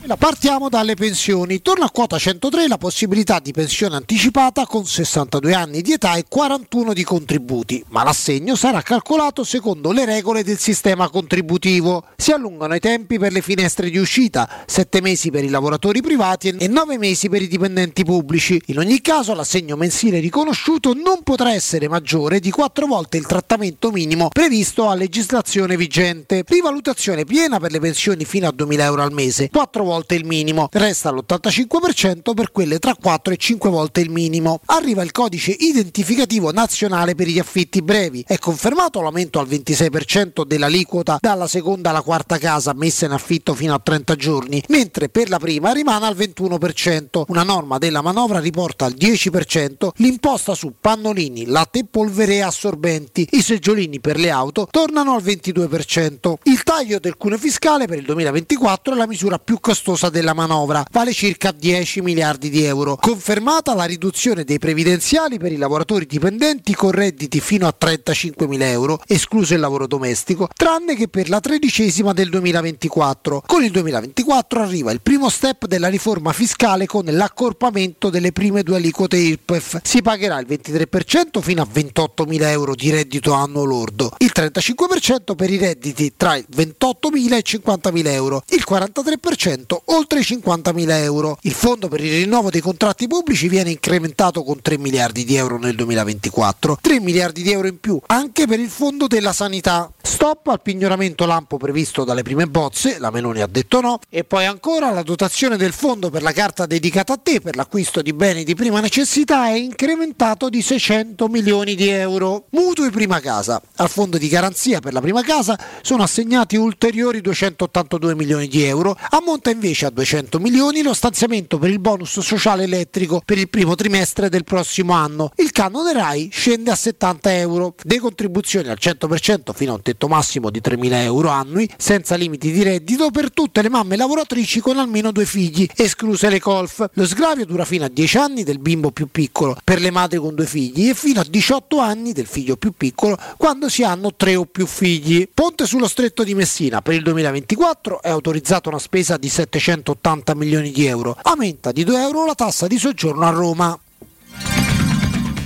Partiamo dalle pensioni. Torna a quota 103 la possibilità di pensione anticipata con 62 anni di età e 41 di contributi, ma l'assegno sarà calcolato secondo le regole del sistema contributivo. Si allungano i tempi per le finestre di uscita, 7 mesi per i lavoratori privati e 9 mesi per i dipendenti pubblici. In ogni caso l'assegno mensile riconosciuto non potrà essere maggiore di 4 volte il trattamento minimo previsto a legislazione vigente. Rivalutazione piena per le pensioni fino a 2000 euro al mese, 4 volte volte il minimo, resta l'85% per quelle tra 4 e 5 volte il minimo. Arriva il codice identificativo nazionale per gli affitti brevi, è confermato l'aumento al 26% dell'aliquota dalla seconda alla quarta casa messa in affitto fino a 30 giorni, mentre per la prima rimane al 21%. Una norma della manovra riporta al 10% l'imposta su pannolini, latte in polvere e assorbenti. I seggiolini per le auto tornano al 22%. Il taglio del cuneo fiscale per il 2024 è la misura più costosa costosa della manovra, vale circa 10 miliardi di euro. Confermata la riduzione dei previdenziali per i lavoratori dipendenti con redditi fino a 35 mila euro, escluso il lavoro domestico, tranne che per la tredicesima del 2024. Con il 2024 arriva il primo step della riforma fiscale con l'accorpamento delle prime due aliquote IRPEF. Si pagherà il 23% fino a 28 mila euro di reddito annuo lordo, il 35% per i redditi tra i 28 mila e 50 mila euro, il 43% oltre i 50.000 euro. Il fondo per il rinnovo dei contratti pubblici viene incrementato con 3 miliardi di euro nel 2024, 3 miliardi di euro in più anche per il fondo della sanità. Stop al pignoramento lampo previsto dalle prime bozze, la Meloni ha detto no, e poi ancora la dotazione del fondo per la carta dedicata a te per l'acquisto di beni di prima necessità è incrementato di 600 milioni di euro. Mutui prima casa. Al fondo di garanzia per la prima casa sono assegnati ulteriori 282 milioni di euro, ammonta invece a 200 milioni lo stanziamento per il bonus sociale elettrico per il primo trimestre del prossimo anno. Il canone RAI scende a 70 euro. Decontribuzioni al 100% fino a un tetto massimo di 3.000 euro annui, senza limiti di reddito per tutte le mamme lavoratrici con almeno due figli, escluse le colf. Lo sgravio dura fino a 10 anni del bimbo più piccolo per le madri con due figli e fino a 18 anni del figlio più piccolo quando si hanno tre o più figli. Ponte sullo stretto di Messina per il 2024 è autorizzata una spesa di 780 milioni di euro. Aumenta di 2 euro la tassa di soggiorno a Roma.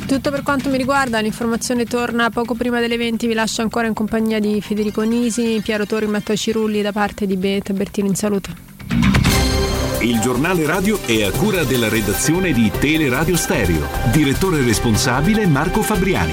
Tutto per quanto mi riguarda, l'informazione torna poco prima delle 20, vi lascio ancora in compagnia di Federico Nisi, Piero Tori, Matteo Cirulli da parte di Benetta Bertino in salute. Il giornale radio è a cura della redazione di Teleradio Stereo. Direttore responsabile Marco Fabriani.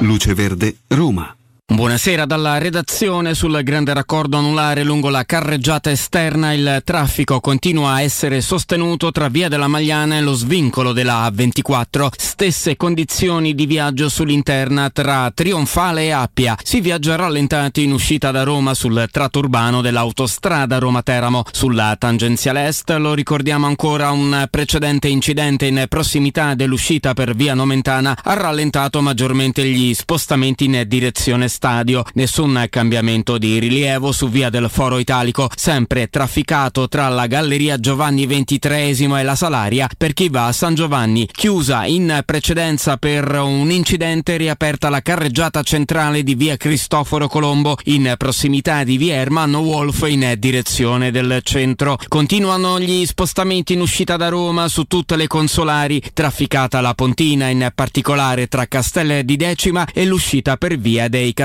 Luce Verde, Roma. Buonasera dalla redazione sul grande raccordo anulare lungo la carreggiata esterna. Il traffico continua a essere sostenuto tra via della Magliana e lo svincolo della A24. Stesse condizioni di viaggio sull'interna tra Trionfale e Appia. Si viaggia rallentati in uscita da Roma sul tratto urbano dell'autostrada Roma-Teramo. Sulla tangenziale est lo ricordiamo ancora un precedente incidente in prossimità dell'uscita per via Nomentana ha rallentato maggiormente gli spostamenti in direzione stadio. Nessun cambiamento di rilievo su via del Foro Italico, sempre trafficato tra la Galleria Giovanni XXIII e la Salaria per chi va a San Giovanni. Chiusa in precedenza per un incidente riaperta la carreggiata centrale di via Cristoforo Colombo in prossimità di via Ermanno Wolf in direzione del centro. Continuano gli spostamenti in uscita da Roma su tutte le consolari, trafficata la Pontina in particolare tra Castello di Decima e l'uscita per via dei Castelli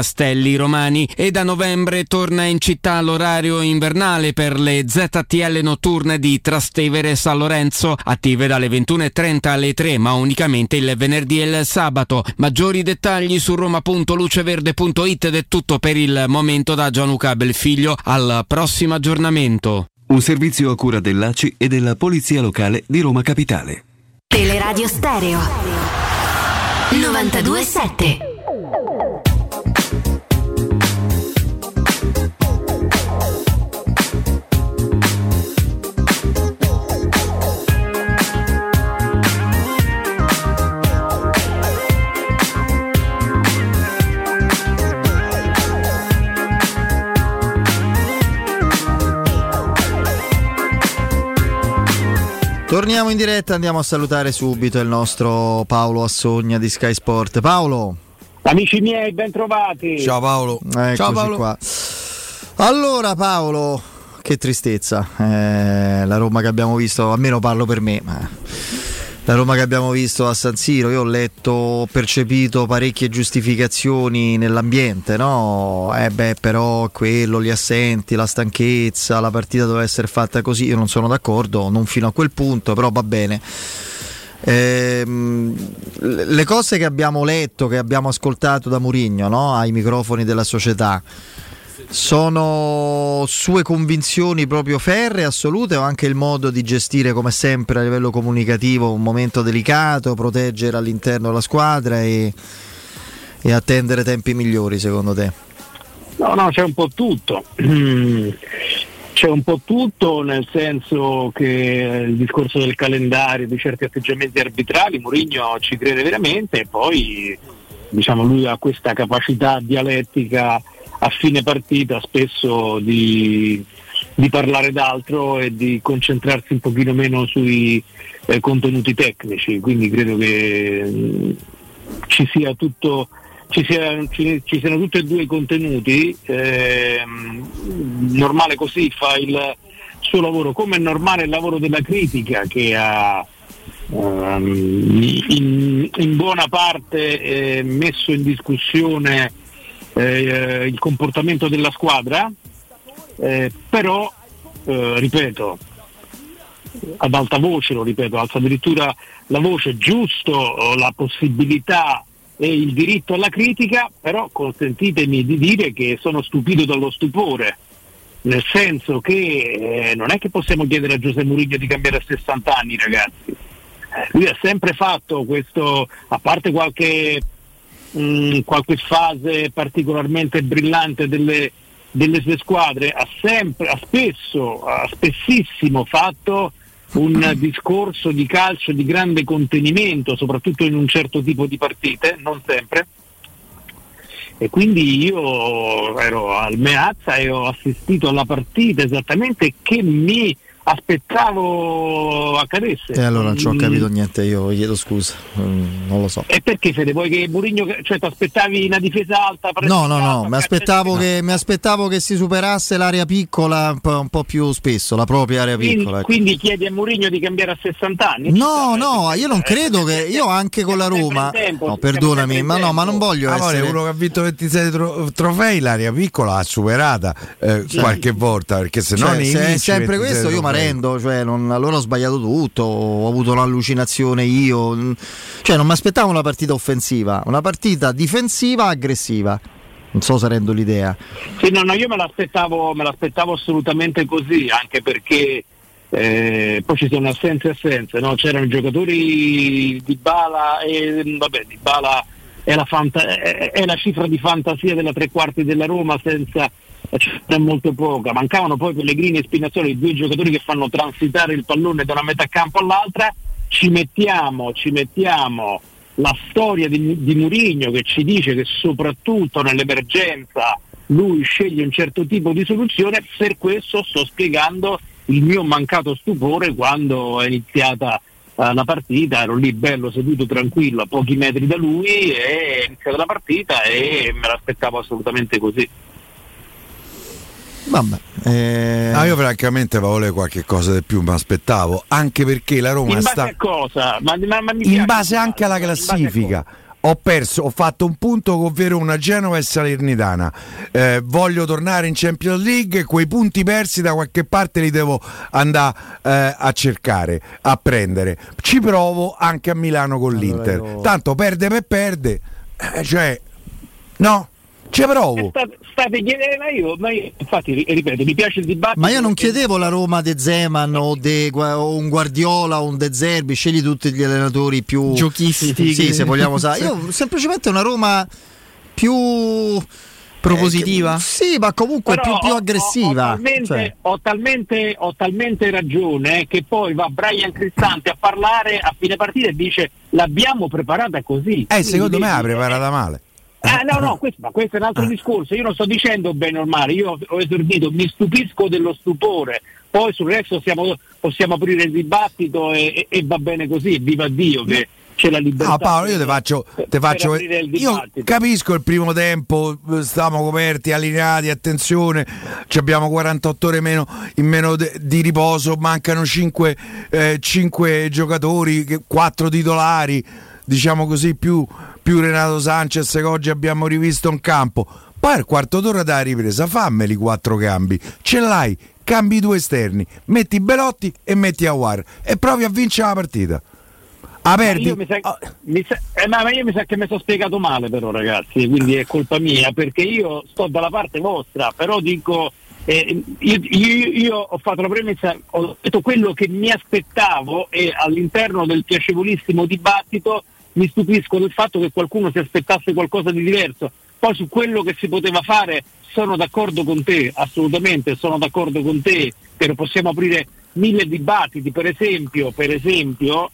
Romani e da novembre torna in città l'orario invernale per le ZTL notturne di Trastevere e San Lorenzo, attive dalle 21.30 alle 3 ma unicamente il venerdì e il sabato. Maggiori dettagli su roma.luceverde.it ed è tutto per il momento da Gianluca Belfiglio. Al prossimo aggiornamento. Un servizio a cura dell'ACI e della Polizia Locale di Roma Capitale. Teleradio Stereo 927 Torniamo in diretta, andiamo a salutare subito il nostro Paolo Assogna di Sky Sport. Paolo. Amici miei, bentrovati. Ciao Paolo. Eccoci Ciao Paolo. qua. Allora Paolo, che tristezza. Eh, la Roma che abbiamo visto, almeno parlo per me, ma la Roma che abbiamo visto a San Siro, io ho letto, ho percepito parecchie giustificazioni nell'ambiente, no? Eh beh, però quello, gli assenti, la stanchezza, la partita doveva essere fatta così, io non sono d'accordo, non fino a quel punto, però va bene. Ehm, le cose che abbiamo letto, che abbiamo ascoltato da Murigno no? ai microfoni della società, sono sue convinzioni proprio ferre, assolute o anche il modo di gestire come sempre a livello comunicativo un momento delicato, proteggere all'interno la squadra e, e attendere tempi migliori secondo te? No, no, c'è un po' tutto. *clears throat* C'è un po' tutto nel senso che il discorso del calendario, di certi atteggiamenti arbitrali, Mourinho ci crede veramente e poi diciamo, lui ha questa capacità dialettica a fine partita spesso di, di parlare d'altro e di concentrarsi un pochino meno sui eh, contenuti tecnici, quindi credo che mh, ci sia tutto ci, sia, ci, ci siano tutti e due i contenuti, ehm, normale così fa il suo lavoro, come è normale il lavoro della critica che ha ehm, in, in, buona parte eh, messo in discussione eh, il comportamento della squadra, eh, però eh, ripeto, ad alta voce, lo ripeto, alza addirittura la voce, giusto la possibilità e il diritto alla critica, però consentitemi di dire che sono stupito dallo stupore, nel senso che eh, non è che possiamo chiedere a Giuseppe Mourinho di cambiare a 60 anni ragazzi. Lui ha sempre fatto questo, a parte qualche, mh, qualche fase particolarmente brillante delle, delle sue squadre, ha sempre, ha spesso, ha spessissimo fatto un discorso di calcio di grande contenimento, soprattutto in un certo tipo di partite, non sempre. E quindi io ero al Meazza e ho assistito alla partita esattamente che mi aspettavo accadesse. E allora non ci ho capito niente, io chiedo scusa, mm, non lo so. E perché Fede? Vuoi che Murigno, cioè ti aspettavi una difesa alta? No, no, no, mi aspettavo, che, mi aspettavo che si superasse l'area piccola un po', un po più spesso, la propria area quindi, piccola. Ecco. Quindi chiedi a Murigno di cambiare a 60 anni? No, no, io non credo che, io anche con la Roma, no perdonami, ma no, ma non voglio Amore, essere... uno che ha vinto 26 tro- trofei, l'area piccola l'ha superata eh, Sì. qualche volta, perché se no Cioè, se è sempre 26 questo io mi trofei. rendo, cioè non- allora ho sbagliato tutto, ho avuto un'allucinazione io, cioè non mi aspettavo una partita offensiva, una partita difensiva aggressiva. Non so se rendo l'idea. Sì, no, no, io me l'aspettavo, me l'aspettavo assolutamente così, anche perché eh, poi ci sono assenze e assenze, no? c'erano i giocatori di Bala e vabbè, di Bala è la, fanta- è la cifra di fantasia della tre quarti della Roma senza è molto poca, mancavano poi Pellegrini e Spinazzola, i due giocatori che fanno transitare il pallone da una metà campo all'altra, ci mettiamo, ci mettiamo la storia di, di Murigno che ci dice che soprattutto nell'emergenza lui sceglie un certo tipo di soluzione, per questo sto spiegando il mio mancato stupore quando è iniziata eh, la partita, ero lì bello seduto tranquillo a pochi metri da lui e è iniziata la partita e me l'aspettavo assolutamente così. Vabbè. eh, Ah, io francamente Paolo qualche cosa di più mi aspettavo, anche perché la Roma In base sta a cosa? Ma, ma- ma mi in base anche alla classifica. Ho perso, ho fatto un punto con Verona, Genova e Salernitana. Eh, voglio tornare in Champions League. Quei punti persi da qualche parte li devo andare eh, a cercare, a prendere. Ci provo anche a Milano con l'Inter. io- Tanto perde per perde, eh, cioè, no, ci provo. State, state chiedendo, ma io, ma io, infatti, ri- ripeto, mi piace il dibattito. Ma io non chiedevo la Roma de Zeman o, de, o un Guardiola o un De Zerbi, scegli tutti gli allenatori più Giochisti. Sì, se vogliamo usare. *laughs* Io semplicemente una Roma più Propositiva? eh, che- sì, ma comunque più, più aggressiva. Ho, ho talmente, Cioè, ho talmente- ho talmente ragione eh, che poi va Brian Cristante a parlare a fine partita e dice l'abbiamo preparata così. Eh, secondo me l'ha preparata male. Ah, no, no, questo, ma questo è un altro discorso. Io non sto dicendo bene o male, io ho esordito, mi stupisco dello stupore, Poi sul resto siamo- possiamo aprire il dibattito e, e- e va bene così, viva Dio che c'è la libertà. No, Paolo, io ti faccio, te faccio io capisco il primo tempo, eh, stavamo coperti, allineati, attenzione, abbiamo 48 ore meno, in meno de- di riposo, mancano 5, giocatori, 4 titolari, diciamo così, più, più Renato Sanchez che oggi abbiamo rivisto in campo. Poi al quarto d'ora della ripresa, fammeli quattro cambi, ce l'hai, cambi due esterni, metti Belotti e metti Awar e provi a vincere la partita. Ma Aperti. io mi sa, mi sa- eh, ma ma io mi sa che mi sono spiegato male però ragazzi, quindi è colpa mia perché io sto dalla parte vostra, però dico, eh, io, io- io ho fatto la premessa, ho detto quello che mi aspettavo e all'interno del piacevolissimo dibattito mi stupisco del fatto che qualcuno si aspettasse qualcosa di diverso. Poi su quello che si poteva fare sono d'accordo con te, assolutamente sono d'accordo con te, però possiamo aprire mille dibattiti, per esempio, per esempio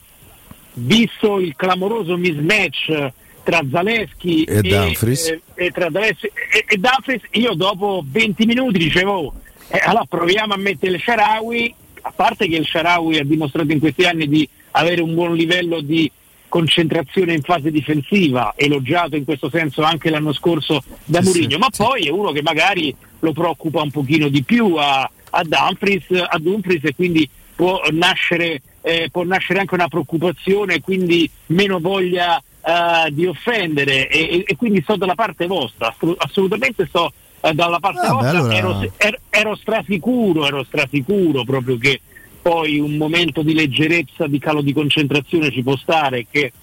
visto il clamoroso mismatch tra Zaleschi E Dumfries. eh, e tra Zaleschi e, e Dumfries, io dopo 20 minuti dicevo "Oh, eh, allora proviamo a mettere il Sharawi a parte che il Sharawi ha dimostrato in questi anni di avere un buon livello di concentrazione in fase difensiva, elogiato in questo senso anche l'anno scorso da Sì, Mourinho, sì, ma poi è uno che magari lo preoccupa un pochino di più a, a Dumfries, a Dumfries e quindi può nascere, eh, può nascere anche una preoccupazione quindi meno voglia eh, di offendere. E, e- quindi sto dalla parte vostra, assolu- assolutamente sto eh, dalla parte Vabbè, vostra, allora- ero, ero- ero strasicuro, ero strasicuro proprio che poi un momento di leggerezza, di calo di concentrazione ci può stare, che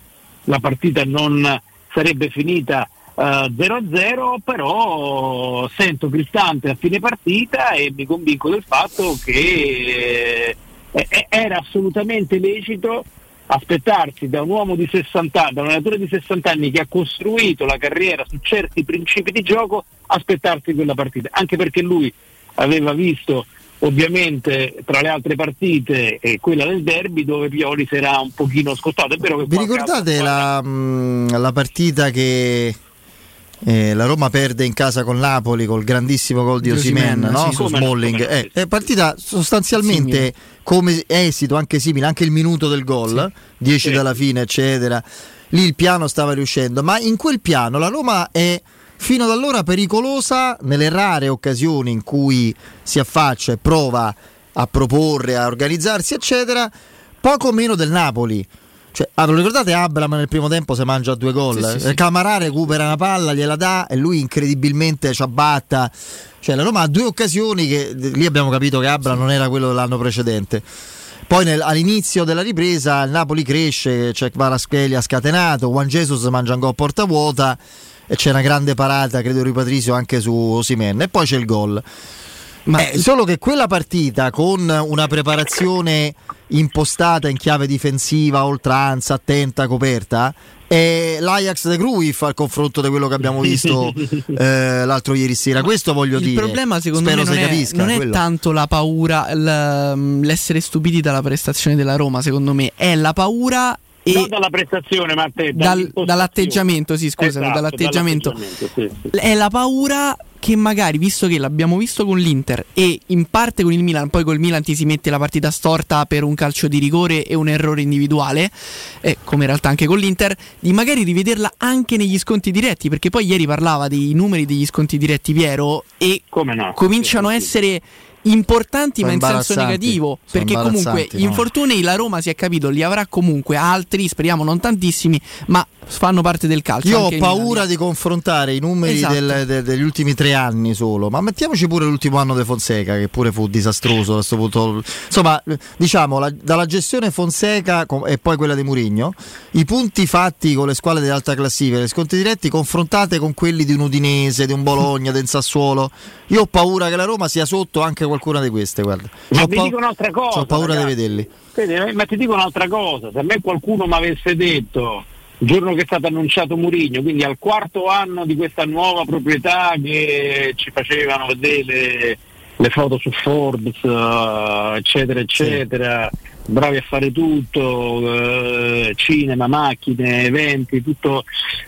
la partita non sarebbe finita eh, 0-0, però sento Cristante a fine partita e mi convinco del fatto che eh, eh, era assolutamente lecito aspettarsi da un uomo di 60 anni, da un allenatore di 60 anni che ha costruito la carriera su certi principi di gioco, aspettarsi quella partita, anche perché lui aveva visto ovviamente tra le altre partite eh, quella del derby dove Pioli era un pochino scottato. È vero che Vi ricordate la, mh, la partita che eh, la Roma perde in casa con Napoli col grandissimo gol di Osimen no? sì. su Smalling? no, Eh, è partita sostanzialmente come esito anche simile, anche il minuto del gol, 10 dalla fine, eccetera. Lì il piano stava riuscendo, ma in quel piano la Roma è fino ad allora pericolosa nelle rare occasioni in cui si affaccia e prova a proporre, a organizzarsi, eccetera, poco meno del Napoli. Cioè, ah, lo ricordate Abram nel primo tempo se mangia due gol? Sì, sì, sì. Camarà recupera una palla, gliela dà e lui incredibilmente ci abbatta. Cioè, la Roma ha due occasioni che lì abbiamo capito che Abram non era quello dell'anno precedente. Poi nel- all'inizio della ripresa il Napoli cresce, c'è Kvaratskhelia scatenato, Juan Jesus mangia un gol a porta vuota e c'è una grande parata, credo di Patrizio anche su Osimen e poi c'è il gol. Ma solo che quella partita con una preparazione impostata in chiave difensiva, oltranza, attenta, coperta, è l'Ajax de Cruyff al confronto di quello che abbiamo visto *laughs* eh, l'altro ieri sera. Questo voglio il dire. problema secondo Spero me non, si è, capisca. non è tanto la paura, l'essere stupiti dalla prestazione della Roma, secondo me, è la paura e non dalla prestazione, ma te, dal- dall'atteggiamento, sì, scusami, Esatto, dall'atteggiamento. dall'atteggiamento, sì, sì. È la paura che magari, visto che l'abbiamo visto con l'Inter e in parte con il Milan, poi col Milan ti si mette la partita storta per un calcio di rigore e un errore individuale, eh, come in realtà anche con l'Inter, di magari rivederla anche negli sconti diretti, perché poi ieri parlava dei numeri degli sconti diretti Piero e cominciano a essere importanti Sono ma in senso negativo perché comunque no. infortuni la Roma si è capito li avrà comunque altri speriamo non tantissimi ma fanno parte del calcio Io ho paura di confrontare i numeri Esatto. del- de- degli ultimi tre anni solo, ma mettiamoci pure l'ultimo anno di Fonseca, che pure fu disastroso a questo punto. Insomma, diciamo, la- dalla gestione Fonseca e poi quella di Murigno, i punti fatti con le squadre dell'alta classifica, le sconti diretti, confrontate con quelli di un Udinese, di un Bologna, di un Sassuolo, io ho paura che la Roma sia sotto anche qualcuna di queste, guarda. Ma C'ho vi pau- dico un'altra cosa. Ho paura ragazzi. di vederli. Vedi, ma ti dico un'altra cosa, se a me qualcuno mi avesse detto il giorno che è stato annunciato Murigno, quindi al quarto anno di questa nuova proprietà che ci facevano vedere le, le foto su Forbes, eh, eccetera, eccetera, bravi a fare tutto, eh, cinema, macchine, eventi, tutto,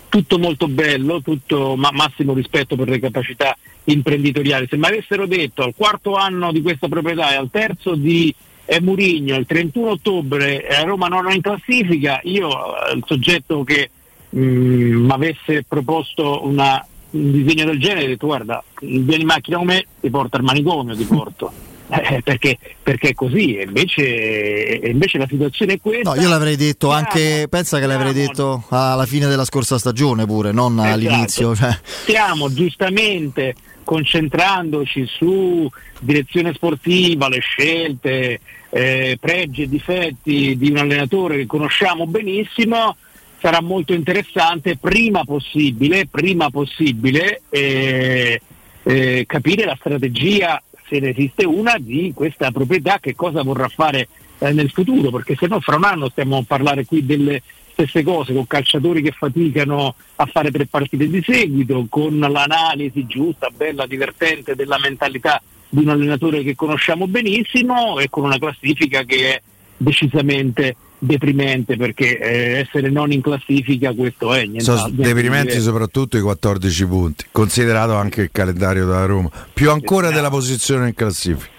tutto molto bello, tutto ma- massimo rispetto per le capacità imprenditoriali. Se mi avessero detto al quarto anno di questa proprietà e al terzo di eh, Murigno, il 31 ottobre a Roma non in classifica, io eh, il soggetto che mi avesse proposto una, un disegno del genere, ho detto guarda, vieni in macchina con me, ti porto al manicomio, ti porto. Eh, perché, perché è così, e invece, invece la situazione è questa. No, io l'avrei detto anche, pensa che l'avrei detto alla fine della scorsa stagione pure, non Esatto. all'inizio. Cioè. Stiamo giustamente concentrandoci su direzione sportiva, le scelte, eh, pregi e difetti di un allenatore che conosciamo benissimo. Sarà molto interessante prima possibile, prima possibile eh, eh, capire la strategia, se ne esiste una, di questa proprietà, che cosa vorrà fare eh, nel futuro, perché se no fra un anno stiamo a parlare qui delle stesse cose, con calciatori che faticano a fare tre partite di seguito, con l'analisi giusta, bella, divertente della mentalità di un allenatore che conosciamo benissimo e con una classifica che è decisamente deprimente perché eh, essere non in classifica questo è niente Sono deprimenti soprattutto i 14 punti, considerato anche il calendario della Roma, più ancora della posizione in classifica.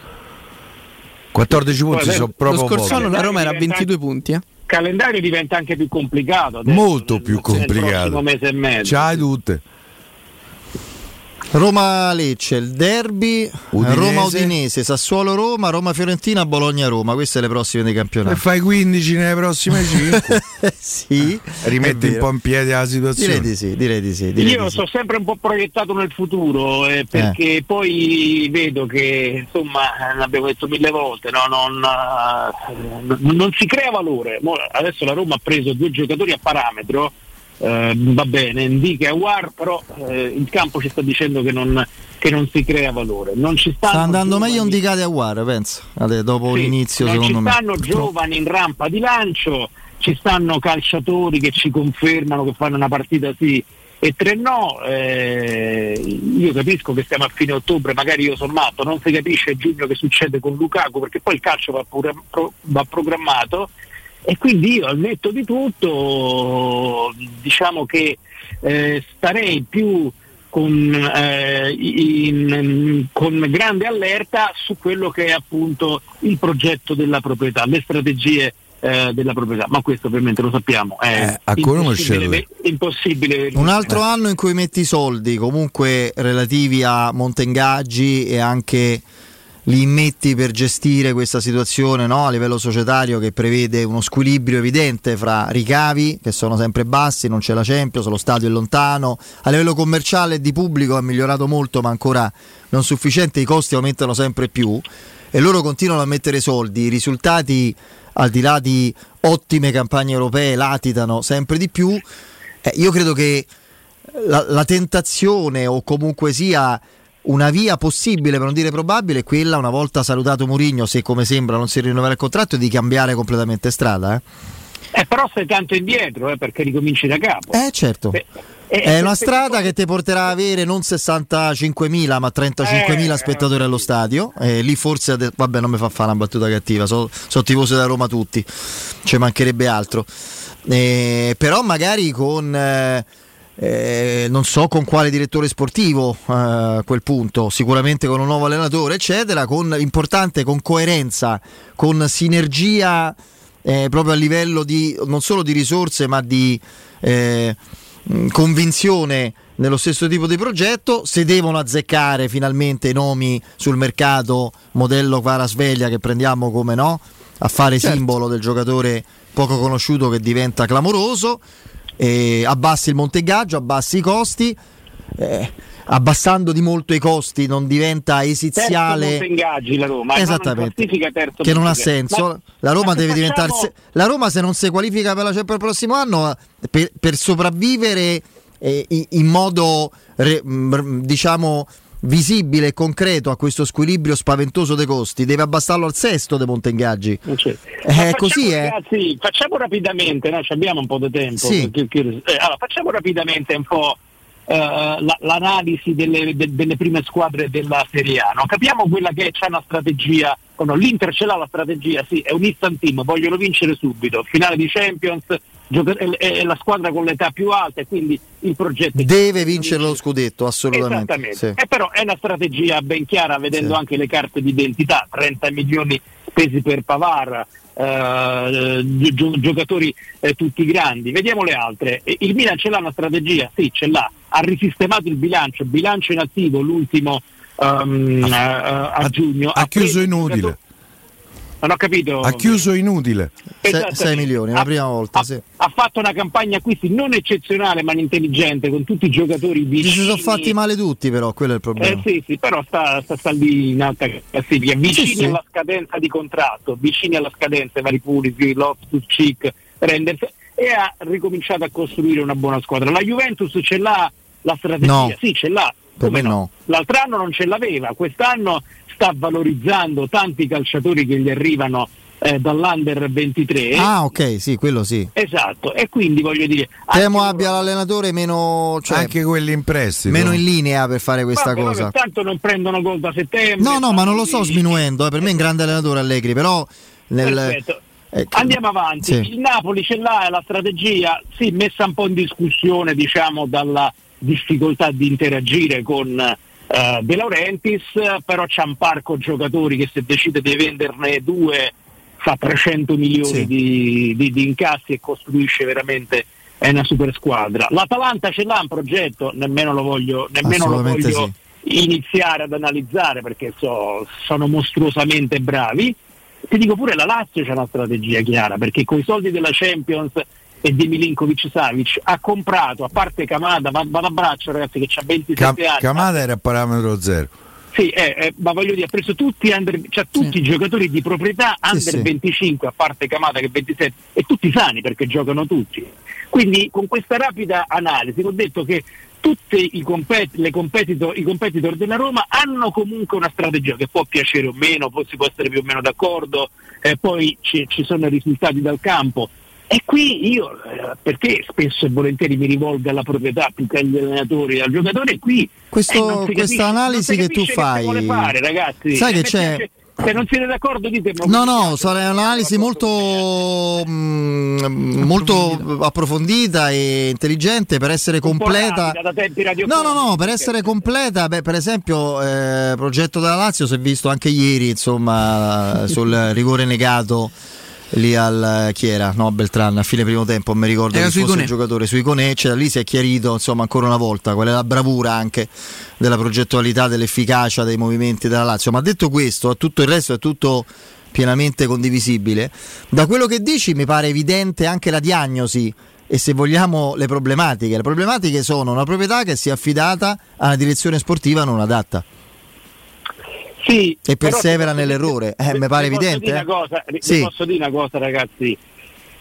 14 punti Poi, sono proprio Lo scorso anno la Roma era a 22 punti. Eh. il calendario diventa anche più complicato adesso, molto più nel prossimo complicato. mese e mezzo C'hai tutte. Roma-Lecce, il derby, Udinese. Roma-Udinese, Sassuolo-Roma, Roma-Fiorentina, Bologna-Roma. Queste le prossime dei E campionati. fai 15 nelle prossime 5. *laughs* sì, Rimetti è un po' in piedi la situazione. Direi di sì, direi di sì. direi Io di sì. sono sempre un po' proiettato nel futuro eh, perché poi vedo che insomma eh, l'abbiamo detto mille volte no? non, eh, non- si crea valore adesso la Roma ha preso due giocatori a parametro eh, va bene, Ndica e Awar però eh, il campo ci sta dicendo che non, che non si crea valore non ci Sta andando meglio un Dicate a Guara, penso. Ade- Dopo sì, l'inizio, non secondo ci me. stanno giovani in rampa di lancio, ci stanno calciatori che ci confermano che fanno una partita sì e tre no. eh, io capisco che stiamo a fine ottobre, magari io sono matto, non si capisce a giugno che succede con Lukaku perché poi il calcio va, pure- va programmato e quindi io al netto di tutto diciamo che eh, starei più con, eh, in- con grande allerta su quello che è appunto il progetto della proprietà, le strategie eh, della proprietà, ma questo ovviamente lo sappiamo, è a conoscerle. impossibile, impossibile Un altro anno in cui metti i soldi comunque relativi a montengaggi e anche li immetti per gestire questa situazione no? a livello societario che prevede uno squilibrio evidente fra ricavi che sono sempre bassi, non c'è la Champions, lo stadio è lontano, a livello commerciale e di pubblico è migliorato molto ma ancora non sufficiente, i costi aumentano sempre più e loro continuano a mettere soldi, i risultati al di là di ottime campagne europee latitano sempre di più. Eh, io credo che la, la tentazione o comunque sia una via possibile, per non dire probabile, è quella, una volta salutato Mourinho, se come sembra non si rinnoverà il contratto, di cambiare completamente strada. Eh, Eh, però sei tanto indietro eh, perché ricominci da capo. Eh, certo. Eh, È una eh, strada che ti porterà ad avere non 65.000 ma 35.000 Eh, spettatori allo stadio. Lì forse, ade- vabbè, non mi fa fare una battuta cattiva. Sono tifosi da Roma tutti, ci mancherebbe altro. Però magari con. Eh, non so con quale direttore sportivo eh, a quel punto, sicuramente con un nuovo allenatore, eccetera, con importante con coerenza, con sinergia eh, proprio a livello di non solo di risorse, ma di eh, convinzione nello stesso tipo di progetto. Se devono azzeccare finalmente i nomi sul mercato, modello Kvarasveglia che prendiamo come no, a fare Certo. simbolo del giocatore poco conosciuto che diventa clamoroso eh, abbassi il montegaggio, abbassi i costi, eh, abbassando di molto i costi non diventa esiziale. Ingaggi la Roma, Esattamente. Che non ha senso. Ma- La Roma deve diventare. facciamo- La Roma, se non si qualifica per la Champions il prossimo anno, per, per sopravvivere eh, in, modo diciamo visibile e concreto a questo squilibrio spaventoso dei costi, deve abbassarlo al sesto dei Montengaggi. C'è. Eh, Ma così facciamo, è. Ragazzi, facciamo rapidamente, no? Ci abbiamo un po' di tempo. Sì. Eh, allora, facciamo rapidamente un po' eh, la- l'analisi delle, de- delle prime squadre della Serie A. No? Capiamo quella che c'è una strategia, no, l'Inter ce l'ha la strategia, sì, è un instant team, vogliono vincere subito, finale di Champions, è, la squadra con l'età più alta e quindi il progetto Deve vincere lo scudetto, assolutamente. Esattamente. sì. E però è una strategia ben chiara vedendo anche le carte di identità, 30 milioni spesi per Pavar, eh, gio- giocatori eh, tutti grandi. Vediamo le altre. Il Milan ce l'ha una strategia? Sì, ce l'ha. Ha risistemato il bilancio, bilancio in attivo l'ultimo ehm, eh, a giugno. Ha chiuso preso inutile. Non ho capito. Ha chiuso inutile. Esattamente. 6 milioni, la Ha- prima volta, ha, sì. ha fatto una campagna acquisti non eccezionale ma intelligente con tutti i giocatori Ci vicini. si sono fatti male tutti, però, quello è il problema. Eh sì, sì, però sta, sta, sta lì in alta classifica, vicini Sì, alla scadenza di contratto, vicini alla scadenza, vari Pulisic, Loftus, Cheek, Renders, e ha ricominciato a costruire una buona squadra. La Juventus ce l'ha la strategia? No. Sì, ce l'ha. Per Come me no. L'altro anno non ce l'aveva, quest'anno sta valorizzando tanti calciatori che gli arrivano eh, dall'Under 23. Ah, ok, sì, quello sì. Esatto, e quindi voglio dire, Temo abbia l'allenatore meno. Cioè, Anche quelli in prestito. meno in linea per fare questa vabbè, cosa. tanto non prendono gol da settembre. No, no, ma non lo sto sminuendo. eh, Per me è un grande allenatore Allegri, però. Nel, Perfetto. eh, Andiamo avanti, Sì. il Napoli ce l'ha la strategia, sì, messa un po' in discussione diciamo dalla difficoltà di interagire con eh, De Laurentiis, però c'ha un parco giocatori che se decide di venderne due fa 300 milioni Sì. di, di- di incassi e costruisce veramente è una super squadra. L'Atalanta ce l'ha un progetto, nemmeno lo voglio, nemmeno lo voglio iniziare ad analizzare perché so- sono mostruosamente bravi. Ti dico pure la Lazio c'è una strategia chiara perché con i soldi della Champions e di Milinkovic Savic ha comprato, a parte Kamada, va, va a braccio ragazzi che ha 27 Cam- anni. Kamada era a parametro zero. Sì, eh, eh, ma voglio dire, ha preso tutti, under, cioè, tutti i giocatori di proprietà under sì. 25, a parte Kamada che è 27, e tutti sani perché giocano tutti. Quindi con questa rapida analisi ho detto che tutti i, compet- le competitor, i competitor della Roma hanno comunque una strategia che può piacere o meno, poi si può essere più o meno d'accordo, eh, poi ci, ci sono i risultati dal campo. E qui io, eh, perché spesso e volentieri mi rivolgo alla proprietà più che agli allenatori, al giocatore, qui Questo- eh, non si questa analisi che tu fai- vuole fare, ragazzi. Sai che Eh, c'è- Se non siete d'accordo dite No, no, sarà un'analisi molto, mm, molto approfondita. e intelligente per essere completa. No, no, no, per essere completa, beh, per esempio, eh, progetto della Lazio si è visto anche ieri, insomma, *laughs* sul rigore negato lì al chi era? No, Beltran, a fine primo tempo, mi ricordo Era su fosse Iconè. il giocatore, su Iconè, cioè, lì si è chiarito, insomma, ancora una volta qual è la bravura anche della progettualità, dell'efficacia dei movimenti della Lazio. Ma detto questo, tutto il resto è tutto pienamente condivisibile. Da quello che dici mi pare evidente anche la diagnosi e se vogliamo le problematiche. Le problematiche sono una proprietà che si è affidata a una direzione sportiva non adatta. Sì, e persevera posso nell'errore. Eh, mi pare posso evidente. dire eh? cosa, Sì. posso dire una cosa, ragazzi,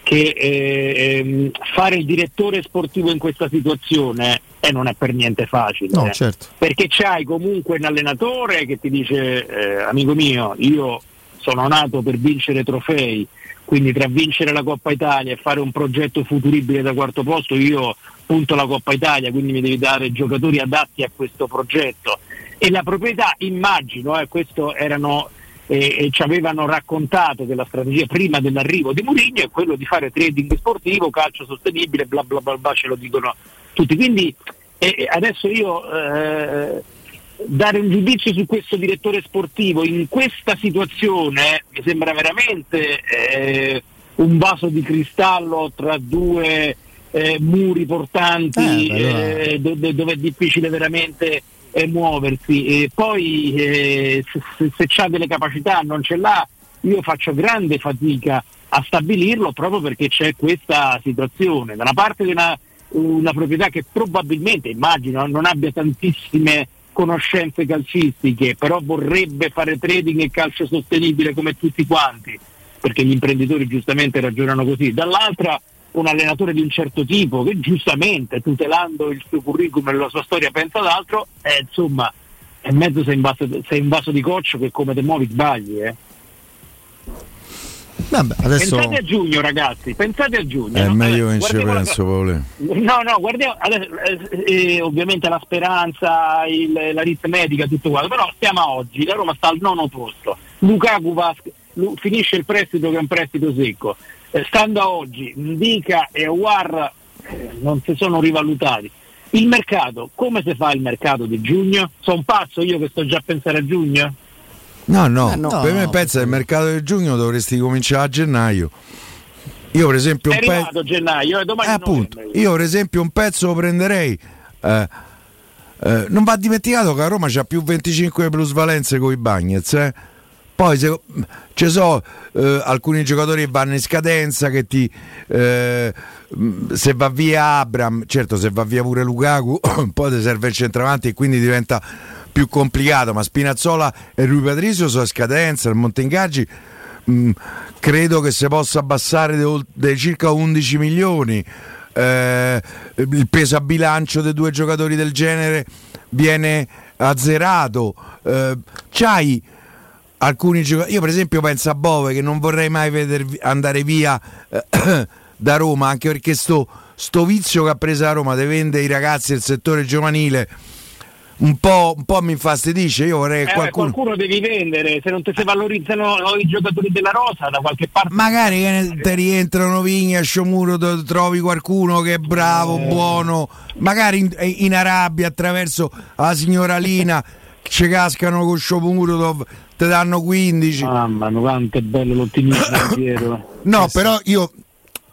che eh, ehm, fare il direttore sportivo in questa situazione eh, non è per niente facile. No, eh. certo. Perché c'hai comunque un allenatore che ti dice, eh, amico mio, io sono nato per vincere trofei, quindi tra vincere la Coppa Italia e fare un progetto futuribile da quarto posto, io punto la Coppa Italia, quindi mi devi dare giocatori adatti a questo progetto. E la proprietà, immagino, eh, questo erano eh, e ci avevano raccontato che la strategia prima dell'arrivo di Mourinho è quello di fare trading sportivo, calcio sostenibile, bla bla bla, bla ce lo dicono tutti. Quindi eh, adesso io eh, dare un giudizio su questo direttore sportivo in questa situazione mi sembra veramente eh, un vaso di cristallo tra due eh, muri portanti Eh, allora- eh, do- do- dove è difficile veramente eh, muoversi. E poi eh, se, se, se c'ha delle capacità non ce l'ha io faccio grande fatica a stabilirlo proprio perché c'è questa situazione. Da una parte di una, una proprietà che probabilmente immagino non abbia tantissime conoscenze calcistiche però vorrebbe fare trading e calcio sostenibile come tutti quanti perché gli imprenditori giustamente ragionano così. Dall'altra un allenatore di un certo tipo che giustamente tutelando il suo curriculum e la sua storia pensa ad altro, eh, insomma, è mezzo sei in, vaso, sei in vaso di coccio che come te muovi sbagli. Eh. Vabbè, adesso... Pensate a giugno, ragazzi, pensate a giugno. È no? meglio che ci la- penso, Paolo. No, no, guardiamo, adesso, eh, eh, ovviamente la speranza, il- l'aritmetica, tutto quanto, però stiamo a oggi, la Roma sta al nono posto, Lukaku va, finisce il prestito che è un prestito secco, Eh, stando a oggi, Ndica e War eh, non si sono rivalutati. Il mercato, come si fa il mercato di giugno? Sono pazzo io che sto già a pensare a giugno? No, no, Eh, no, per me no, pensa che il mercato di giugno dovresti cominciare a gennaio. Io per esempio È un pezzo... arrivato gennaio, eh, domani Eh, appunto, io per esempio un pezzo lo prenderei. eh, eh, non va dimenticato che a Roma c'ha più 25 plusvalenze con i Bagnets. Eh. Poi se, ci sono eh, alcuni giocatori che vanno in scadenza, che ti, eh, mh, se va via Abram, certo se va via pure Lukaku, *coughs* poi ti serve il centravanti e quindi diventa più complicato, ma Spinazzola e Rui Patricio sono a scadenza, il Montengaggi mh, credo che si possa abbassare dei circa 11 milioni. Eh, il peso a bilancio dei due giocatori del genere viene azzerato. Eh, c'hai alcuni giocatori. Io, per esempio, penso a Bove che non vorrei mai vedere andare via eh, *clears throat* da Roma, anche perché sto, sto vizio che ha preso la Roma di vendere i ragazzi del settore giovanile. Un po', un po' mi infastidisce. Io vorrei che Eh, qualcuno. qualcuno devi vendere, se non ti si valorizzano i giocatori della rosa da qualche parte. Magari che ne- te rientrano Vigna, Sciomuro, trovi qualcuno che è bravo, Eh. buono, magari in, in Arabia attraverso la signora Lina *laughs* ci cascano con Sciomuro, te danno 15. Mamma mia, quanto è bello l'ottimismo, *coughs* Piero. No, però io,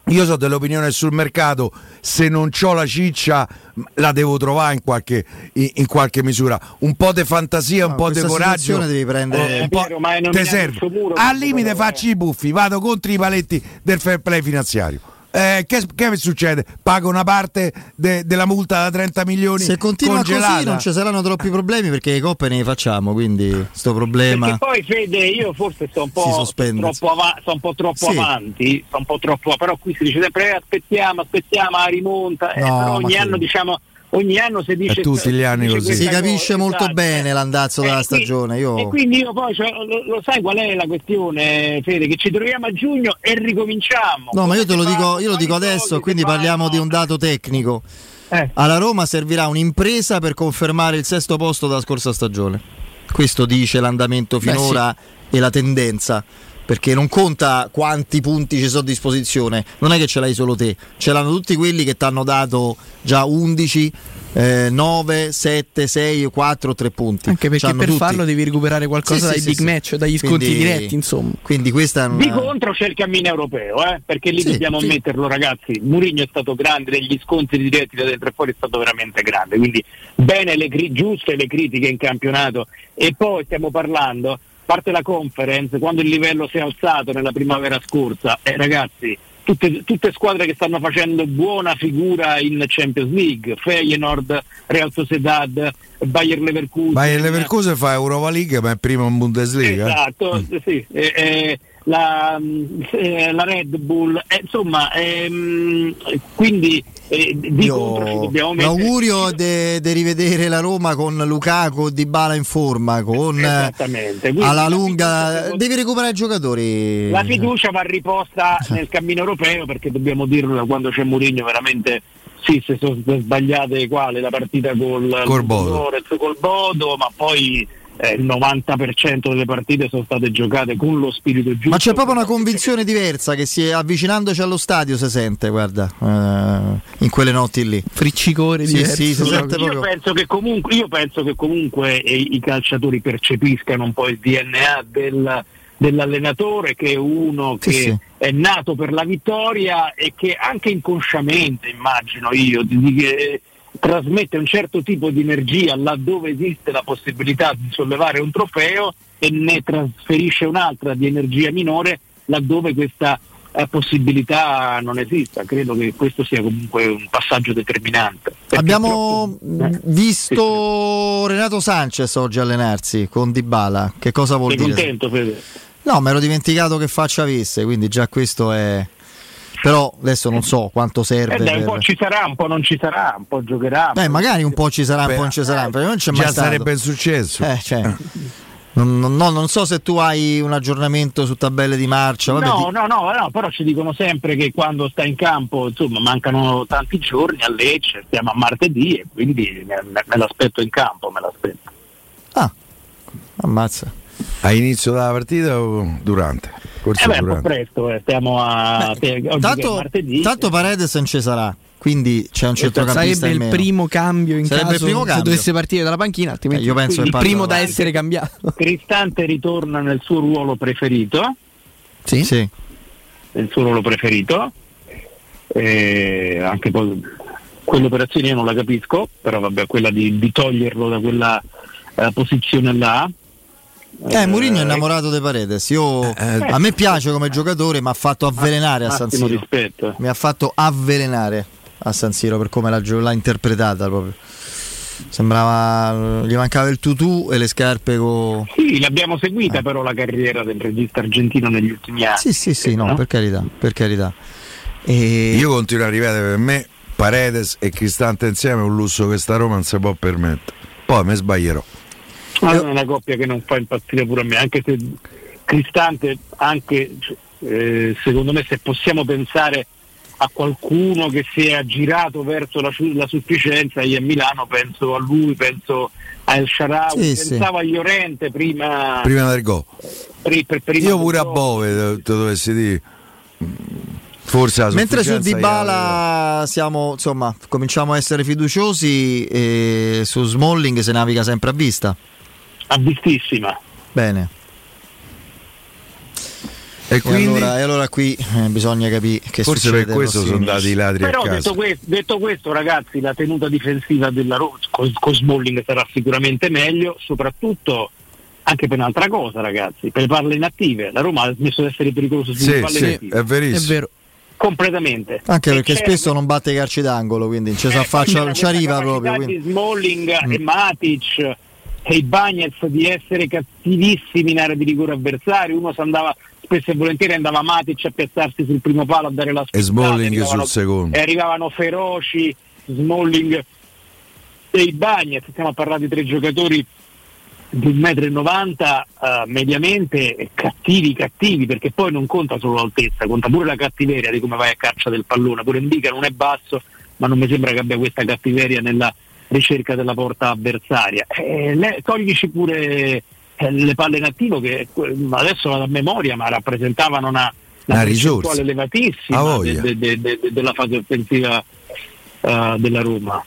io so dell'opinione sul mercato, se non ho la ciccia la devo trovare in qualche, in, in qualche misura. Un po' di fantasia, un No, po' di coraggio. devi prendere- eh, un po' te serve. Al limite però, faccio i buffi, vado contro i paletti del fair play finanziario. Eh, che, che succede? Pago una parte de- della multa da 30 milioni Se continua congelata. così non ci saranno troppi problemi perché le coppe ne facciamo, quindi sto problema. Perché poi Fede, io forse sto un po' sospende. troppo, ava- sto un po' troppo Sì. avanti, sto un po' troppo, però qui si dice sempre eh, aspettiamo, aspettiamo la rimonta, eh, No, ogni anno diciamo ogni anno si dice tutti gli anni così. Si capisce cosa, molto esatto. bene l'andazzo Eh, della qui- stagione. Io... E quindi io poi cioè, lo, lo sai qual è la questione, Fede? Che ci troviamo a giugno e ricominciamo. No, ma io te lo dico, io lo dico adesso, quindi parliamo di un dato tecnico. Eh. Alla Roma servirà un'impresa per confermare il sesto posto della scorsa stagione. Questo dice l'andamento Beh, finora e la tendenza. Perché non conta quanti punti ci sono a disposizione, non è che ce l'hai solo te, ce l'hanno tutti quelli che ti hanno dato già 11, eh, 9, 7, 6, 4, 3 punti. Anche perché C'hanno per tutti. farlo devi recuperare qualcosa Sì, dai sì, big sì, match, dagli sconti Quindi- diretti, insomma. Quindi questa è una... Di contro c'è il cammino europeo, eh, perché lì Sì, dobbiamo sì. ammetterlo ragazzi, Mourinho è stato grande, degli scontri diretti da dentro e fuori è stato veramente grande, quindi bene le cri- giuste le critiche in campionato e poi stiamo parlando, parte la conference, quando il livello si è alzato nella primavera scorsa, eh, ragazzi, tutte, tutte squadre che stanno facendo buona figura in Champions League, Feyenoord, Real Sociedad, Bayer Leverkusen. Bayer Leverkusen fa Europa League, ma è primo in Bundesliga. Esatto, sì. eh, eh, la, mm, eh, la Red Bull, eh, insomma, ehm, quindi eh, di contro ci Io dobbiamo mettere. l'augurio di rivedere la Roma con Lukaku Di Bala in forma, con eh, Esattamente. Quindi alla la lunga devi recuperare i giocatori. La fiducia va riposta *laughs* nel cammino europeo perché dobbiamo dirlo quando c'è Mourinho veramente sì, se sono sbagliate quale la partita col Col Bodo. Col Bodo, ma poi eh, il 90% delle partite sono state giocate con lo spirito giusto. Ma c'è proprio una convinzione diversa che si avvicinandoci allo stadio si sente, guarda, eh, in quelle notti lì. Friccicore Sì, sì, si proprio. sente Io penso che comunque, io penso che comunque eh, i calciatori percepiscano un po' il DNA del- dell'allenatore che è uno Sì, che sì. è nato per la vittoria e che anche inconsciamente, immagino io, di- di- che trasmette un certo tipo di energia laddove esiste la possibilità di sollevare un trofeo e ne trasferisce un'altra di energia minore laddove questa eh, possibilità non esista. Credo che questo sia comunque un passaggio determinante. Abbiamo troppo- eh, visto Renato Sanchez oggi allenarsi con Dybala. Che cosa vuol Sei dire? contento, Fede? No, mi ero dimenticato che faccia avesse, quindi già questo è. Però adesso non so quanto serve. Eh dai, un per- po' ci sarà, un po' non ci sarà, un po' giocherà. Beh, magari un po' ci sarà, un po' non ci sarà, perché non c'è mai Già stato. sarebbe successo. Eh, cioè. Non, non- no, non so se tu hai un aggiornamento su tabelle di marcia. Vabbè, no, di- no, no, no, però ci dicono sempre che quando sta in campo, insomma, mancano tanti giorni a Lecce, stiamo a martedì e quindi me, me- me l'aspetto in campo, me l'aspetto. Ammazza. A inizio della partita o durante? Forse Eh beh, un po' presto, eh, stiamo a oggi è Tanto, martedì. tanto Paredes non ci sarà, quindi c'è un centrocampista Sarebbe il primo cambio in Sarebbe il caso primo se cambio. dovesse partire dalla panchina, altrimenti Eh, io penso il primo da essere cambiato. *laughs* Cristante ritorna nel suo ruolo preferito, Sì. Sì. nel suo ruolo preferito, e anche poi quell'operazione io non la capisco, però vabbè, quella di, di toglierlo da quella eh, posizione là. Eh, Mourinho è innamorato di Paredes. Io, a me piace come giocatore, ma ha fatto avvelenare a San Siro. rispetto. Mi ha fatto avvelenare a San Siro per come l'ha, l'ha interpretata proprio. Sembrava gli mancava il tutù e le scarpe con. Sì, l'abbiamo seguita però la carriera del regista argentino negli ultimi anni. Sì, sì, sì, no, per carità, per carità. Io continuo a ripetere per me Paredes e Cristante insieme è un lusso che sta Roma non si può permettere. Poi mi sbaglierò. Ma è una coppia che non fa impazzire pure a me, anche se Cristante, anche eh, secondo me se possiamo pensare a qualcuno che si è aggirato verso la, la sufficienza, io a Milano penso a lui, penso a El Sharawi, Sì, pensavo a Llorente prima, Prima del gol. pri- per- prima Io del pure a. Bove te, dovessi dire. Forse la Mentre su Dybala siamo, insomma, cominciamo a essere fiduciosi e su Smalling si naviga sempre a vista. A vistissima. Bene. E quindi? allora, e allora qui eh, bisogna capire che Forse succede. per questo sono dati i ladri Però detto questo, detto questo, ragazzi, la tenuta difensiva della Roma con, con Smalling sarà sicuramente meglio, soprattutto anche per un'altra cosa, ragazzi, per le palle inattive. La Roma ha smesso di essere pericolosa sulle Sì, palle sì, inattive. è verissimo. È vero. Completamente. Anche E perché spesso non batte i calci d'angolo, quindi non ci eh, non ci arriva proprio. Quindi. di Smalling Mm. e Matic e i Bagnets di essere cattivissimi in area di rigore avversario. Uno si andava spesso e volentieri andava Matic a piazzarsi sul primo palo a dare la E Smalling sul secondo. E arrivavano feroci, Smalling e i Bagnets. Stiamo a parlare di tre giocatori di 1,90 m eh, mediamente cattivi cattivi perché poi non conta solo l'altezza conta pure la cattiveria di come vai a caccia del pallone pure Indica non è basso ma non mi sembra che abbia questa cattiveria nella ricerca della porta avversaria Eh, le- toglici pure eh, le palle in attivo che eh, adesso vado a memoria ma rappresentavano una, Una percentuale risorsa. elevatissima de- de- de- de- della fase offensiva eh, della Roma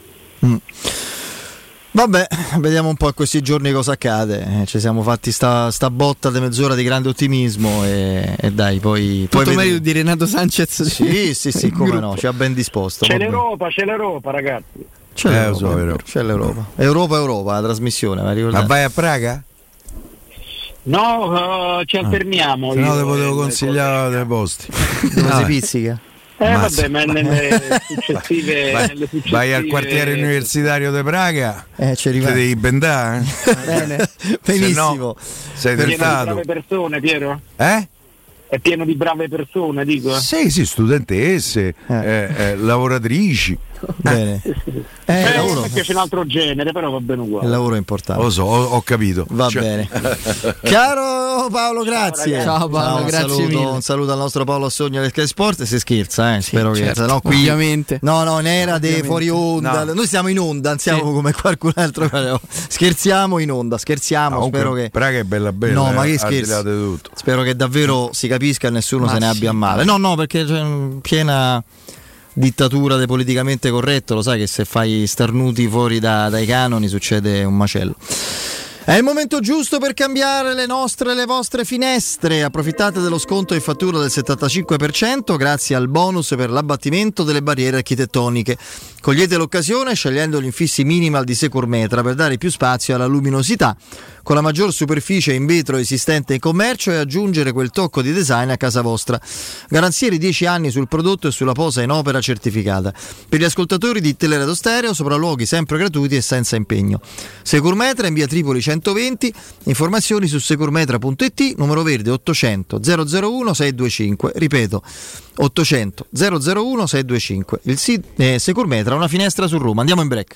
Vabbè, vediamo un po' in questi giorni cosa accade. Ci siamo fatti sta, sta botta di mezz'ora di grande ottimismo e, e dai, poi... poi Tutto vedi- meglio di Renato Sanchez. Sì, sì, sì, *laughs* come gruppo. no, ci ha ben disposto. c'è vabbè. l'Europa c'è l'Europa ragazzi C'è, Eh, l'Europa, so, vero, c'è l'Europa. Europa, Europa, la trasmissione, ma ricordate? Ma vai a Praga? no eh, ci alterniamo Ah. Se no e potevo consigliare dei posti. Dove si pizzica? Eh Mazza. vabbè, ma nelle *laughs* successive, Vai, nelle successive vai al quartiere universitario di Praga, Eh, ci ti rimane. devi bendare. eh? *laughs* Bene, Se benissimo. no, sei pieno di tentato. brave persone, Piero? Eh? È pieno di brave persone, dico. Sì, sì, studentesse, eh, eh, lavoratrici. Bene. *laughs* Eh, Eh, lavoro, mi piace un altro genere, però va bene uguale. il lavoro è importante. Lo so, ho, ho capito. Va Cioè- bene. *laughs* Caro Paolo, grazie. Ciao, Paolo, un grazie saluto, mille. Un saluto al nostro Paolo Assogna del Sky Sport. Si scherza, eh. Spero che certo, sennò qui. ovviamente. No, no, ne era dei fuori onda. No. Noi siamo in onda, siamo Sì. come qualcun altro. *laughs* Scherziamo in onda, scherziamo. Comunque, spero che. Praga è bella bella. No, eh, ma che scherzi. di tutto. Spero che davvero si capisca e nessuno Ma se ne sì. abbia a male. No, no, perché c'è un- piena dittatura del politicamente corretto, lo sai che se fai starnuti fuori da- dai canoni succede un macello. È il momento giusto per cambiare le nostre e le vostre finestre. Approfittate dello sconto in fattura del 75% grazie al bonus per l'abbattimento delle barriere architettoniche. Cogliete l'occasione scegliendo gli infissi minimal di Securmetra per dare più spazio alla luminosità, con la maggior superficie in vetro esistente in commercio e aggiungere quel tocco di design a casa vostra. Garanzie di 10 anni sul prodotto e sulla posa in opera certificata. Per gli ascoltatori di Teleradio Stereo, sopralluoghi sempre gratuiti e senza impegno. Securmetra in via Tripoli 120, informazioni su securmetra.it, numero verde 800 001 625, ripeto 800 001 625. Il sito eh, Securmetra, una finestra su Roma. Andiamo in break.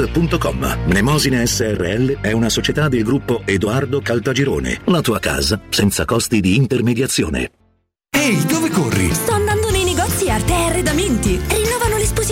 www.keicalt.com. Mnemosine SRL è una società del gruppo Edoardo Caltagirone. La tua casa senza costi di intermediazione. Ehi, dove corri? Sto andando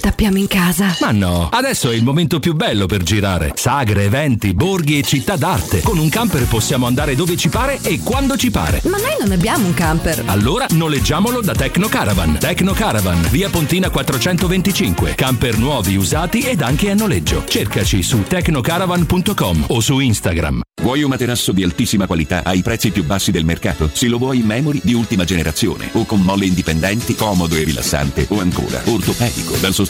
tappiamo in casa. Ma no, adesso è il momento più bello per girare. Sagre, eventi, borghi e città d'arte. Con un camper possiamo andare dove ci pare e quando ci pare. Ma noi non abbiamo un camper. Allora noleggiamolo da Tecno Caravan. Tecno Caravan, via Pontina 425. Camper nuovi, usati ed anche a noleggio. Cercaci su tecnocaravan.com o su Instagram. Vuoi un materasso di altissima qualità ai prezzi più bassi del mercato? Se lo vuoi in memory di ultima generazione o con molle indipendenti, comodo e rilassante o ancora ortopedico dal sostegno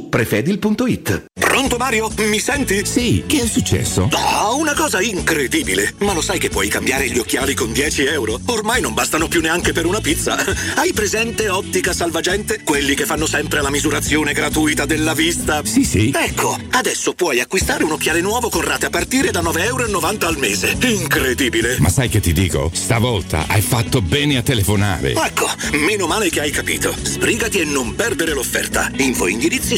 prefedil.it. Pronto Mario? Mi senti? Sì, che è successo? Oh, una cosa incredibile! Ma lo sai che puoi cambiare gli occhiali con 10 euro? Ormai non bastano più neanche per una pizza. *laughs* Hai presente Ottica Salvagente? Quelli che fanno sempre la misurazione gratuita della vista? Sì, sì. Ecco, adesso puoi acquistare un occhiale nuovo con rate a partire da 9,90 euro al mese. Incredibile! Ma sai che ti dico? Stavolta hai fatto bene a telefonare. Ecco, meno male che hai capito. Sbrigati e non perdere l'offerta. Info indirizzi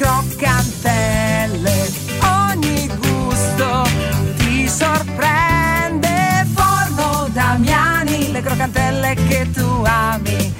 croccantelle, ogni gusto ti sorprende. Forno Damiani, le croccantelle che tu ami.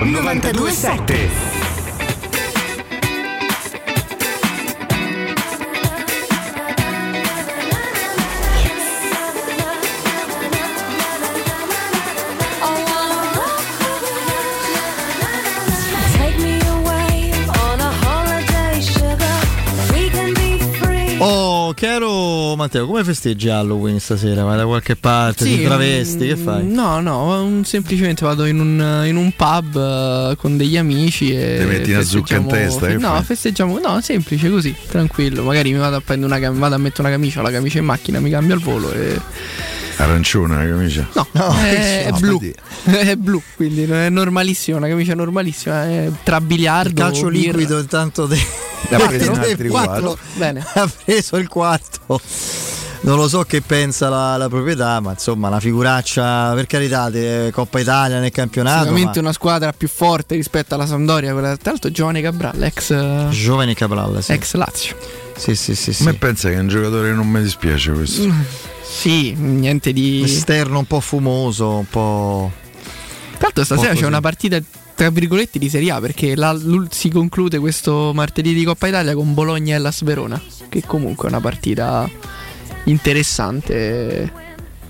927 Chero, Matteo, come festeggi Halloween stasera? Vai da qualche parte, ti travesti, che mm, fai? No, no, semplicemente vado in un, in un pub eh, con degli amici e. Ti metti una zucca in testa, che No, fai? festeggiamo. No, semplice così, tranquillo. Magari mi vado a prendere una cam- vado a mettere una camicia, la camicia in macchina, mi cambio al volo e. Arancione la camicia. No, è, è blu. *laughs* è blu, quindi è normalissima, una camicia normalissima. È tra biliardo. Il calcio birra. liquido intanto de- ha *laughs* preso altri quattro. quattro. Bene. ha preso il quarto. Non lo so che pensa la, la proprietà, ma insomma, una figuraccia per carità, di Coppa Italia nel campionato. Sicuramente ma- una squadra più forte rispetto alla Sampdoria, quella tra l'altro Giovanni Cabral, ex, Giovane Cabral, sì. ex Lazio. Sì, sì, sì. A me pensa che è un giocatore che non mi dispiace questo. *laughs* Sì, niente di. Esterno un po' fumoso, un po'. Tra l'altro stasera c'è una partita tra virgolette di Serie A perché la- si conclude questo martedì di Coppa Italia con Bologna e Las Verona, che comunque è una partita interessante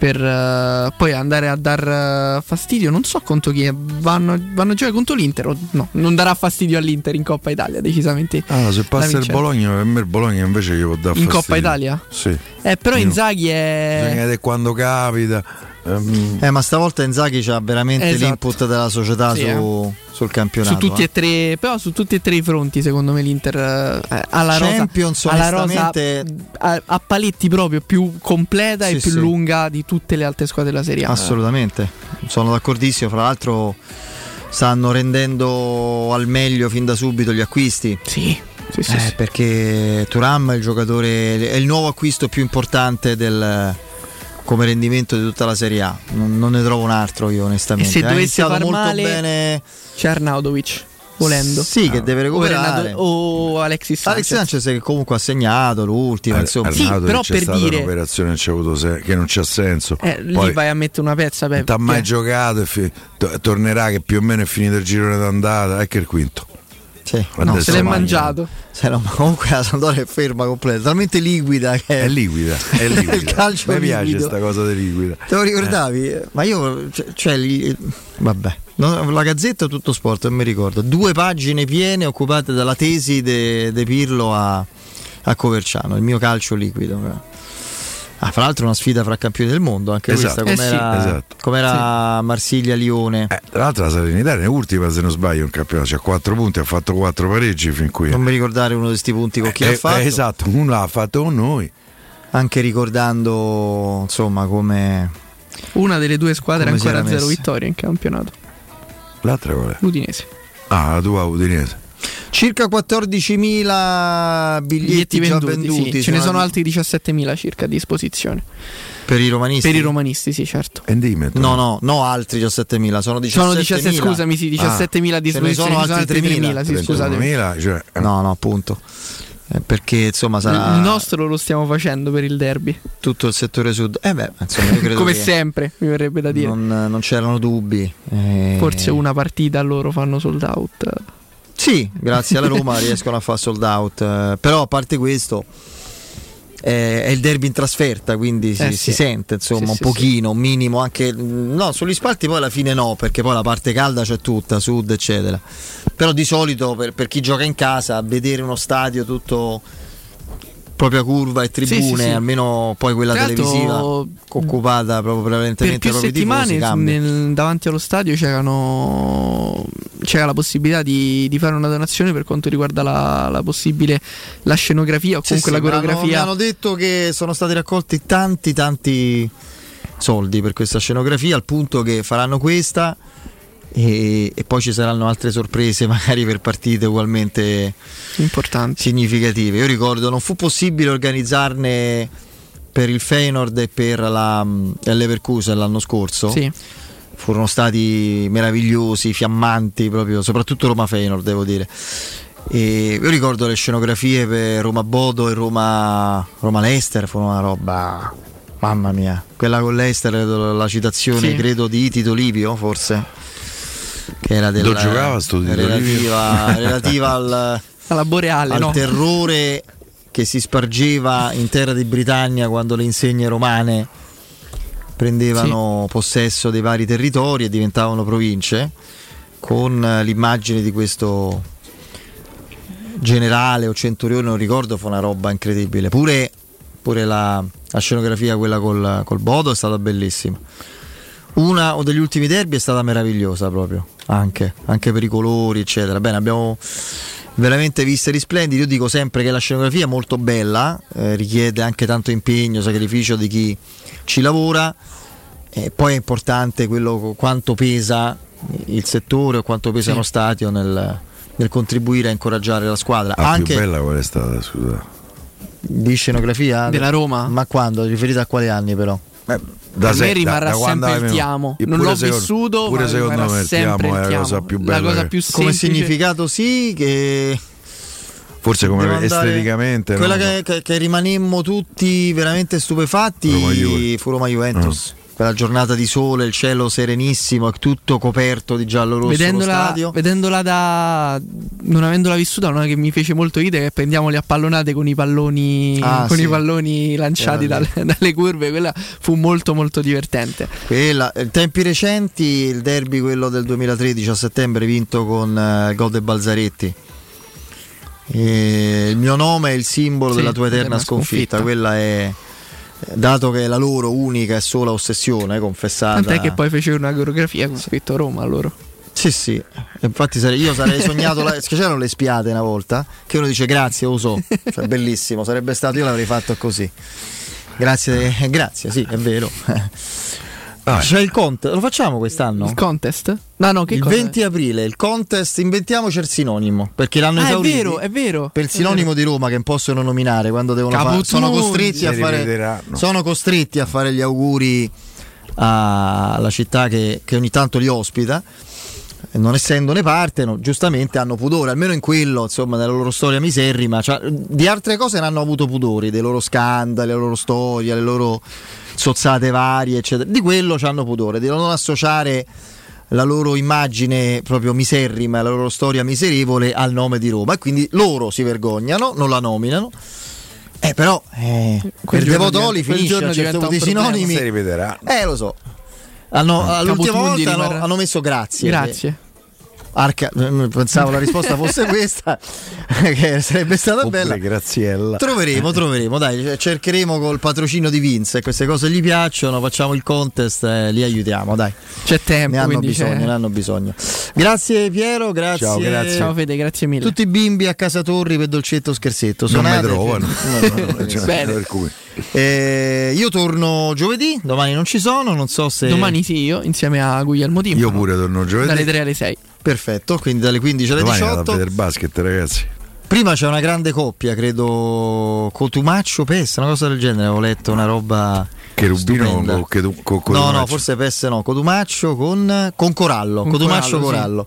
per eh, poi andare a dar eh, fastidio, non so contro chi è, vanno, vanno a giocare contro l'Inter, o no, non darà fastidio all'Inter in Coppa Italia, decisamente. Ah, se passa il. Bologna, per me il Bologna invece gli può dare In fastidio. Coppa Italia? Sì. Eh, però Io- Inzaghi è... vedere quando capita. Ehm, Eh, ma stavolta Inzaghi c'ha veramente Esatto. l'input della società Sì, su- sul campionato. Su tutti eh. e tre, però su tutti e tre i fronti, secondo me l'Inter eh, ha la rosa, Champions, ha la rosa a, a paletti proprio più completa Sì, e più sì. lunga di tutte le altre squadre della Serie A. Assolutamente, sono d'accordissimo. Fra l'altro, stanno rendendo al meglio fin da subito gli acquisti. Sì, sì, sì, Eh, sì. Perché Turam è il giocatore, è il nuovo acquisto più importante del, come rendimento di tutta la Serie A. Non, non ne trovo un altro io, E onestamente. se ha dovesse far molto male bene. c'è Arnaudovic volendo. Sì, che deve O, recuperare. Renato- o Alexis Sanchez. Alex Sanchez che comunque ha segnato l'ultima, Ar- insomma. Arnautovic però c'è per stata dire- un'operazione che, c'ha avuto se- che non c'ha senso. Eh, lì Poi vai a mettere una pezza non t'ha mai giocato e fi- to- tornerà che più o meno è finito il girone d'andata. Ecco il quinto. Sì, no, se l'è mangiato. Se no, comunque la Sampdoria è ferma completa, talmente liquida che È liquida, è *laughs* liquida. il calcio Mi piace questa cosa di liquida. Te lo ricordavi? Ma io, cioè, cioè, lì- vabbè, No, la Gazzetta tutto sport, non mi ricordo. Due pagine piene occupate dalla tesi di Pirlo a, a Coverciano, il mio calcio liquido. Ah, fra l'altro una sfida fra campioni del mondo, anche Esatto. questa, Eh com'era, sì. Esatto. com'era Marsiglia-Lione. Eh, tra l'altro la Salernitana è ultima se non sbaglio in campionato, c'ha 4 punti, ha fatto 4 pareggi fin qui. Non mi ricordare uno di questi punti con chi Eh, l'ha fatto. eh, esatto, uno l'ha fatto con noi. Anche ricordando insomma come Una delle due squadre Come ancora zero vittorie in campionato. L'altra qual è? L'Udinese. Ah, la tua Udinese. Circa 14.000 biglietti, Biglietti già venduti, venduti. sì. ce ne sono sono di- altri 17.000 circa a disposizione. per i romanisti. Per i romanisti, sì, certo. No, no, no, altri 17.000, sono 17.000. Sono 17, scusami, sì, 17.000 a Ah, ce ne sono disposizione, altri 3.000. sì, scusatemi. cioè, No, no, appunto. Eh, perché insomma sarà Il nostro lo stiamo facendo per il derby. tutto il settore sud. Eh beh, insomma, io credo *laughs* Come che sempre, mi verrebbe da dire. Non, non c'erano dubbi. Eh, Forse una partita loro fanno sold out. Sì, grazie alla Roma *laughs* riescono a fare sold out. eh, però a parte questo è, il derby in trasferta, quindi si, Eh, si sì. sente insomma Sì, un sì, pochino, un minimo anche no, sugli spalti poi alla fine no, perché poi la parte calda c'è tutta, sud eccetera. Però di solito per, per chi gioca in casa vedere uno stadio tutto propria curva e tribune, Sì, sì, sì. almeno poi quella Tra televisiva occupata proprio Per prevalentemente più propri tifosi, settimane nel- davanti allo stadio c'erano, c'era la possibilità di, di fare una donazione per quanto riguarda la, la possibile la scenografia o comunque la mi hanno- coreografia. Mi hanno detto che sono stati raccolti tanti tanti soldi per questa scenografia al punto che faranno questa e, e poi ci saranno altre sorprese *laughs* magari per partite ugualmente importanti significative io ricordo non fu possibile organizzarne per il Feyenoord e per la il Leverkusen l'anno scorso Sì. furono stati meravigliosi fiammanti proprio soprattutto Roma Feyenoord devo dire e io ricordo le scenografie per Roma Bodo e Roma, Roma Leicester, furono una roba, mamma mia. Quella con Leicester, la citazione Sì. credo di Tito Livio, forse, che era del, Lo giocava relativa, *laughs* relativa al, alla Boreale, al no? terrore che si spargeva in terra di Britannia quando le insegne romane prendevano possesso dei vari territori e diventavano province con eh, l'immagine di questo generale o centurione non ricordo fu una roba incredibile pure pure la, la scenografia, quella col, col Bodo, è stata bellissima. Una o degli ultimi derby è stata meravigliosa proprio, anche, anche per i colori, eccetera. Bene, abbiamo veramente viste risplendidi. Io dico sempre che la scenografia è molto bella, eh, richiede anche tanto impegno, sacrificio di chi ci lavora. E poi è importante quello quanto pesa il settore o quanto pesa Sì. lo stadio nel, nel contribuire a incoraggiare la squadra. La anche più bella qual è stata, scusa? di scenografia Della Roma? Ma quando? Riferito a quali anni però? Per me rimarrà sempre il ti amo. Non l'ho vissuto, pure ma secondo me il ti sempre amo il è la cosa più La bella. cosa che- più Come significato sì che Forse come esteticamente. Quella no? che, che- che rimanemmo tutti veramente stupefatti fu Roma Juventus. Quella giornata di sole, il cielo serenissimo, tutto coperto di giallo rosso Vedendola, vedendola da non avendola vissuta, una che mi fece molto ridere che prendiamoli a pallonate con i palloni, Ah, con sì. i palloni lanciati dalle, dalle curve. Quella fu molto, molto divertente. Quella, in tempi recenti, il derby, quello del 2013 a settembre, vinto con eh, gol de Balzaretti. E il mio nome è il simbolo Sì, della tua eterna eterna sconfitta. sconfitta. Quella è, dato che è la loro unica e sola ossessione, confessata. Tant'è che poi fece una coreografia con scritto Roma loro. Sì, sì. Infatti sare- io sarei sognato, la- *laughs* che c'erano le spiate una volta, che uno dice grazie, lo so. Cioè, *laughs* bellissimo, sarebbe stato, io l'avrei fatto così. Grazie, eh, grazie, sì, è vero. C'è il contest, lo facciamo quest'anno? Il contest? No, no, che il cosa? 20 aprile, il contest, inventiamoci il sinonimo, perché l'hanno Ah, è esaurito. vero, è vero. Per il È sinonimo di Roma che non possono nominare quando devono fare sono costretti a fare sono costretti a fare gli auguri alla città che, che ogni tanto li ospita non essendone parte no, giustamente hanno pudore almeno in quello insomma nella loro storia miserrima cioè, di altre cose ne hanno avuto pudori dei loro scandali le loro storie le loro sozzate varie eccetera di quello hanno pudore di non associare la loro immagine proprio miserrima, la loro storia miserevole al nome di Roma e quindi loro si vergognano, non la nominano. Eh, però eh, per Devotoli finisce a certo punto i sinonimi. Si ripeterà. Eh, lo so. Hanno, all'ultima Caputundi volta hanno, hanno messo grazie. Grazie. Arca- eh, pensavo la risposta fosse *laughs* questa, *laughs* che sarebbe stata Oppure bella. Graziella. Troveremo, troveremo, dai, cercheremo col patrocinio di Vince, queste cose gli piacciono, facciamo il contest e li aiutiamo, dai. C'è tempo, Ne hanno bisogno, c'è- ne hanno bisogno. Grazie Piero, grazie. Ciao, grazie. Ciao Fede, grazie mille. Tutti i bimbi a casa Torri per dolcetto scherzetto. Non mi trovano. *laughs* No, no, no, Cioè, Bene. per cui. Eh, io torno giovedì, domani non ci sono, non so se... Domani sì, io insieme a Guglielmo Timpano. Io pure torno giovedì. Dalle 3 alle 6. Perfetto, quindi dalle 15 alle Domani vado a 18. vedere basket, ragazzi. Prima c'è una grande coppia, credo Cotumaccio Pessa, una cosa del genere, avevo letto una roba Che Rubino stupenda. con, con, con no, no, forse Pesse no, Cotumaccio con, con Corallo, Con Cotumaccio Corallo, Corallo.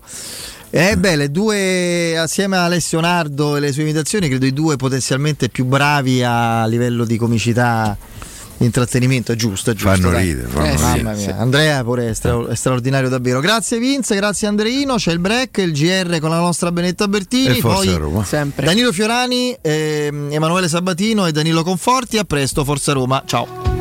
Eh beh, le due assieme a Alessio Nardo e le sue imitazioni, credo i due potenzialmente più bravi a livello di comicità intrattenimento, è giusto, è giusto. Fanno dai. ridere, fanno Eh, sì. Mamma mia, sì. Andrea pure è, stra- è straordinario davvero. Grazie Vince, grazie Andreino, c'è il break, il GR con la nostra Benetta Bertini, E forza poi Roma. Sempre. Danilo Fiorani, ehm, Emanuele Sabatino e Danilo Conforti. A presto, Forza Roma. Ciao.